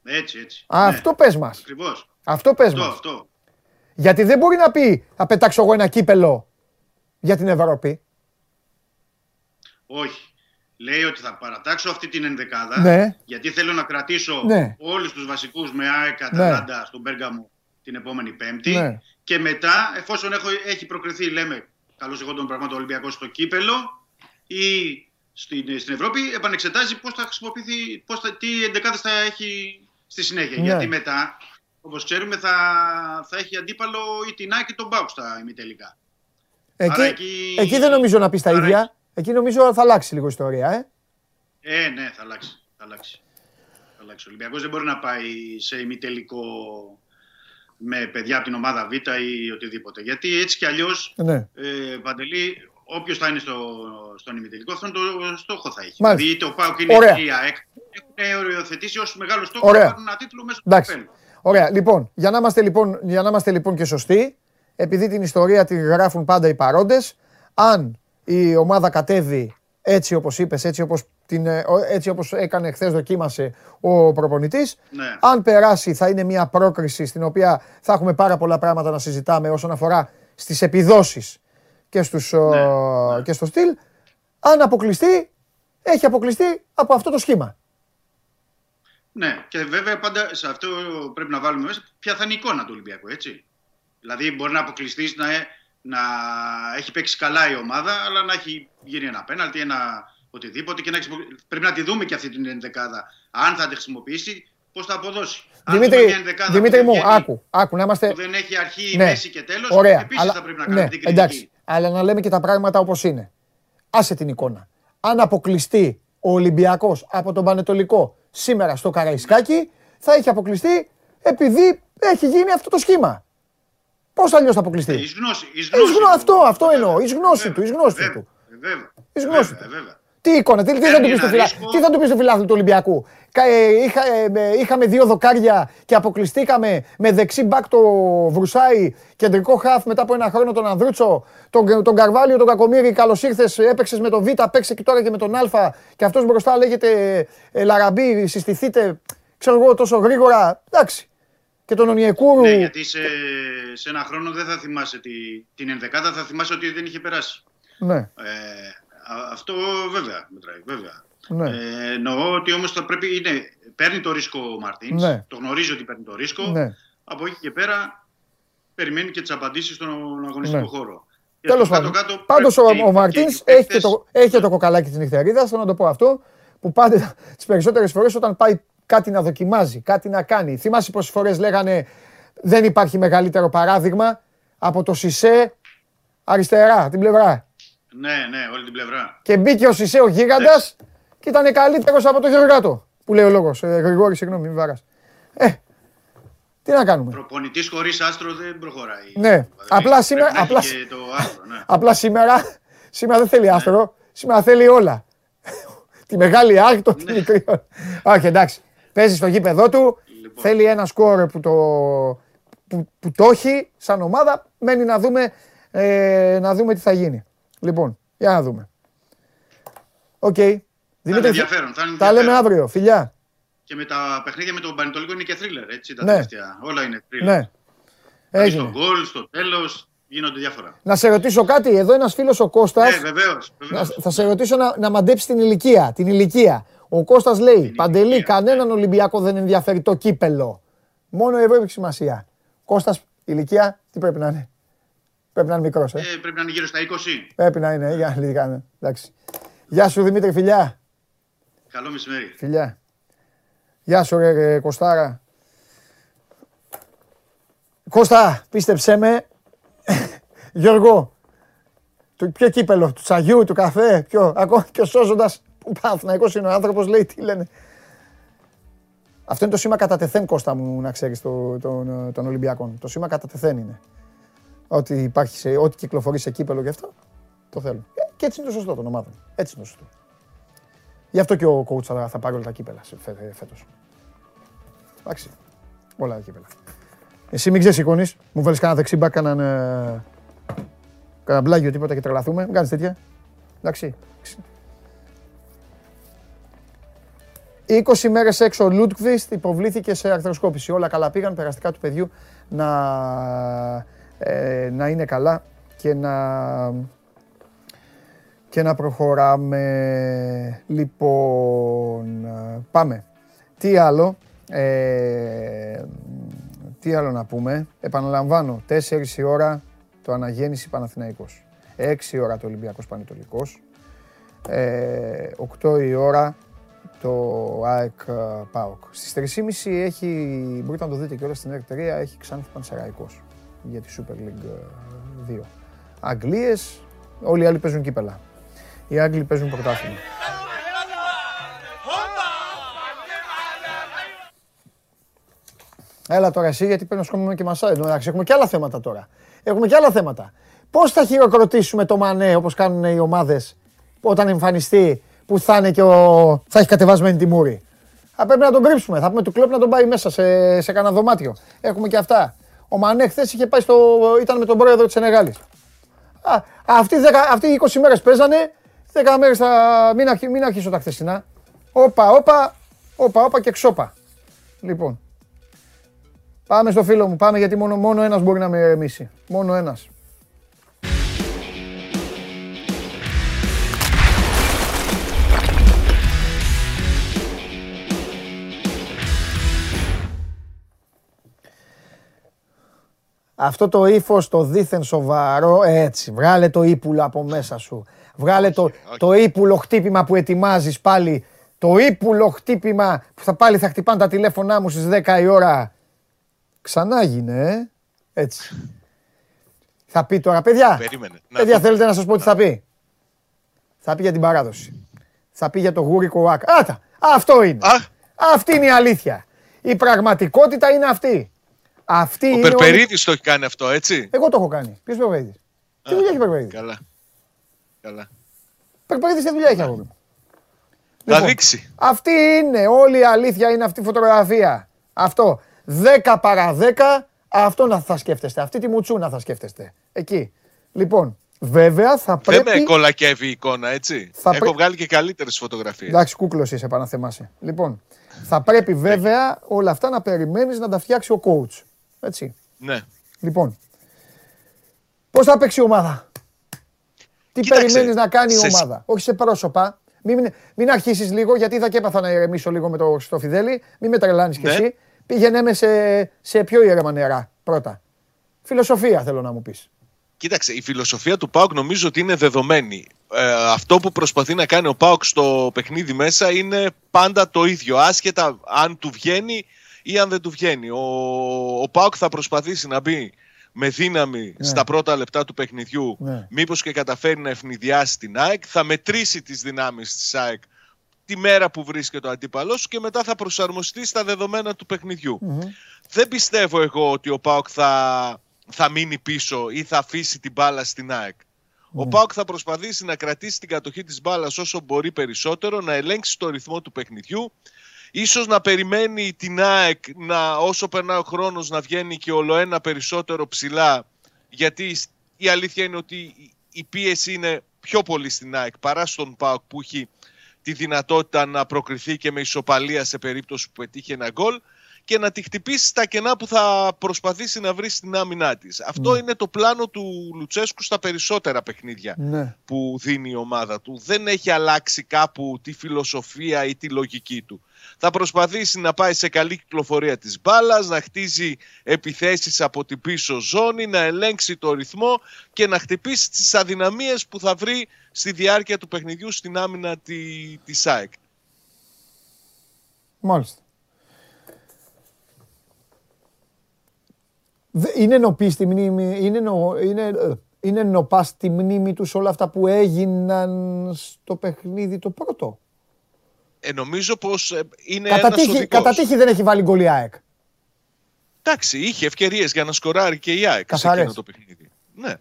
Έτσι, έτσι. Α, ναι. Αυτό πες μας. Ακριβώς. Αυτό πες μας. Αυτό. Γιατί δεν μπορεί να πει θα πετάξω εγώ ένα κύπελο για την Ευρώπη. Όχι. Λέει ότι θα παρατάξω αυτή την ενδεκάδα ναι. γιατί θέλω να κρατήσω ναι. όλους τους βασικούς με ΑΕΚ Αταλάντα ναι. στον Πέργαμο την επόμενη Πέμπτη ναι. και μετά εφόσον έχω, έχει προκριθεί λέμε καλώς εγώ τον πραγμάτων Ολυμπιακός στο κύπελο ή στην, στην Ευρώπη επανεξετάζει πώς θα χρησιμοποιηθεί, πώς θα, τι ενδεκάδες θα έχει στη συνέχεια. Ναι. Γιατί μετά Όπως ξέρουμε, θα, θα έχει αντίπαλο η Τινά και τον Μπάουκ στα ημιτελικά. Εκεί, εκεί... εκεί δεν νομίζω να πεις τα ίδια. Εκεί νομίζω θα αλλάξει λίγο η ιστορία, ε. Ε, ναι, θα αλλάξει. Θα αλλάξει. Θα αλλάξει. Ο Ολυμπιακός δεν μπορεί να πάει σε ημιτελικό με παιδιά από την ομάδα Β ή οτιδήποτε. Γιατί έτσι κι αλλιώς, ναι. ε, Παντελή, όποιος θα είναι στο, στον ημιτελικό, αυτόν το στόχο θα έχει. Μάλιστα. Δηλαδή είτε ο Πάουκ είναι η ΑΕΚ, έχουν οριοθετήσει ω μεγάλο στόχο Ωραία. να πάρουν ένα τίτλο μέσα στο καπέλο. Ωραία, λοιπόν, για να είμαστε λοιπόν, για να είμαστε, λοιπόν και σωστοί, επειδή την ιστορία τη γράφουν πάντα οι παρόντες, αν η ομάδα κατέβει έτσι όπως είπες, έτσι όπως, την, ε, έτσι όπως έκανε χθες δοκίμασε ο προπονητής, ναι. αν περάσει θα είναι μια πρόκριση στην οποία θα έχουμε πάρα πολλά πράγματα να συζητάμε όσον αφορά στις επιδόσεις και, στους, ναι, ναι. και στο στυλ. Αν αποκλειστεί, έχει αποκλειστεί από αυτό το σχήμα. Ναι, και βέβαια πάντα σε αυτό πρέπει να βάλουμε μέσα ποια θα είναι η εικόνα του Ολυμπιακού, έτσι. Δηλαδή μπορεί να αποκλειστείς να, ε, να έχει παίξει καλά η ομάδα, αλλά να έχει γίνει ένα πέναλτι, ένα οτιδήποτε και να πρέπει να τη δούμε και αυτή την ενδεκάδα. Αν θα τη χρησιμοποιήσει, πώς θα αποδώσει. Δημήτρη, Αν Δημήτρη μου, άκου, άκου να είμαστε... Που δεν έχει αρχή, ναι. μέση και τέλος. Επίσης θα πρέπει να κάνουμε ναι, την κριτική. Εντάξει, αλλά να λέμε και τα πράγματα όπως είναι. Άσε την εικόνα. Αν αποκλειστεί ο Ολυμπιακός από τον Πανετολικό σήμερα στο Καραϊσκάκι θα έχει αποκλειστεί επειδή έχει γίνει αυτό το σχήμα. Πώς αλλιώς θα αποκλειστεί; Εις γνώση, εις γνώση, αυτό, αυτό εννοώ. Εις γνώση του. Εις γνώση του. Εις γνώση του. Τι εικόνα, τι, τι, θα του πεις στο τι θα του πεις στο φιλάθλο του Ολυμπιακού; Ε, είχα, ε, είχαμε δύο δοκάρια και αποκλειστήκαμε με δεξί μπακ το Βρουσάη, κεντρικό χαφ μετά από ένα χρόνο τον Ανδρούτσο, τον, τον Καρβάλιο, τον Κακομύρη. Καλώς ήρθες, έπαιξες με τον Β, παίξε και τώρα και με τον Α. Και αυτός μπροστά λέγεται ε, Λαραμπή, συστηθείτε, ξέρω εγώ τόσο γρήγορα. Εντάξει. Και τον Ονιεκούρου. Ναι, γιατί σε, σε ένα χρόνο δεν θα θυμάσαι τη, την ενδεκάδα, θα θυμάσαι ότι δεν είχε περάσει. Ναι. Ε, αυτό βέβαια μετράει, βέβαια. Ναι. Ε, εννοώ ότι όμως θα πρέπει. Είναι, παίρνει το ρίσκο ο Μαρτίνς. Ναι. Το γνωρίζει ότι παίρνει το ρίσκο. Ναι. Από εκεί και πέρα περιμένει και τις απαντήσεις στον αγωνιστικό ναι. χώρο. Τέλος πάντων. Πάντως ο, ο Μαρτίνς έχει, και το, έχει το κοκαλάκι της νυχτερίδας. Θέλω να το πω αυτό. Που πάντα τις περισσότερες φορές όταν πάει κάτι να δοκιμάζει, κάτι να κάνει. Θυμάσαι πόσες φορές λέγανε δεν υπάρχει μεγαλύτερο παράδειγμα από το Σισε αριστερά, την πλευρά. Ναι, ναι, όλη την πλευρά. Και μπήκε ο Σισε ο γίγαντα και ήταν καλύτερος από το Γεωργάτο. Που λέει ο λόγος. Ε, Γρηγόρη, συγγνώμη, μην βαρά. Ε, τι να κάνουμε; Προπονητής χωρίς άστρο δεν προχωράει. Ναι, δηλαδή, απλά σήμερα. Απλά, το άστρο, ναι. απλά σήμερα, σήμερα δεν θέλει ναι. άστρο. Σήμερα θέλει όλα. τη μεγάλη άρκτο, τη ναι. μικρή. Όχι, εντάξει. Παίζει στο γήπεδό του. Λοιπόν. Θέλει ένα σκόρ που το, που, που το έχει σαν ομάδα. Μένει να δούμε, ε, να δούμε τι θα γίνει. Λοιπόν, για να δούμε. OK. Okay. Θα είναι ενδιαφέρον. Θα είναι τα λέμε αύριο. Φιλιά. Και με τα παιχνίδια με τον Πανετολικό είναι και θρίλερ. Έτσι, τα ναι. Όλα είναι θρίλερ. Ναι. Έγινε. Στο γκολ, στο τέλος, γίνονται διάφορα. Να σε ρωτήσω κάτι. Εδώ ένας φίλος ο Κώστας. Ναι, βεβαίως. Θα σε ρωτήσω να, να μαντέψει την ηλικία. Την ηλικία. Ο Κώστας λέει: την Παντελή, ηλικία. κανέναν Ολυμπιακό δεν ενδιαφέρει το κύπελο. Μόνο η Ευρώπη έχει σημασία. Κώστας, ηλικία, τι πρέπει να είναι; Πρέπει να είναι μικρός. Ε. Ε, πρέπει να είναι γύρω στα 20. Πρέπει να είναι, για να είναι. Εντάξει. Γεια σου Δημήτρη, φιλιά. Καλό μεσημέρι. Φιλιά. Γεια σου ρε, ρε Κωστάρα. Κώστα, πίστεψέ με. Γιώργο, του, ποιο κύπελο, του τσαγιού, του καφέ, ποιο, ακόμα και ο σώζοντας, που Παναθηναϊκός είναι ο άνθρωπος, λέει τι λένε. Αυτό είναι το σήμα κατά τεθέν, Κώστα μου, να ξέρεις, το, των, των Ολυμπιακών. Το σήμα κατά τεθέν είναι. Ό,τι υπάρχει, σε, ό,τι κυκλοφορεί σε κύπελο και αυτό, το θέλω. Ε, και έτσι είναι το σωστό των ομάδων. Έτσι είναι το σωστό. Γι' αυτό και ο coach θα, θα πάρει όλα τα κύπελα φέτος. Εντάξει, όλα τα κύπελα. Εσύ μην ξεσηκώνεις, μου βάλεις κανένα δεξί κανέναν, ε, κανένα μπλάγιο τίποτα και τρελαθούμε. Μην κάνεις τέτοια. Εντάξει. 20 μέρες έξω ο Λούτκβιστ υποβλήθηκε σε αρθροσκόπηση. Όλα καλά πήγαν, περαστικά του παιδιού να, ε, να είναι καλά και να, και να προχωράμε. Λοιπόν, πάμε. Τι άλλο, ε, τι άλλο να πούμε. Επαναλαμβάνω, 4 η ώρα το Αναγέννηση Παναθηναϊκός. 6 η ώρα το Ολυμπιακός Πανετολικός. Ε, 8 η ώρα το ΑΕΚ ΠΑΟΚ. Στις 3.30 έχει, μπορείτε να το δείτε και όλα στην ΕΡΤ3, έχει Ξάνθη Πανσεραϊκός για τη Super League 2. Αγγλίες, όλοι οι άλλοι παίζουν κύπελα. Οι Άγγλοι παίζουν πρωτάθλημα. Έλα τώρα εσύ, γιατί πρέπει να σκόμουμε και μασά. Εντάξει, έχουμε και άλλα θέματα τώρα. Έχουμε και άλλα θέματα. Πώς θα χειροκροτήσουμε το Μανέ όπως κάνουν οι ομάδες όταν εμφανιστεί που θα, είναι και ο... θα έχει κατεβασμένη τη μούρη; Θα πρέπει να τον κρύψουμε. Θα πούμε του κλόπ να τον πάει μέσα σε, σε κανένα δωμάτιο. Έχουμε και αυτά. Ο Μανέ χθες είχε πάει στο. ήταν με τον πρόεδρο της Ενεγάλης. Αυτοί, αυτοί 20 μέρες παίζανε. 10 μέρες θα. Μην, αρχί, μην αρχίσω τα χθεσινά. Όπα, όπα, όπα, όπα και ξόπα. Λοιπόν. Πάμε στο φίλο μου, πάμε γιατί μόνο, μόνο ένας μπορεί να με ηρεμήσει. Μόνο ένας. Αυτό το ύφος το δίθεν σοβαρό, έτσι, βγάλε το ύπουλο από μέσα σου. Βγάλε το, το ύπουλο χτύπημα που ετοιμάζεις πάλι. Το ύπουλο χτύπημα που θα πάλι θα χτυπάνε τα τηλέφωνά μου στις 10 η ώρα Ξανά γίνε, ε. Έτσι. Θα πει τώρα, παιδιά. Περίμενε. Παιδιά, θέλετε να σας πω τι θα πει; Θα πει για την παράδοση. Θα πει για το γούρικο ουάκ. Άτα, αυτό είναι. Αυτή είναι η αλήθεια. Η πραγματικότητα είναι αυτή. Αυτή Ο είναι Περπερίδης το έχει κάνει αυτό, έτσι; Εγώ το έχω κάνει. Ποιος Περπερίδης; Τι δουλειά έχει Περπερίδης; Καλά. Καλά. Περπερίδης τι δουλειά έχει αγόρι μου; Θα λοιπόν, δείξει. Αυτή είναι. Όλη η αλήθεια είναι αυτή η φωτογραφία. Αυτό. 10 παρά 10, αυτό να θα σκέφτεστε. Αυτή τη μουτσούνα θα σκέφτεστε. Εκεί. Λοιπόν, βέβαια θα πρέπει. Δεν με κολακεύει η εικόνα, έτσι; Θα Έχω βγάλει και καλύτερες φωτογραφίες. Εντάξει, κούκλος είσαι, επαναθεμάσαι. Λοιπόν, θα πρέπει βέβαια όλα αυτά να περιμένεις να τα φτιάξει ο coach. Έτσι. Ναι. Λοιπόν, πώς θα παίξει η ομάδα; Τι περιμένεις να κάνει η ομάδα; Όχι σε πρόσωπα. Μην, μην αρχίσεις λίγο, γιατί είδα και έπαθα να ηρεμήσω λίγο με το στο Φιδέλη. Μην με τρελάνεις κι ναι. εσύ. Πήγαινε με σε, σε πιο ήρεμα νερά πρώτα. Φιλοσοφία θέλω να μου πεις. Κοίταξε, η φιλοσοφία του ΠΑΟΚ νομίζω ότι είναι δεδομένη. Ε, αυτό που προσπαθεί να κάνει ο ΠΑΟΚ στο παιχνίδι μέσα είναι πάντα το ίδιο, άσχετα αν του βγαίνει ή αν δεν του βγαίνει. Ο, ο ΠΑΟΚ θα προσπαθήσει να μπει με δύναμη ναι. στα πρώτα λεπτά του παιχνιδιού, ναι. μήπως και καταφέρει να ευνηδιάσει την ΑΕΚ, θα μετρήσει τις δυνάμεις της ΑΕΚ τη μέρα που βρίσκεται ο αντίπαλό και μετά θα προσαρμοστεί στα δεδομένα του παιχνιδιου Δεν πιστεύω εγώ ότι ο Πάοκ θα, θα μείνει πίσω ή θα αφήσει την μπάλα στην ΑΕΚ. Ο ναι. Πάοκ θα προσπαθήσει να κρατήσει την κατοχή της μπάλας όσο μπορεί περισσότερο, να ελέγξει το ρυθμό του παιχνιδιού, ίσως να περιμένει την ΑΕΚ να, όσο περνάει ο χρόνος να βγαίνει και ολοένα περισσότερο ψηλά, γιατί η αλήθεια είναι ότι η πίεση είναι πιο πολύ στην ΑΕΚ παρά στον ΠΑΟΚ που έχει τη δυνατότητα να προκριθεί και με ισοπαλία σε περίπτωση που πετύχει ένα γκολ και να τη χτυπήσεις στα κενά που θα προσπαθήσει να βρεις στην άμυνά της. Αυτό είναι το πλάνο του Λουτσέσκου στα περισσότερα παιχνίδια Ναι. που δίνει η ομάδα του. Δεν έχει αλλάξει κάπου τη φιλοσοφία ή τη λογική του. Θα προσπαθήσει να πάει σε καλή κυκλοφορία της μπάλας, να χτίζει επιθέσεις από την πίσω ζώνη, να ελέγξει το ρυθμό και να χτυπήσει τις αδυναμίες που θα βρει στη διάρκεια του παιχνιδιού στην άμυνα τη, της ΑΕΚ. Μάλιστα. Είναι νοπής στη μνήμη, είναι, νο, είναι, ε, είναι νωπά στη μνήμη τους όλα αυτά που έγιναν στο παιχνίδι το πρώτο. Ε, νομίζω πως ε, είναι Κατά ένας τύχη, οδηγός. κατά τύχη δεν έχει βάλει γκολ η ΑΕΚ. Εντάξει, είχε ευκαιρίες για να σκοράρει και η ΑΕΚ σε Καθαρές. εκείνο το παιχνίδι. Ναι.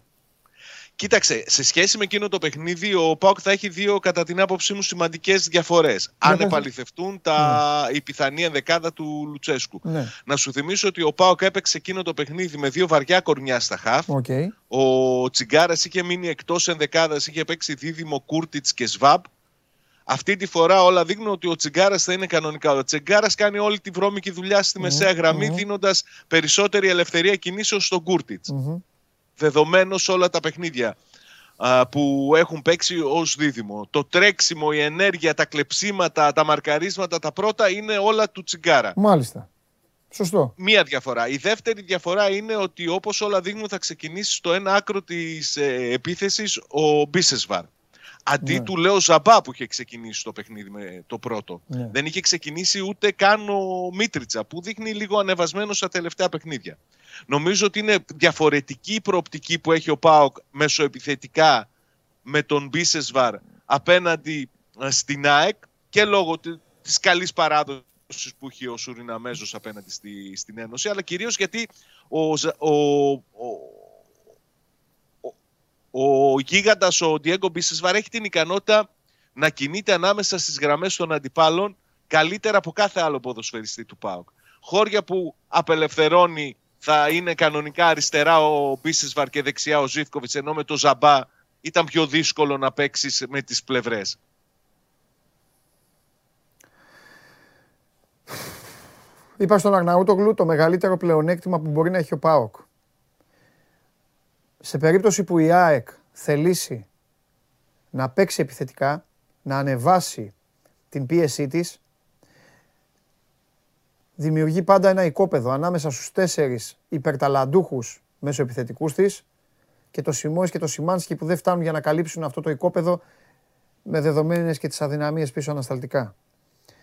Κοίταξε, σε σχέση με εκείνο το παιχνίδι, ο ΠΑΟΚ θα έχει δύο, κατά την άποψή μου, σημαντικές διαφορές. Αν πες. επαληθευτούν τα... η πιθανή ενδεκάδα του Λουτσέσκου. Ναι, Να σου θυμίσω ότι ο ΠΑΟΚ έπαιξε εκείνο το παιχνίδι με δύο βαριά κορμιά στα χαφ. οκ. Ο Τσιγκάρας είχε μείνει εκτός ενδεκάδας, είχε παίξει δίδυμο Κούρτιτς και Σβάμπ. Αυτή τη φορά όλα δείχνουν ότι ο Τσιγκάρας θα είναι κανονικά. Ο Τσιγκάρας κάνει όλη τη βρώμικη δουλειά στη μεσαία γραμμή, δίνοντας περισσότερη ελευθερία κινήσεων στον Κούρτιτς. Μμμ. Δεδομένος σε όλα τα παιχνίδια α, που έχουν παίξει ως δίδυμο. Το τρέξιμο, η ενέργεια, τα κλεψίματα, τα μαρκαρίσματα, τα πρώτα είναι όλα του Τσιγκάρα. Μάλιστα. Σωστό. Μία διαφορά. Η δεύτερη διαφορά είναι ότι όπως όλα δείχνουν θα ξεκινήσει στο ένα άκρο της ε, επίθεσης ο Μπίσεσβαρ. Αντί Ναι. του Λέο Ζαμπά που είχε ξεκινήσει το παιχνίδι με το πρώτο. Ναι. Δεν είχε ξεκινήσει ούτε καν ο Μίτριτσα που δείχνει λίγο ανεβασμένο στα τελευταία παιχνίδια. Νομίζω ότι είναι διαφορετική η προοπτική που έχει ο Πάοκ μεσοεπιθετικά με τον Μπίσεσβαρ απέναντι ε, στην ΑΕΚ και λόγω τη- της καλής παράδοσης που έχει ο Σουριναμέζος απέναντι στη, στην Ένωση, αλλά κυρίως γιατί ο, Ζα- ο, ο, ο, ο γίγαντας, ο Διέγκο Μπίσεσβαρ έχει την ικανότητα να κινείται ανάμεσα στις γραμμές των αντιπάλων καλύτερα από κάθε άλλο ποδοσφαιριστή του ΠΑΟΚ. Χώρια που απελευθερώνει θα είναι κανονικά αριστερά ο Μπίσεσβαρ και δεξιά ο Ζήφκοβιτς, ενώ με το Ζαμπά ήταν πιο δύσκολο να παίξεις με τις πλευρές. Είπα στον Αρναούτογλου το μεγαλύτερο πλεονέκτημα που μπορεί να έχει ο ΠΑΟΚ. Σε περίπτωση που η ΑΕΚ θελήσει να παίξει επιθετικά, να ανεβάσει την πίεσή της, δημιουργεί πάντα ένα οικόπεδο ανάμεσα στους τέσσερις υπερταλαντούχους μέσω επιθετικούς της και το Σιμόης και το Σιμάνσκι που δεν φτάνουν για να καλύψουν αυτό το οικόπεδο με δεδομένες και τις αδυναμίες πίσω ανασταλτικά.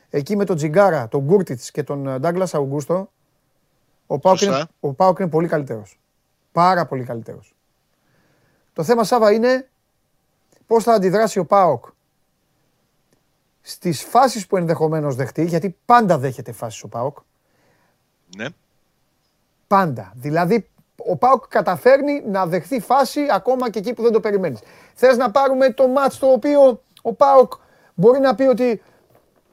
Εκεί με τον Τζιγκάρα, τον Γκούρτιτς και τον Ντάγκλας Αουγκούστο, ο Πάοκ Σωστά. είναι, ο ΠΑΟΚ είναι πολύ καλύτερος. Πάρα πολύ καλύτερος. Το θέμα, Σάβα, είναι πώς θα αντιδράσει ο ΠΑΟΚ στις φάσεις που ενδεχομένως δεχτεί, γιατί πάντα δέχεται φάσεις ο ΠΑΟΚ, Ναι. Πάντα. Δηλαδή, ο Πάουκ καταφέρνει να δεχθεί φάση ακόμα και εκεί που δεν το περιμένεις. Θες να πάρουμε το μάτς το οποίο ο Πάουκ μπορεί να πει ότι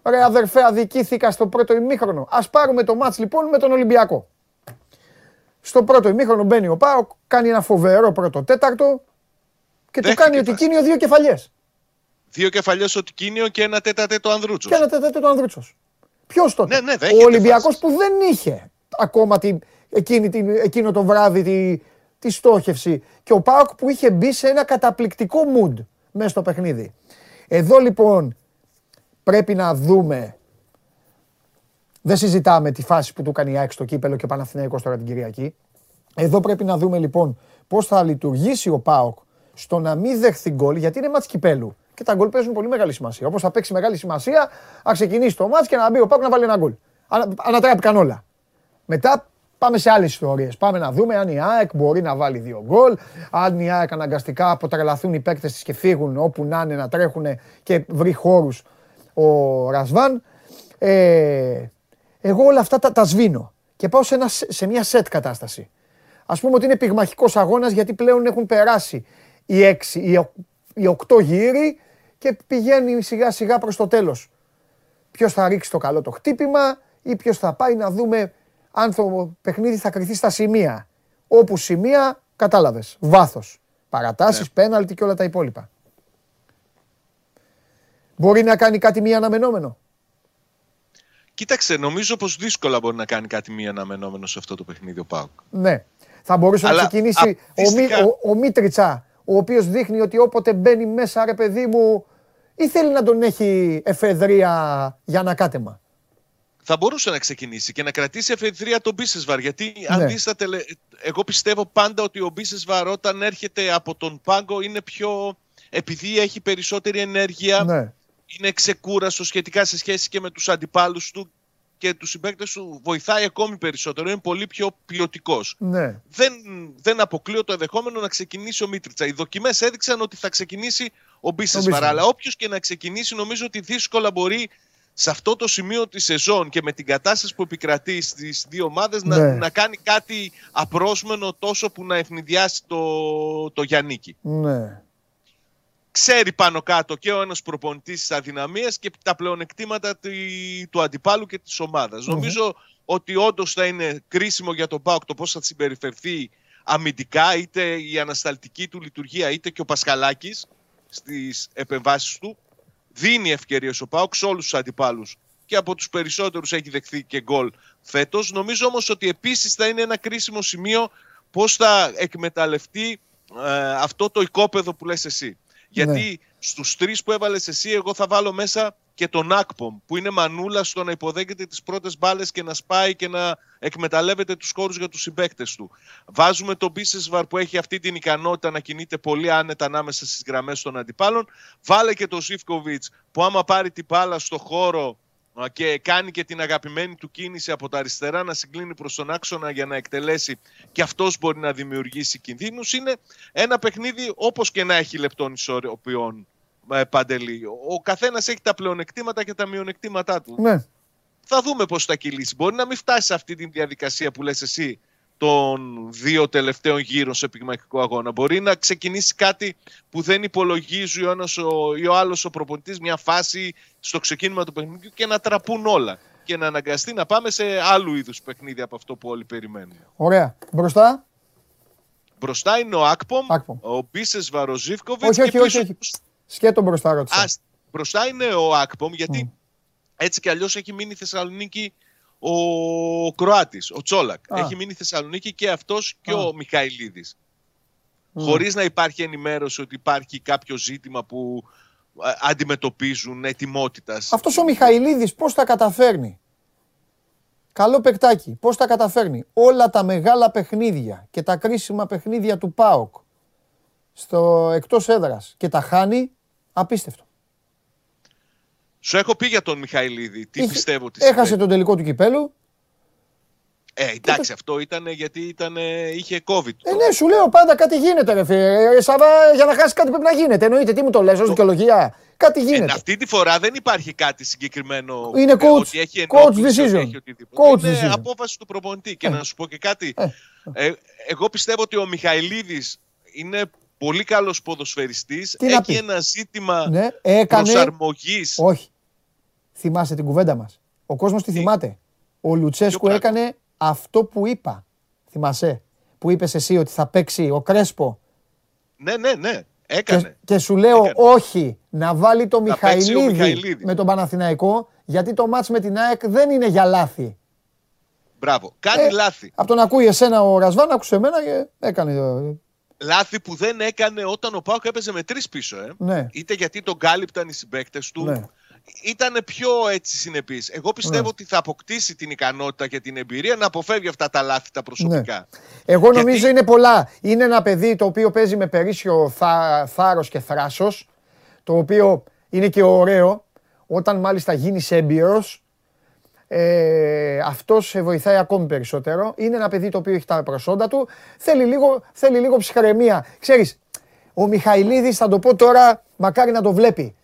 ρε αδερφέ αδικήθηκα στο πρώτο ημίχρονο. Ας πάρουμε το μάτς λοιπόν με τον Ολυμπιακό. Στο πρώτο ημίχρονο μπαίνει ο Πάουκ, κάνει ένα φοβερό πρώτο τέταρτο και του Δέχτηκε κάνει ότι φάση. κίνιο δύο κεφαλιές. Δύο κεφαλιές ο Τικίνιο και ένα τέτα τέτο Ανδρούτσος. Και ένα τέταρτο το Ανδρούτσος. Ποιος τότε; Ναι, ναι, δέχεται ο Ολυμπιακός φάσεις. που δεν είχε ακόμα την, εκείνη, την, εκείνο το βράδυ τη, τη στόχευση. Και ο Πάοκ που είχε μπει σε ένα καταπληκτικό mood μέσα στο παιχνίδι. Εδώ λοιπόν πρέπει να δούμε. Δεν συζητάμε τη φάση που του κάνει η ΑΕΚ στο κύπελο και ο Παναθηναϊκός τώρα την Κυριακή. Εδώ πρέπει να δούμε λοιπόν πώς θα λειτουργήσει ο ΠΑΟΚ στο να μην δεχθεί γκολ, γιατί είναι μάτς κυπέλου. Και τα γκολ παίζουν πολύ μεγάλη σημασία. Όπως θα παίξει μεγάλη σημασία, να ξεκινήσει το μάτς και να μπει ο ΠΑΟΚ να βάλει ένα γκολ. Ανα, ανατράπηκαν όλα. Μετά πάμε σε άλλες ιστορίες. Πάμε να δούμε αν η ΑΕΚ μπορεί να βάλει δύο γκολ, αν η ΑΕΚ αναγκαστικά αποτρελαθούν οι παίκτες της και φύγουν όπου να είναι να τρέχουν και βρει χώρους ο Ρασβάν. Ε, εγώ όλα αυτά τα, τα σβήνω και πάω σε, ένα, σε μια σετ κατάσταση. Ας πούμε ότι είναι πυγμαχικός αγώνας γιατί πλέον έχουν περάσει οι έξι, οι, ο- οι οκτώ γύροι και πηγαίνει σιγά σιγά προς το τέλος. Ποιος θα ρίξει το καλό το χτύπημα ή ποιος θα πάει να δούμε αν το παιχνίδι θα κρυθεί στα σημεία. Όπου σημεία, κατάλαβες, βάθος, παρατάσεις, πέναλτι και όλα τα υπόλοιπα. Μπορεί να κάνει κάτι μη αναμενόμενο. Κοίταξε, νομίζω πως δύσκολα μπορεί να κάνει κάτι μη αναμενόμενο σε αυτό το παιχνίδι ο Πάουκ. Ναι. Θα μπορούσε να ξεκινήσει ο, ο, ο Μίτριτσα, ο οποίος δείχνει ότι όποτε μπαίνει μέσα, ρε παιδί μου, ή θέλει να τον έχει εφεδρεία για ανακάτεμα. Θα μπορούσε να ξεκινήσει και να κρατήσει εφεδρεία τον Μπίσεσβαρ. Γιατί ναι. αν δεις τελε... εγώ πιστεύω πάντα ότι ο Μπίσεσβαρ όταν έρχεται από τον πάγκο είναι πιο. επειδή έχει περισσότερη ενέργεια. Ναι. Είναι ξεκούραστος σχετικά σε σχέση και με τους αντιπάλους του και τους συμπαίκτες του βοηθάει ακόμη περισσότερο. Είναι πολύ πιο ποιοτικός. Ναι. Δεν, δεν αποκλείω το ενδεχόμενο να ξεκινήσει ο Μίτριτσα. Οι δοκιμές έδειξαν ότι θα ξεκινήσει ο Μπίσεσβαρ. Αλλά όποιος και να ξεκινήσει, νομίζω ότι δύσκολα μπορεί σε αυτό το σημείο της σεζόν και με την κατάσταση που επικρατεί στις δύο ομάδες να, ναι. να κάνει κάτι απρόσμενο τόσο που να ευνηδιάσει το, το Γιάννικη. Ναι ξέρει πάνω κάτω και ο ένας προπονητής της αδυναμίας και τα πλεονεκτήματα του αντιπάλου και της ομαδας Νομίζω ότι όντως θα είναι κρίσιμο για τον ΠΑΟΚ το πώς θα συμπεριφερθεί αμυντικά, είτε η ανασταλτική του λειτουργία, είτε και ο Πασχαλάκης στις επεμβάσεις του. Δίνει ευκαιρίες ο ΠΑΟΚ σε όλους τους αντιπάλους και από τους περισσότερους έχει δεχθεί και γκολ φέτος. Νομίζω όμως ότι επίσης θα είναι ένα κρίσιμο σημείο πώς θα εκμεταλλευτεί ε, αυτό το οικόπεδο που λες εσύ. Γιατί ναι. στους τρεις που έβαλες εσύ, εγώ θα βάλω μέσα και τον Ακπομ, που είναι μανούλα στο να υποδέχεται τις πρώτες μπάλες και να σπάει και να εκμεταλλεύεται τους χώρους για τους συμπαίκτες του. Βάζουμε τον Μπίσεσβαρ που έχει αυτή την ικανότητα να κινείται πολύ άνετα ανάμεσα στις γραμμές των αντιπάλων. Βάλε και τον Ζήφκοβιτ που άμα πάρει την μπάλα στο χώρο και κάνει και την αγαπημένη του κίνηση από τα αριστερά να συγκλίνει προς τον άξονα για να εκτελέσει και αυτός μπορεί να δημιουργήσει κινδύνους είναι ένα παιχνίδι όπως και να έχει λεπτών ισορροπιών ε, Παντελή. Ο καθένας έχει τα πλεονεκτήματα και τα μειονεκτήματά του. Ναι. Θα δούμε πώς θα κυλήσει. Μπορεί να μην φτάσει σε αυτή τη διαδικασία που λες εσύ των δύο τελευταίων γύρων σε πυγμαχικό αγώνα. Μπορεί να ξεκινήσει κάτι που δεν υπολογίζει ο ένας ο, ή ο άλλος ο προπονητής μια φάση στο ξεκίνημα του παιχνιδιού και να τραπούν όλα και να αναγκαστεί να πάμε σε άλλου είδους παιχνίδι από αυτό που όλοι περιμένουν. Ωραία. Μπροστά; Μπροστά είναι ο Ακπομ, ο Μπίσες Βαροζίφκοβιτς. Όχι, όχι, όχι, όχι. Σκέτο μπροστά ρώτησα. μπροστά είναι ο Ακπομ γιατί έτσι κι αλλιώς έχει μείνει η Θεσσαλονίκη ο Κροάτης, ο Τσόλακ. Έχει μείνει Θεσσαλονίκη και αυτός και ο Μιχαηλίδης. Mm. Χωρίς να υπάρχει ενημέρωση ότι υπάρχει κάποιο ζήτημα που αντιμετωπίζουν ετοιμότητας. Αυτός ο Μιχαηλίδης πώς τα καταφέρνει; Καλό παικτάκι. Πώς τα καταφέρνει; Όλα τα μεγάλα παιχνίδια και τα κρίσιμα παιχνίδια του ΠΑΟΚ στο εκτός έδρας και τα χάνει, απίστευτο. Σου έχω πει για τον Μιχαηλίδη, τι πιστεύω ότι Έχασε τον τελικό του κυπέλου. Ε, εντάξει, αυτό ήταν γιατί ήταν, είχε COVID. Ε, ναι, σου λέω πάντα κάτι γίνεται, ρε φίλε. Ε, Σαββά, για να χάσει κάτι πρέπει να γίνεται. Εννοείται, τι μου το λες, ως δικαιολογία. Κάτι ε, γίνεται. Ε, αυτή τη φορά δεν υπάρχει κάτι συγκεκριμένο. Είναι coach, ότι έχει coach decision. Έχει coach είναι decision. απόφαση του προπονητή. Και ε. να σου πω και κάτι. Ε. εγώ πιστεύω ότι ο Μιχαηλίδης είναι πολύ καλός ποδοσφαιριστής. Έχει ένα ζήτημα ναι, έκανε... προσαρμογής. Όχι. Θυμάσαι την κουβέντα μας. Ο κόσμος τη θυμάται. Ο Λουτσέσκου έκανε αυτό που είπα. Θυμάσαι. Που είπες εσύ ότι θα παίξει ο Κρέσπο. Ναι, ναι, ναι. Έκανε. Και, σου λέω όχι να βάλει το Μιχαηλίδη, με τον Παναθηναϊκό γιατί το μάτς με την ΑΕΚ δεν είναι για λάθη. Μπράβο. Κάνει ε, λάθη. Από τον ακούει εσένα ο Ρασβάν, άκουσε εμένα και έκανε λάθη που δεν έκανε όταν ο Πάουκ έπαιζε με τρεις πίσω. Ε. Ναι. Είτε γιατί τον κάλυπταν οι συμπαίκτες του. Ναι. Ήταν πιο έτσι συνεπής. Εγώ πιστεύω ναι. ότι θα αποκτήσει την ικανότητα και την εμπειρία να αποφεύγει αυτά τα λάθη τα προσωπικά. Ναι. Εγώ νομίζω είναι πολλά. Είναι ένα παιδί το οποίο παίζει με περίσσιο θά, θάρρος και θράσος, το οποίο είναι και ωραίο, όταν μάλιστα γίνει έμπειρος, ε, αυτό σε βοηθάει ακόμη περισσότερο. Είναι ένα παιδί το οποίο έχει τα προσόντα του. Θέλει λίγο, θέλει λίγο ψυχραιμία. Ξέρεις, ο Μιχαηλίδης, θα το πω τώρα, μακάρι να το βλέπει.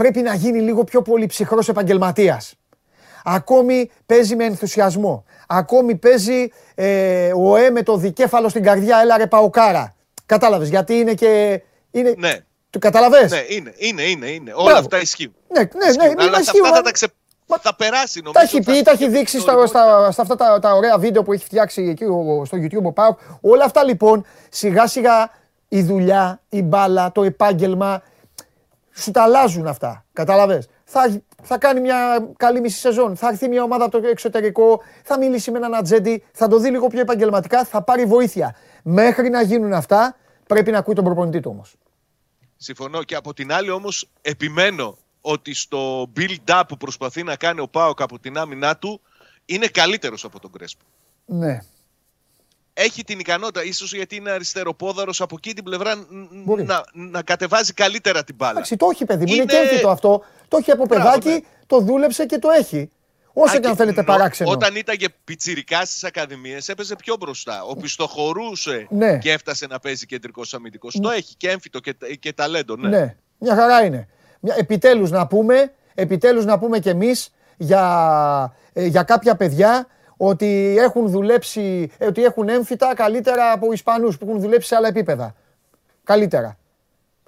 Πρέπει να γίνει λίγο πιο πολύ ψυχρός επαγγελματίας. Ακόμη παίζει με ενθουσιασμό. Ακόμη παίζει ε, ο Ε με το δικέφαλο στην καρδιά, έλα ρε παοκάρα. Κατάλαβες, γιατί είναι και... Είναι... Ναι. Του καταλαβες; Ναι, είναι, είναι, είναι. είναι. Όλα αυτά ισχύουν. Ναι, ναι, ναι, Αλλά αυτά θα τα, ξε, θα περάσει νομίζω. Τα έχει πει, τα έχει δείξει στα, στα, στα αυτά τα, τα ωραία βίντεο που έχει φτιάξει εκεί στο YouTube ο Πάου. Όλα αυτά λοιπόν σιγά σιγά η δουλειά, η μπάλα, το επάγγελμα σου τα αλλάζουν αυτά. Κατάλαβες; θα, θα κάνει μια καλή μισή σεζόν. Θα έρθει μια ομάδα από το εξωτερικό, θα μιλήσει με έναν ατζέντη, θα το δει λίγο πιο επαγγελματικά, θα πάρει βοήθεια. Μέχρι να γίνουν αυτά, πρέπει να ακούει τον προπονητή του όμως. Συμφωνώ και από την άλλη όμως επιμένω ότι στο build-up που προσπαθεί να κάνει ο Πάοκ από την άμυνά του είναι καλύτερος από τον Κρέσπο. Ναι. Έχει την ικανότητα, ίσως γιατί είναι αριστεροπόδαρος από εκεί την πλευρά να, να κατεβάζει καλύτερα την μπάλα. Εντάξει, το έχει παιδί μου, είναι, είναι και αυτό. Το έχει από παιδάκι, ναι. το δούλεψε και το έχει. Όσο και αν θέλετε παράξενο. Όταν ήταν και πιτσιρικά στις ακαδημίες, έπαιζε πιο μπροστά. Ο πιστοχωρούσε ναι. και έφτασε να παίζει κεντρικός αμυντικός. Το έχει και έμφυτο και, και ταλέντο. Ναι. ναι, μια χαρά είναι. Επιτέλους να πούμε, επιτέλους να πούμε κι εμείς για, ε, για κάποια παιδιά ότι έχουν δουλέψει, ε, ότι έχουν έμφυτα καλύτερα από Ισπανούς που έχουν δουλέψει σε άλλα επίπεδα. Καλύτερα.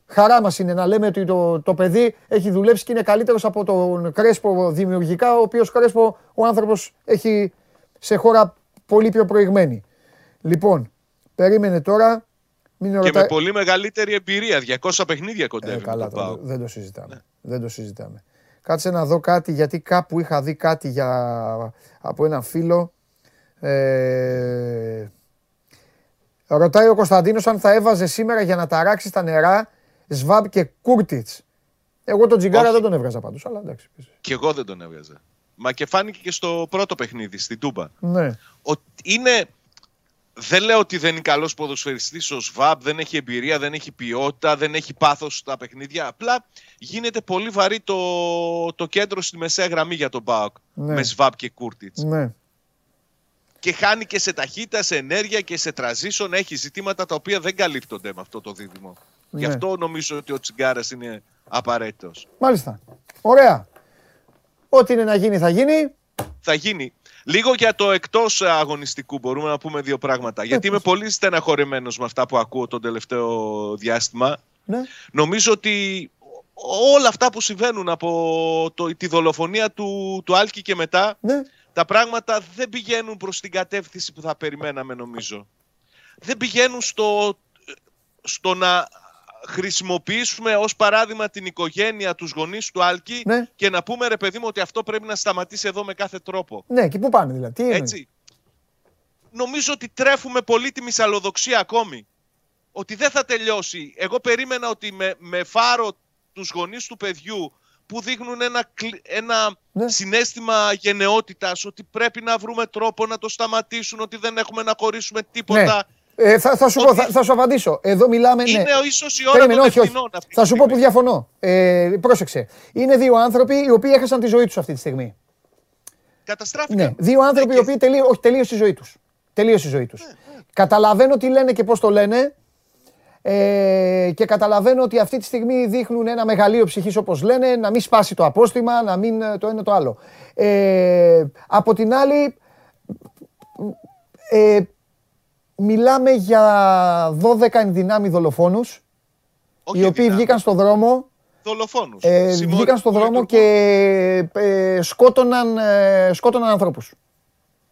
Χαρά μας είναι να λέμε ότι το, το παιδί έχει δουλέψει και είναι καλύτερος από τον Κρέσπο δημιουργικά, ο οποίος Κρέσπο ο άνθρωπος έχει σε χώρα πολύ πιο προηγμένη. Λοιπόν, περίμενε τώρα. Μην και με πολύ μεγαλύτερη εμπειρία. 200 παιχνίδια κοντεύει. Ε, καλά, το δεν το συζητάμε. Ναι. Δεν το συζητάμε. Κάτσε να δω κάτι, γιατί κάπου είχα δει κάτι για, από ένα φίλο. Ε, ρωτάει ο Κωνσταντίνος αν θα έβαζε σήμερα για να ταράξει τα νερά Σβάμπ και Κούρτιτς. Εγώ τον Τζιγκάρα δεν τον έβγαζα πάντως. Αλλά εντάξει. Και εγώ δεν τον έβγαζα. Μα και φάνηκε και στο πρώτο παιχνίδι, στην Τούμπα. Ναι. είναι. Δεν λέω ότι δεν είναι καλός ποδοσφαιριστής ο Σβάμπ, δεν έχει εμπειρία, δεν έχει ποιότητα, δεν έχει πάθος στα παιχνίδια. Απλά γίνεται πολύ βαρύ το, το κέντρο στη μεσαία γραμμή για τον Μπάουκ ναι. με Σβάμπ και Κούρτιτς. Ναι. Και χάνει και σε ταχύτητα, σε ενέργεια και σε transition. Έχει ζητήματα τα οποία δεν καλύπτονται με αυτό το δίδυμο. Ναι. Γι' αυτό νομίζω ότι ο Τσιγκάρας είναι απαραίτητος. Μάλιστα. Ωραία. Ό,τι είναι να γίνει, θα γίνει. Θα γίνει. Λίγο για το εκτός αγωνιστικού μπορούμε να πούμε δύο πράγματα. Γιατί είμαι πολύ στεναχωρημένος με αυτά που ακούω τον τελευταίο διάστημα. Ναι. Νομίζω ότι όλα αυτά που συμβαίνουν από το, τη δολοφονία του, του Άλκη και μετά, ναι. τα πράγματα δεν πηγαίνουν προς την κατεύθυνση που θα περιμέναμε νομίζω. Δεν πηγαίνουν στο, στο να χρησιμοποιήσουμε ως παράδειγμα την οικογένεια, τους γονείς του Άλκη ναι. και να πούμε ρε παιδί μου ότι αυτό πρέπει να σταματήσει εδώ με κάθε τρόπο. Ναι, και πού πάνε δηλαδή. Τι Έτσι. Νομίζω ότι τρέφουμε πολύ τη μυσαλλοδοξία ακόμη. Ότι δεν θα τελειώσει. Εγώ περίμενα ότι με, με φάρο τους γονείς του παιδιού που δείχνουν ένα, ένα ναι. συνέστημα γενναιότητας ότι πρέπει να βρούμε τρόπο να το σταματήσουν, ότι δεν έχουμε να χωρίσουμε τίποτα. Ναι. Ε, θα, θα, σου πω, θα, θα, σου απαντήσω. Εδώ μιλάμε. Ναι. Είναι ναι. ίσω η ώρα Περίμενε, των όχι, όχι. Θα σου πω που διαφωνώ. Ε, πρόσεξε. Είναι δύο άνθρωποι οι οποίοι έχασαν τη ζωή τους αυτή τη στιγμή. Καταστράφηκαν. Ναι. Δύο άνθρωποι ναι, οι οποίοι τελείω, όχι, τελείωσε η ζωή τους. Τελείωσε η ζωή τους. Ναι, ναι. Καταλαβαίνω τι λένε και πώς το λένε. Ε, και καταλαβαίνω ότι αυτή τη στιγμή δείχνουν ένα μεγαλείο ψυχής όπως λένε, να μην σπάσει το απόστημα, να μην το ένα το άλλο. Ε, από την άλλη, ε, μιλάμε για 12 ενδυνάμει δολοφόνους, οι οποίοι βγήκαν στο δρόμο Δολοφόνους. Ε, βγήκαν στο δρόμο και ε, σκότωναν, ε, σκότωναν ανθρώπους.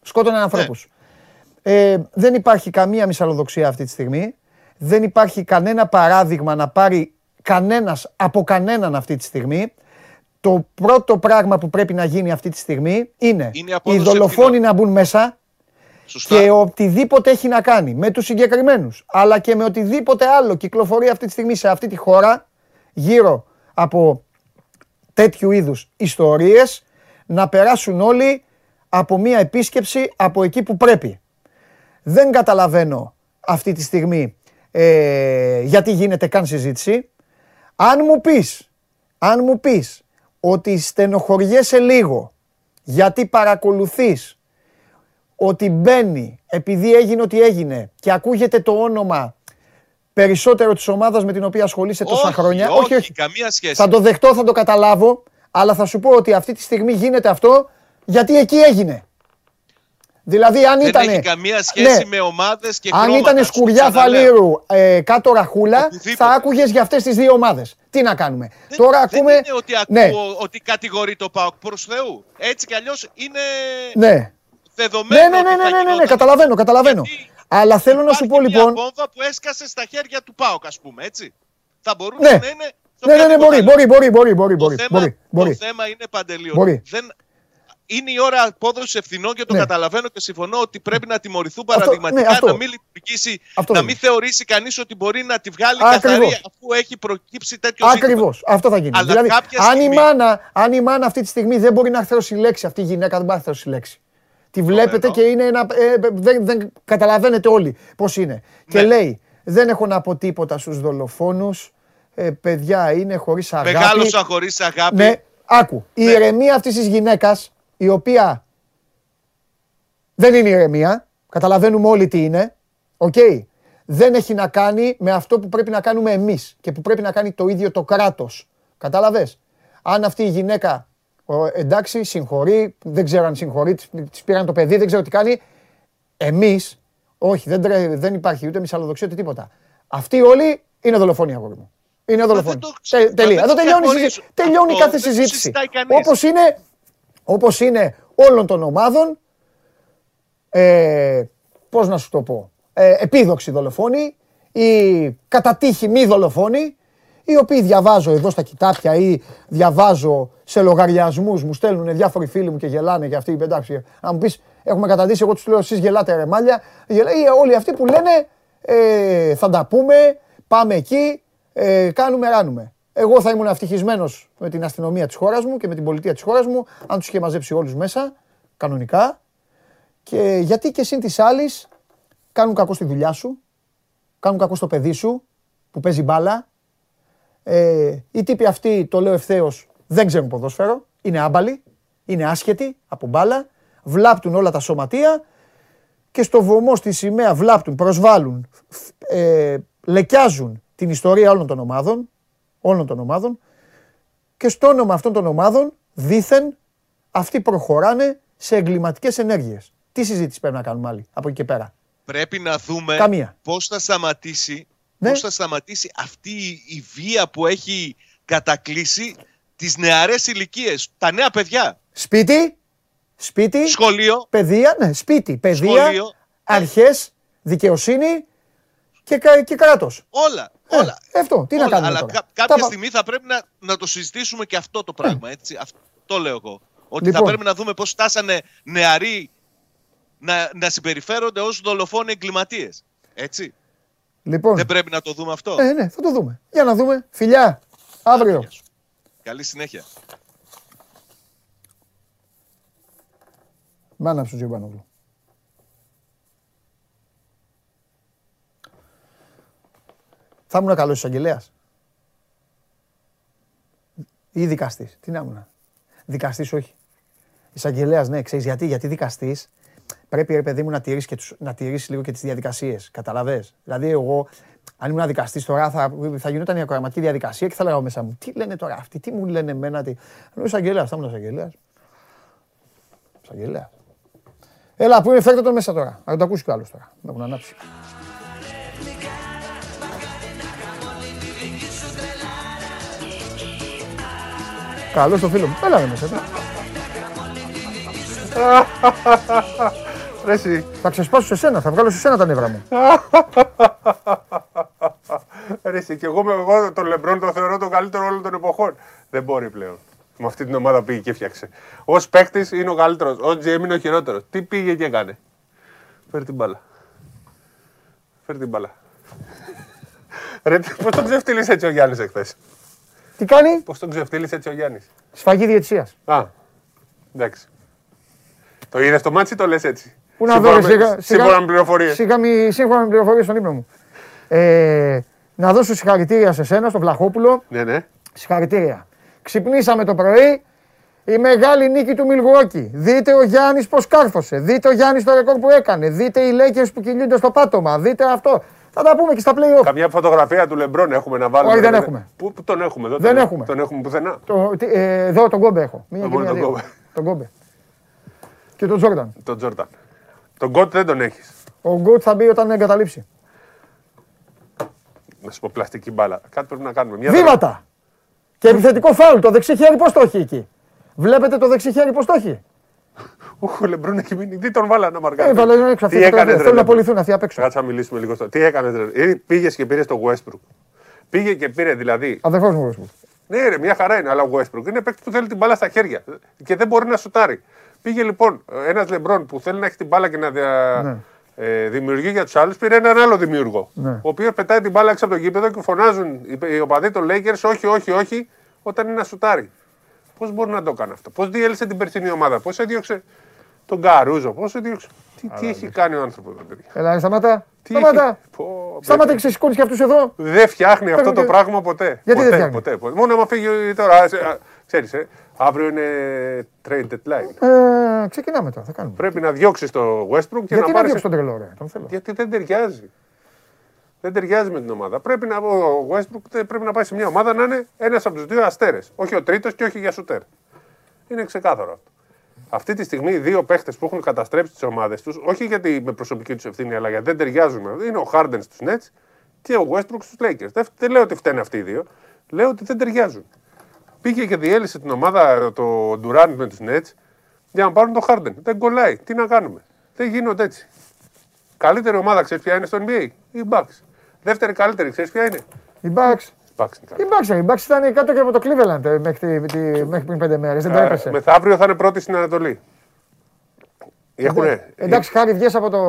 Σκότωναν ναι. ανθρώπους. Ε, δεν υπάρχει καμία μυσαλλοδοξία αυτή τη στιγμή. Δεν υπάρχει κανένα παράδειγμα να πάρει κανένας από κανέναν αυτή τη στιγμή. Το πρώτο πράγμα που πρέπει να γίνει αυτή τη στιγμή είναι, είναι οι δολοφόνοι να μπουν μέσα, και οτιδήποτε έχει να κάνει με τους συγκεκριμένους, αλλά και με οτιδήποτε άλλο κυκλοφορεί αυτή τη στιγμή σε αυτή τη χώρα, γύρω από τέτοιου είδους ιστορίες, να περάσουν όλοι από μία επίσκεψη από εκεί που πρέπει. Δεν καταλαβαίνω αυτή τη στιγμή ε, γιατί γίνεται καν συζήτηση. Αν μου πεις, αν μου πεις ότι στενοχωριέσαι λίγο γιατί παρακολουθείς ότι μπαίνει επειδή έγινε ό,τι έγινε και ακούγεται το όνομα περισσότερο της ομάδας με την οποία ασχολείσαι τόσα χρόνια. Όχι, όχι, καμία σχέση. Θα το δεχτώ, θα το καταλάβω, αλλά θα σου πω ότι αυτή τη στιγμή γίνεται αυτό γιατί εκεί έγινε. Δηλαδή, αν ήταν. Δεν έχει καμία σχέση ναι. με ομάδες και Αν ήταν σκουριά φαλήρου ε, κάτω ραχούλα, θα άκουγες για αυτές τις δύο ομάδες. Τι να κάνουμε; Δεν, Τώρα ακούμε. Δεν είναι ότι, ναι. ακούω, ότι κατηγορεί το ΠΑΟΚ προς Θεού. Έτσι κι αλλιώς είναι. Ναι δεδομένο. Ναι, ναι, ναι, ναι, ναι, ναι, καταλαβαίνω, καταλαβαίνω. Αλλά θέλω να σου πω λοιπόν. Μια βόμβα που έσκασε στα χέρια του Πάοκ, ας πούμε, έτσι. Θα μπορούσε ναι. να είναι Ναι, ναι, ναι, μπορεί, μπορεί, μπορεί, μπορεί, μπορεί, Το μπορεί, θέμα, μπορεί, μπορεί. το θέμα είναι παντελείο. Μπορεί. Δεν... Είναι η ώρα απόδοσης ευθυνών και το Ναι. καταλαβαίνω και συμφωνώ ότι πρέπει να τιμωρηθούν Αυτό, παραδειγματικά, ναι, αυτό. να μην λειτουργήσει, Αυτό να είναι. μην θεωρήσει κανείς ότι μπορεί να τη βγάλει Ακριβώς. καθαρή αφού έχει προκύψει τέτοιο ζήτημα. Ακριβώς. Αυτό θα γίνει. Αλλά δηλαδή, κάποια αν, η στιγμή- μάνα, αν η μάνα αυτή τη στιγμή δεν μπορεί να θρώσει λέξη, αυτή η γυναίκα δεν μπορεί να θρώσει λέξη. Τη βλέπετε Ωραίο. και είναι ένα. ε, δεν, δεν καταλαβαίνετε όλοι πώς είναι. Και Ναι. λέει, δεν έχω να πω τίποτα στους δολοφόνους. Ε, παιδιά είναι χωρίς αγάπη. Μεγάλωσα χωρίς αγάπη. Ναι, άκου. Η Ναι. ηρεμία αυτής της γυναίκας, η οποία δεν είναι ηρεμία, καταλαβαίνουμε όλοι τι είναι. Οκ. Δεν έχει να κάνει με αυτό που πρέπει να κάνουμε εμείς και που πρέπει να κάνει το ίδιο το κράτος. Κατάλαβε. Αν αυτή η γυναίκα, ο, εντάξει, συγχωρεί, δεν ξέρω αν συγχωρεί, της πήραν το παιδί, δεν ξέρω τι κάνει. Εμείς, όχι, δεν, τρέ- δεν υπάρχει ούτε μυσαλλοδοξία ούτε τίποτα. Αυτοί όλοι είναι δολοφόνοι, αγόρι μου. Είναι δολοφόνοι. δεν το ξέρω, Τε- μα τελεία. δεν Εδώ το τελειώνει, η διαχωρίζω. συζήτηση. τελειώνει Αυτό κάθε δεν το συζήτηση. συζητάει κανείς. Όπως είναι, όπως είναι όλων των ομάδων, ε, πώς να σου το πω, ε, επίδοξοι δολοφόνοι ή κατά τύχη μη δολοφόνοι, οι οποίοι διαβάζω εδώ στα κοιτάπια ή διαβάζω σε λογαριασμούς, μου στέλνουν διάφοροι φίλοι μου και γελάνε για αυτή. Εντάξει, αν μου πεις, έχουμε καταντήσει, εγώ τους λέω, εσείς γελάτε ρε μάλια. Γελά- ή όλοι αυτοί που λένε, ε, θα τα πούμε, πάμε εκεί, ε, κάνουμε, ράνουμε. Εγώ θα ήμουν ευτυχισμένος με την αστυνομία της χώρας μου και με την πολιτεία της χώρας μου, αν τους είχε μαζέψει όλους μέσα, κανονικά. Και γιατί και συν της άλλης κάνουν κακό στη δουλειά σου, κάνουν κακό στο παιδί σου που παίζει μπάλα. Ε, οι τύποι αυτοί, το λέω ευθέως, δεν ξέρουν ποδόσφαιρο, είναι άμπαλοι, είναι άσχετοι από μπάλα, βλάπτουν όλα τα σωματεία και στο βωμό στη σημαία βλάπτουν, προσβάλλουν, φ- ε, λεκιάζουν την ιστορία όλων των ομάδων, όλων των ομάδων και στο όνομα αυτών των ομάδων δήθεν αυτοί προχωράνε σε εγκληματικές ενέργειες. Τι συζήτηση πρέπει να κάνουμε άλλοι από εκεί και πέρα; Πρέπει να δούμε Καμία. πώς θα σταματήσει, Ναι. Πώς θα σταματήσει αυτή η- η βία που έχει κατακλείσει τις νεαρές ηλικίες, τα νέα παιδιά; Σπίτι, σπίτι, Σχολείο, παιδεία, ναι, σπίτι, παιδεία, Σχολείο. αρχές, δικαιοσύνη και, κα- και κράτος. όλα. Ε, όλα. αυτό, τι να όλα. κάνουμε Αλλά τώρα. κα- Τα κάποια πα- στιγμή θα πρέπει να, να το συζητήσουμε και αυτό το πράγμα. Έτσι. Αυτό λέω εγώ. Ότι Λοιπόν. θα πρέπει να δούμε πώς φτάσανε νεαροί να, να συμπεριφέρονται ως δολοφόνοι εγκληματίες. Έτσι. Λοιπόν, Δεν πρέπει να το δούμε αυτό. ε, ναι, θα το δούμε. Για να δούμε. Φιλιά, αύριο. Γεια σου. Καλή συνέχεια. Μάνα σου Τζιομπάνογλου. Θα ήμουν καλός εισαγγελέας. Ή δικαστής. Τι να ήμουν. Δικαστής όχι. Εισαγγελέας, ναι, ξέρεις γιατί. Γιατί δικαστής πρέπει, ρε παιδί μου, να τηρήσεις, και τους, να τηρήσεις λίγο και τις διαδικασίες. Καταλαβέ. Δηλαδή, εγώ, αν ήμουν δικαστή τώρα, θα, θα γινόταν η ακροαματική διαδικασία και θα λέγαμε μέσα μου, τι λένε τώρα αυτοί, τι μου λένε εμένα. Τι... Ενώ εισαγγελέας, θα ήμουν εισαγγελέας. Εισαγγελέας. Έλα, πού είναι, φέρτε τον μέσα τώρα. Να το ακούσει κι άλλος τώρα. Να έχουν ανάψει. Καλό το φίλο μου. Έλα ρε μέσα. Τώρα. Ρε εσύ. Θα ξεσπάσω σε σένα, θα βγάλω σε σένα τα νεύρα μου. Ρε εσύ. Και εγώ, με- εγώ τον Λεμπρόν τον θεωρώ τον καλύτερο όλων των εποχών. Δεν μπορεί πλέον. Με αυτή την ομάδα πήγε και έφτιαξε. Ω παίκτης είναι ο καλύτερος. Ω GM είναι ο χειρότερος. Τι πήγε και έκανε. Φέρει την μπάλα. Φέρει την μπάλα. Ρε, πώς τον ξεφτύλισε έτσι ο Γιάννης εχθές; Τι κάνει, Πώς τον ξεφτίλισε έτσι ο Γιάννης; σφαγή διαιτησίας. Α, εντάξει. Το είδες το ματς ή το λες έτσι; Πού να δω, ρε, σιγά- Σύμφωνα σιγά- με πληροφορίες. Σίγα μη- σύμφωνα με πληροφορίες στον ύπνο μου. Ε, να δώσω συγχαρητήρια σε σένα, στον Βλαχόπουλο. Ναι, ναι. Συγχαρητήρια. Ξυπνήσαμε το πρωί. Η μεγάλη νίκη του Μιλγουόκι. Δείτε ο Γιάννης πώς κάρφωσε. Δείτε ο Γιάννης το ρεκόρ που έκανε. Δείτε οι Lakers που κυλιούνται στο πάτωμα. Δείτε αυτό. Θα τα πούμε και στα play-off. Καμιά φωτογραφία του Λεμπρόν έχουμε να βάλουμε. Όχι, δεν ρε, έχουμε. Πού, πού τον έχουμε εδώ. Δεν τον, έχουμε. Τον έχουμε πουθενά. Το, τι, ε, εδώ τον Κόμπι έχω. Μία Α, και μόνο μία τον δύο. Κόμπι. Τον Κόμπι. Και τον Τζόρνταν. Τον Τζόρνταν. Τον GOAT δεν τον έχεις. Ο GOAT θα μπει όταν εγκαταλείψει. Να σου πω πλαστική μπάλα. Κάτι πρέπει να κάνουμε. Μια Βήματα! Και επιθετικό φάουλ. Το δεξί χέρι πώς το έχει εκεί; Βλέπετε το δεξί χέρι πώς το έχει; Οχ, ο Λεμπρόν έχει μείνει. Τι τον βάλα να μαρκάρει. Ε, βάλε έξω Τι αυτή. έκανε, Θέλουν να απολυθούν αυτοί απ' έξω. Κάτσε να μιλήσουμε λίγο. στο- Τι έκανε, ρε. Πήγες και πήρες το Westbrook. Πήγε και πήρε δηλαδή. Αδερφός μου, Westbrook. Ναι, ρε, μια χαρά είναι, αλλά ο Westbrook είναι παίκτης που θέλει την μπάλα στα χέρια και δεν μπορεί να σουτάρει. Πήγε λοιπόν ένας Λεμπρόν που θέλει να έχει την μπάλα και να δια... Ναι. ε, δημιουργεί για τους άλλους, πήρε έναν άλλο δημιουργό. Ναι. Ο οποίος πετάει την μπάλα έξω από το γήπεδο και φωνάζουν οι, οι οπαδοί των Lakers όχι, όχι, όχι, όταν είναι να σουτάρει. Πώς μπορεί να το κάνει αυτό, Πώς διέλυσε την περσινή ομάδα, Πώς έδιωξε τον Καρούζο, Πώς έδιωξε. Τι, τι έχει κάνει ο άνθρωπος εδώ, παιδιά; Έλα, σταμάτα. Τι Σταμάτα. έχει- Πω, Σταμάτα δεν- και ξεσηκώνεις και αυτούς εδώ. Δεν φτιάχνει αυτό Παίρνω το και- πράγμα ποτέ. Γιατί δεν ποτέ, φτιάχνει; ποτέ, ποτέ. Μόνο άμα φύγει τώρα. Ξέρεις, ε, αύριο είναι trade deadline. Ε, ξεκινάμε τώρα, θα κάνουμε. Πρέπει να διώξεις το Westbrook και Γιατί να να πάρεις. διώξει τον τρελό, ρε. Τον θέλω. Γιατί δεν ταιριάζει. Δεν ταιριάζει με την ομάδα. Πρέπει να, ο Westbrook τε- πρέπει να πάει σε μια ομάδα να είναι ένας από τους δύο αστέρες. Όχι ο τρίτος και όχι για σουτέρ. Είναι ξεκάθαρο αυτό. Αυτή τη στιγμή οι δύο παίχτες που έχουν καταστρέψει τις ομάδες τους, όχι γιατί με προσωπική τους ευθύνη, αλλά γιατί δεν ταιριάζουν, είναι ο Harden στους Nets και ο Westbrook στους Lakers. Δεν, δεν λέω ότι φταίνουν αυτοί οι δύο. Λέω ότι δεν ταιριάζουν. Πήγε και διέλυσε την ομάδα το Durant με τους Nets για να πάρουν το Harden. Δεν κολλάει. Τι να κάνουμε; Δεν γίνονται έτσι. Καλύτερη ομάδα ξέρεις ποια είναι στο NBA. Οι Bucks. Δεύτερη καλύτερη ξέρεις ποια είναι; Η Bucks. Οι Bucks είναι Η Bucks, ρε, η Bucks ήταν κάτω και από το Cleveland ε, μέχρι, τη- τη- μέχρι πριν πέντε μέρες. Δεν τα καλύτερη. έπεσε. Ε, Μεθαύριο θα είναι πρώτη στην Ανατολή. Έχουνε, Εντάξει, χάρη, βγες από το,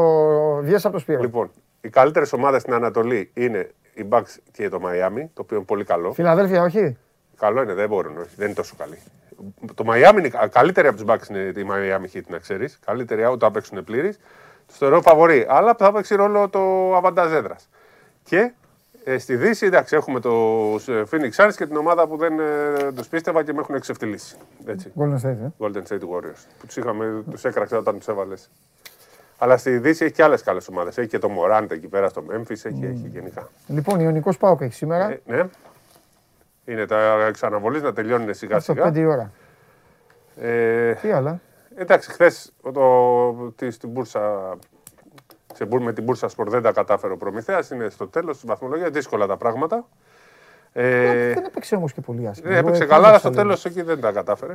βγες από το Σπύρο. Λοιπόν, οι καλύτερες ομάδες στην Ανατολή είναι οι Bucks και το Miami, το οποίο είναι πολύ καλό. Φιλαδέλφια, όχι; Καλό είναι, δεν μπορούν, όχι, δεν είναι τόσο καλή. Το Miami είναι κα- καλύτερη από τους Bucks είναι η Miami Heat, να ξέρεις. Καλύτερη όταν παίξουν πλήρης. Τους θεωρώ φαβορή, αλλά θα παίξει ρόλο το αβαντάζ έδρα. Και ε, στη Δύση, εντάξει, έχουμε του Phoenix Suns και την ομάδα που δεν ε, τους πίστευα και με έχουν εξευτελίσει. Έτσι. Golden State, ε. Golden State Warriors. Που τους είχαμε, τους έκραξε όταν τους έβαλες. Αλλά στη Δύση έχει και άλλες καλές ομάδες. Έχει και το Morant εκεί πέρα στο Memphis, έχει, έχει γενικά. Λοιπόν, Ιωνικός Πάοκ έχει σήμερα. Ε, ναι. Είναι τα εξαναβολής να τελειώνουν σιγά στο σιγά. 5 η ώρα. Ε, Τι άλλα; εντάξει, χθες στην Μπούρσα. Σε, μπούρ- με την Μπούρσα Σπορ δεν τα κατάφερε ο Προμηθέας, είναι στο τέλος της βαθμολογίας. Δύσκολα τα πράγματα. Ε, Δεν έπαιξε όμως και πολύ άσχημα. δεν έπαιξε Εγώ καλά, αλλά έκανα στο λίγο. τέλος εκεί δεν τα κατάφερε.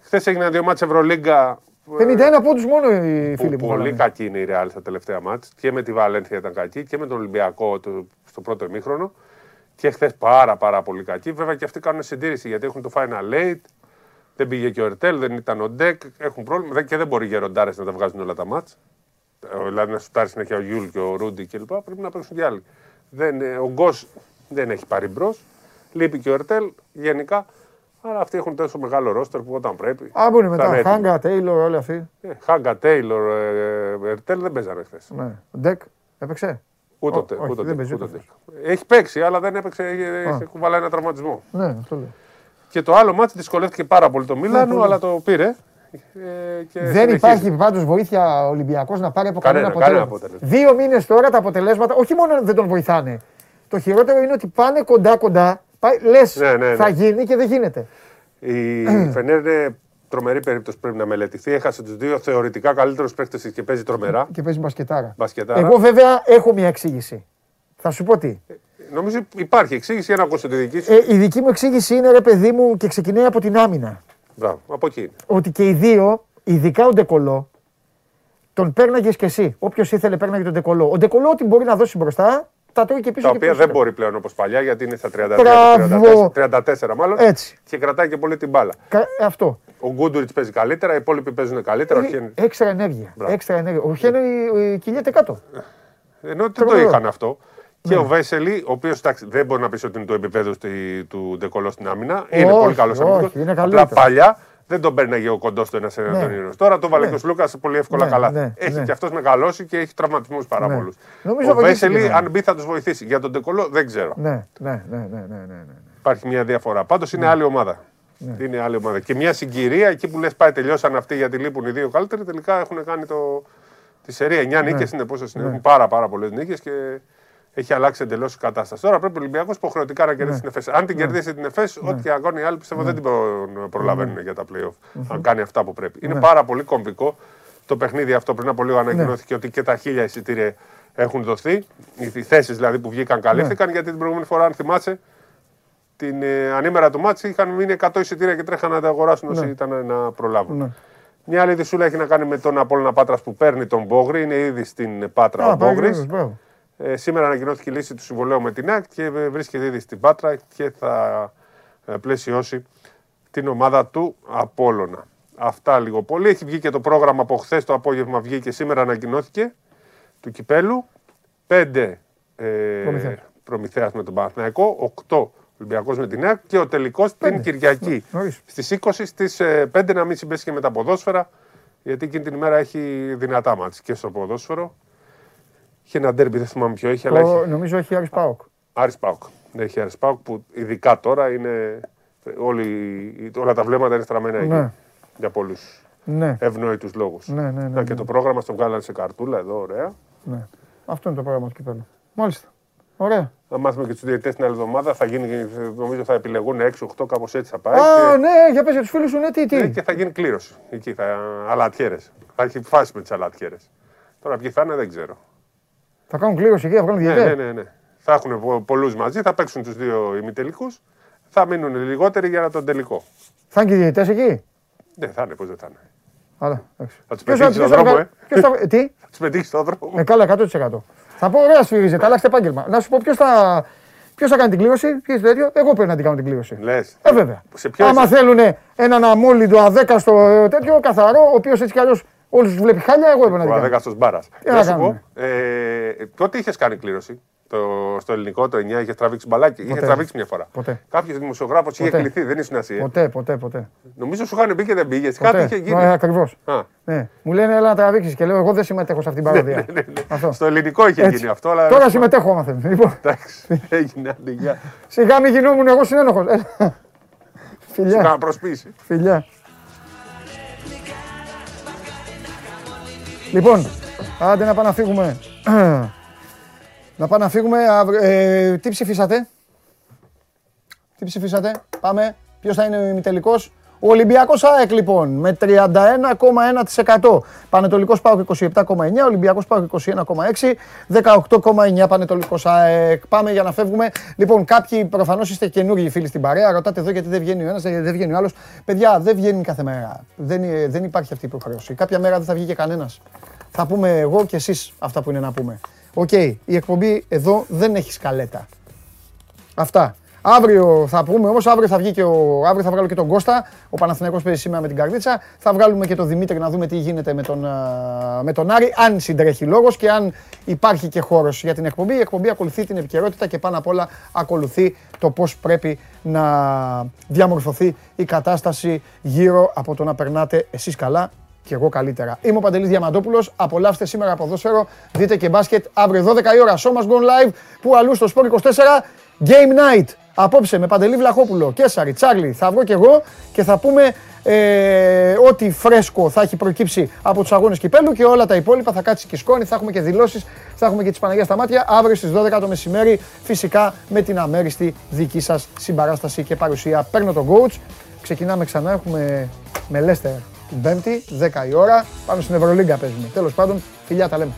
Χθες έγιναν δύο μάτσε Ευρωλίγκα. 51 πόντους μόνο οι φίλοι που μου. πολύ βάλανε. κακή είναι η Real στα τελευταία μάτς. Και με τη Βαλένθια ήταν κακή και με τον Ολυμπιακό το- στο πρώτο ημίχρονο. Και χθες πάρα πάρα πολύ κακή. Βέβαια και αυτοί κάνουν συντήρηση γιατί έχουν το final late. Δεν πήγε και ο Ερτέλ, δεν ήταν ο Ντεκ. Έχουν πρόβλημα Δεν- και δεν μπορεί οι γεροντάρες να τα βγάζουν όλα τα μάτς. Ε, Δηλαδή να σουτάρει συνέχεια ο Γιούλ και ο Ρούντι κλπ. Πρέπει να παίξουν και άλλοι. Δεν, ε, ο Γκος δεν έχει πάρει μπρος. Λείπει και ο Ερτέλ γενικά. Αλλά αυτοί έχουν τόσο μεγάλο ρόστερ που όταν πρέπει. Α, μπορεί θα μετά. είναι έτοιμοι. Χάγκα, Τέιλορ, όλοι αυτοί. Ε, Χάγκα, Τέιλορ, ε, Ερτέλ δεν παίζανε χθες. Ναι. Ντεκ, έπαιξε; Ούτε Ω, ο Τε- όχι, ούτε ο δεν Τε- παίζει ούτε ο ούτε Τε. Έχει παίξει, αλλά δεν έπαιξε. ε, Έχει κουβαλάει ένα τραυματισμό. Ναι, αυτό λέω. Και το άλλο μάτι δυσκολεύτηκε πάρα πολύ το Μίλανο, πολύ. αλλά το πήρε. Ε, και Δεν συνεχίζει. υπάρχει πάντως βοήθεια Ολυμπιακός να πάρει από κανένα, Κανένα, κανένα αποτέλεσμα. αποτέλεσμα. Δύο μήνες τώρα τα αποτελέσματα, όχι μόνο δεν τον βοηθάνε. Το χειρότερο είναι ότι πάνε κοντά-κοντά. Λες, Ναι, ναι, ναι. θα γίνει και δεν γίνεται. Η Φενέρ είναι τρομερή περίπτωση που πρέπει να μελετηθεί. Έχασε τους δύο θεωρητικά καλύτερους παίκτες και παίζει τρομερά. Και παίζει μπασκετάρα. Μπασκετάρα. Εγώ βέβαια έχω μια εξήγηση. Θα σου πω τι. Νομίζω υπάρχει εξήγηση για να ακούσω τη δική σου. Ε, η δική μου εξήγηση είναι ρε παιδί μου και ξεκινάει από την άμυνα. Μπράβο, από εκεί είναι. Ότι και οι δύο, ειδικά ο Ντεκολό, τον παίρναγε κι εσύ. Όποιος ήθελε παίρναγε τον Ντεκολό. Ο Ντεκολό, ό,τι μπορεί να δώσει μπροστά, τα τρώει και πίσω. Τα και οποία πίσω. δεν μπορεί πλέον όπως παλιά γιατί είναι στα 33, Μπράβο. 34, 34 μάλλον. Έτσι. Και κρατάει και πολύ την μπάλα. Κα- Αυτό. Ο Γκούντουριτς παίζει καλύτερα, οι υπόλοιποι παίζουν καλύτερα. ο Ε, Χέν- Έξτρα ενέργεια. Μπράβο. Έξτρα ενέργεια. Ο Χένρι ε, κινιέται κάτω. Ενώ δεν το Τρομερό. είχαν αυτό. Και Ναι. ο Βέσελη, ο οποίος δεν μπορεί να πεις ότι είναι του επίπεδου στη- του Ντεκολό στην άμυνα. Είναι Όχι, πολύ καλός όχι, αμυντικός. είναι Απλά καλύτερος. παλιά δεν τον παίρναγε ο κοντός του ένας έναν Ναι. τον ήρω. Τώρα το βάλε Ναι. και ο Σλούκας πολύ εύκολα Ναι, καλά. ναι, έχει ναι. και αυτός μεγαλώσει και έχει τραυματισμούς πάρα Ναι. πολλούς. Νομίζω Ο βοηθήσει Βέσελη, και αν μπει, θα τους βοηθήσει. Για τον Ντεκολό δεν ξέρω. Ναι, ναι, ναι, ναι, ναι, ναι, ναι. Υπάρχει μια διαφορά. Πάντως είναι άλλη ομάδα. Είναι άλλη ομάδα. Και μια συγκυρία εκεί που λες πάει τελειώσαν αυτοί γιατί λείπουν οι δύο καλύτεροι. Τελικά έχουν κάνει το, τη σερία. 9 Ναι. νίκες είναι πόσο είναι. Έχουν πάρα, πάρα πολλές νίκες και έχει αλλάξει εντελώς η κατάσταση. Τώρα πρέπει ο Ολυμπιακός υποχρεωτικά να κερδίσει Ναι. την ΕΦΕΣ. Αν την κερδίσει την ΕΦΕΣ, ό,τι και αγώνει οι άλλοι πιστεύω δεν την προ- προλαβαίνουν για τα playoff. Αν κάνει αυτά που πρέπει. Ναι. Είναι πάρα πολύ κομβικό το παιχνίδι αυτό. Πριν από λίγο ανακοινώθηκε ότι και τα χίλια εισιτήρια έχουν δοθεί. Οι θέσεις δηλαδή που βγήκαν καλύφθηκαν γιατί την προηγούμενη φορά, αν θυμάσαι, την ε, ανήμερα του μάτς είχαν μείνει 100 εισιτήρια και τρέχαν να τα αγοράσουν όσοι ήταν να προλάβουν. Ναι. Μια άλλη δυσούλα έχει να κάνει με τον Απόλλωνα Πάτρας που παίρνει τον Μπόγρη. Είναι ήδη στην Πάτρα Α, ο πάει Μπόγρης. γρήγορος, μπράβο. Ε, σήμερα ανακοινώθηκε η λύση του συμβολέου με την ΑΕΚ και βρίσκεται ήδη στην Πάτρα και θα ε, πλαισιώσει την ομάδα του Απόλλωνα. Αυτά λίγο πολύ. Έχει βγει και το πρόγραμμα από χθες το απόγευμα βγήκε σήμερα ανακοινώθηκε του Κυπέλου. 5 ε, Προμηθέας με τον Παναθηναϊκό, 8 Ολυμπιακός με την ΑΕΚ και ο τελικός την Κυριακή. Στις 20 στις 5 να μην συμπέσει και με τα ποδόσφαιρα, γιατί εκείνη την ημέρα έχει δυνατά μάτς και στο ποδόσφαιρο. Είχε ένα ντέρμπι, δεν θυμάμαι ποιο έχει. Αλλά έχει... Νομίζω έχει Άρης Πάοκ. Άρης Πάοκ. Έχει Άρης Πάοκ που ειδικά τώρα είναι. Όλοι, όλα τα βλέμματα είναι στραμμένα ναι. εκεί. Για πολλούς ναι. ευνόητους λόγους. Ναι, ναι, ναι, ναι, Και το πρόγραμμα στο βγάλανε σε καρτούλα εδώ, ωραία. Ναι. Αυτό είναι το πρόγραμμα του κυπέλου. Μάλιστα. Ωραία. Θα μάθουμε και τους διαιτητές την άλλη εβδομάδα. Θα γίνει, νομίζω θα επιλεγούν 6-8, κάπως έτσι θα πάει. Α, και... ναι, για πες για τους φίλους σου, ναι, τι. τι. Ναι, και θα γίνει κλήρωση. Εκεί θα. Αλατιέρες. Θα έχει φάσει με τις αλατιέρες. Τώρα ποιοι θα είναι δεν ξέρω. Θα κάνουν κλήρωση εκεί, θα βγάλουν διαιτητές. Ναι, ναι, ναι, ναι. Θα έχουν πολλούς μαζί, θα παίξουν τους δύο ημιτελικούς. Θα μείνουν λιγότεροι για τον τελικό. Θα είναι και διαιτητές εκεί; Ναι, θα είναι, πώς δεν θα είναι. Άρα, θα τους πετύχει στον δρόμο, ε. Τι; Θα τους πετύχει στον δρόμο. Ε, καλά, 100%. Θα πω, ωραία, σφυρίζετε, αλλάξτε επάγγελμα. Να σου πω ποιος θα, Ποιος θα κάνει την κλήρωση, ποιος τέτοιο. Εγώ πρέπει να την κάνω την κλήρωση. Λες. Ε, βέβαια. Σε ποιο Άμα θέλουν έναν αμόλυντο αδέκαστο τέτοιο, καθαρό, ο οποίος έτσι κι αλλιώς όλου τους βλέπει χάλια, εγώ έπρεπε να την κάνω. Ο αδέκαστο μπάρας. Να σου πω, ε, πότε είχες κάνει κλήρωση το, στο ελληνικό το 9 είχες τραβήξει μπαλάκι. Είχες τραβήξει μια φορά. Κάποιος δημοσιογράφος είχε κληθεί, δεν ήσουν Ασία. Ποτέ, ποτέ, ποτέ. Νομίζω σου είχαν πει και δεν πήγες. Κάτι είχε γίνει. Ναι, Ακριβώς. Ναι. Μου λένε έλα να τραβήξεις και λέω εγώ δεν συμμετέχω σε αυτήν την παροδία. Ναι, ναι, αυτό. Στο ελληνικό είχε γίνει αυτό. Αλλά... Τώρα συμμετέχω άμα θέλεις. Λοιπόν. Εντάξει, έγινε αντιγιά. Σιγά μην γινόμουν εγώ συνένοχος. Φιλιά. Σιγά προσπίσει. Φιλιά. Λοιπόν, άντε να πάμε να φύγουμε. Να πάμε να φύγουμε. Ε, τι ψηφίσατε; Τι ψηφίσατε; Πάμε. Ποιος θα είναι ο ημιτελικός; Ο Ολυμπιακός ΑΕΚ λοιπόν με 31,1%. Πανετολικός ΠΑΟΚ 27,9%. Ολυμπιακός ΠΑΟΚ 21,6%. 18,9% Πανετολικός ΑΕΚ. Πάμε για να φεύγουμε. Λοιπόν, κάποιοι προφανώς είστε καινούργιοι φίλοι στην παρέα. Ρωτάτε εδώ γιατί δεν βγαίνει ο ένας, δεν βγαίνει ο άλλος. Παιδιά, δεν βγαίνει κάθε μέρα. Δεν, δεν υπάρχει αυτή η υποχρέωση. Κάποια μέρα δεν θα βγει και κανένας. Θα πούμε εγώ και εσείς αυτά που είναι να πούμε. OK, okay, η εκπομπή εδώ δεν έχει σκαλέτα. Αυτά. Αύριο θα πούμε όμως, αύριο θα βγει και ο. Αύριο θα βγάλω και τον Κώστα. Ο Παναθηναϊκός παίζει σήμερα με την Καρδίτσα. Θα βγάλουμε και τον Δημήτρη να δούμε τι γίνεται με τον, με τον Άρη. Αν συντρέχει λόγος και αν υπάρχει και χώρος για την εκπομπή. Η εκπομπή ακολουθεί την επικαιρότητα και πάνω απ' όλα ακολουθεί το πώς πρέπει να διαμορφωθεί η κατάσταση γύρω από το να περνάτε εσείς καλά και εγώ καλύτερα. Είμαι ο Παντελής Διαμαντόπουλος, απολαύστε σήμερα ποδόσφαιρο, δείτε και μπάσκετ αύριο 12 η ώρα, Σώμας Gone Live, που αλλού στο Sport 24, Game Night. Απόψε με Παντελή Βλαχόπουλο, Κέσαρη, Τσάρλι, θα βγω και εγώ και θα πούμε ε, ό,τι φρέσκο θα έχει προκύψει από τους αγώνες κυπέλου και όλα τα υπόλοιπα θα κάτσει και σκόνη, θα έχουμε και δηλώσεις, θα έχουμε και τις Παναγίας στα μάτια αύριο στις 12 το μεσημέρι, φυσικά με την αμέριστη δική σας συμπαράσταση και παρουσία. Παίρνω τον coach, ξεκινάμε ξανά, έχουμε με Λέστερ την Πέμπτη, 10 η ώρα. Πάνω στην Ευρωλίγκα παίζουμε. Τέλος πάντων, φιλιά τα λέμε.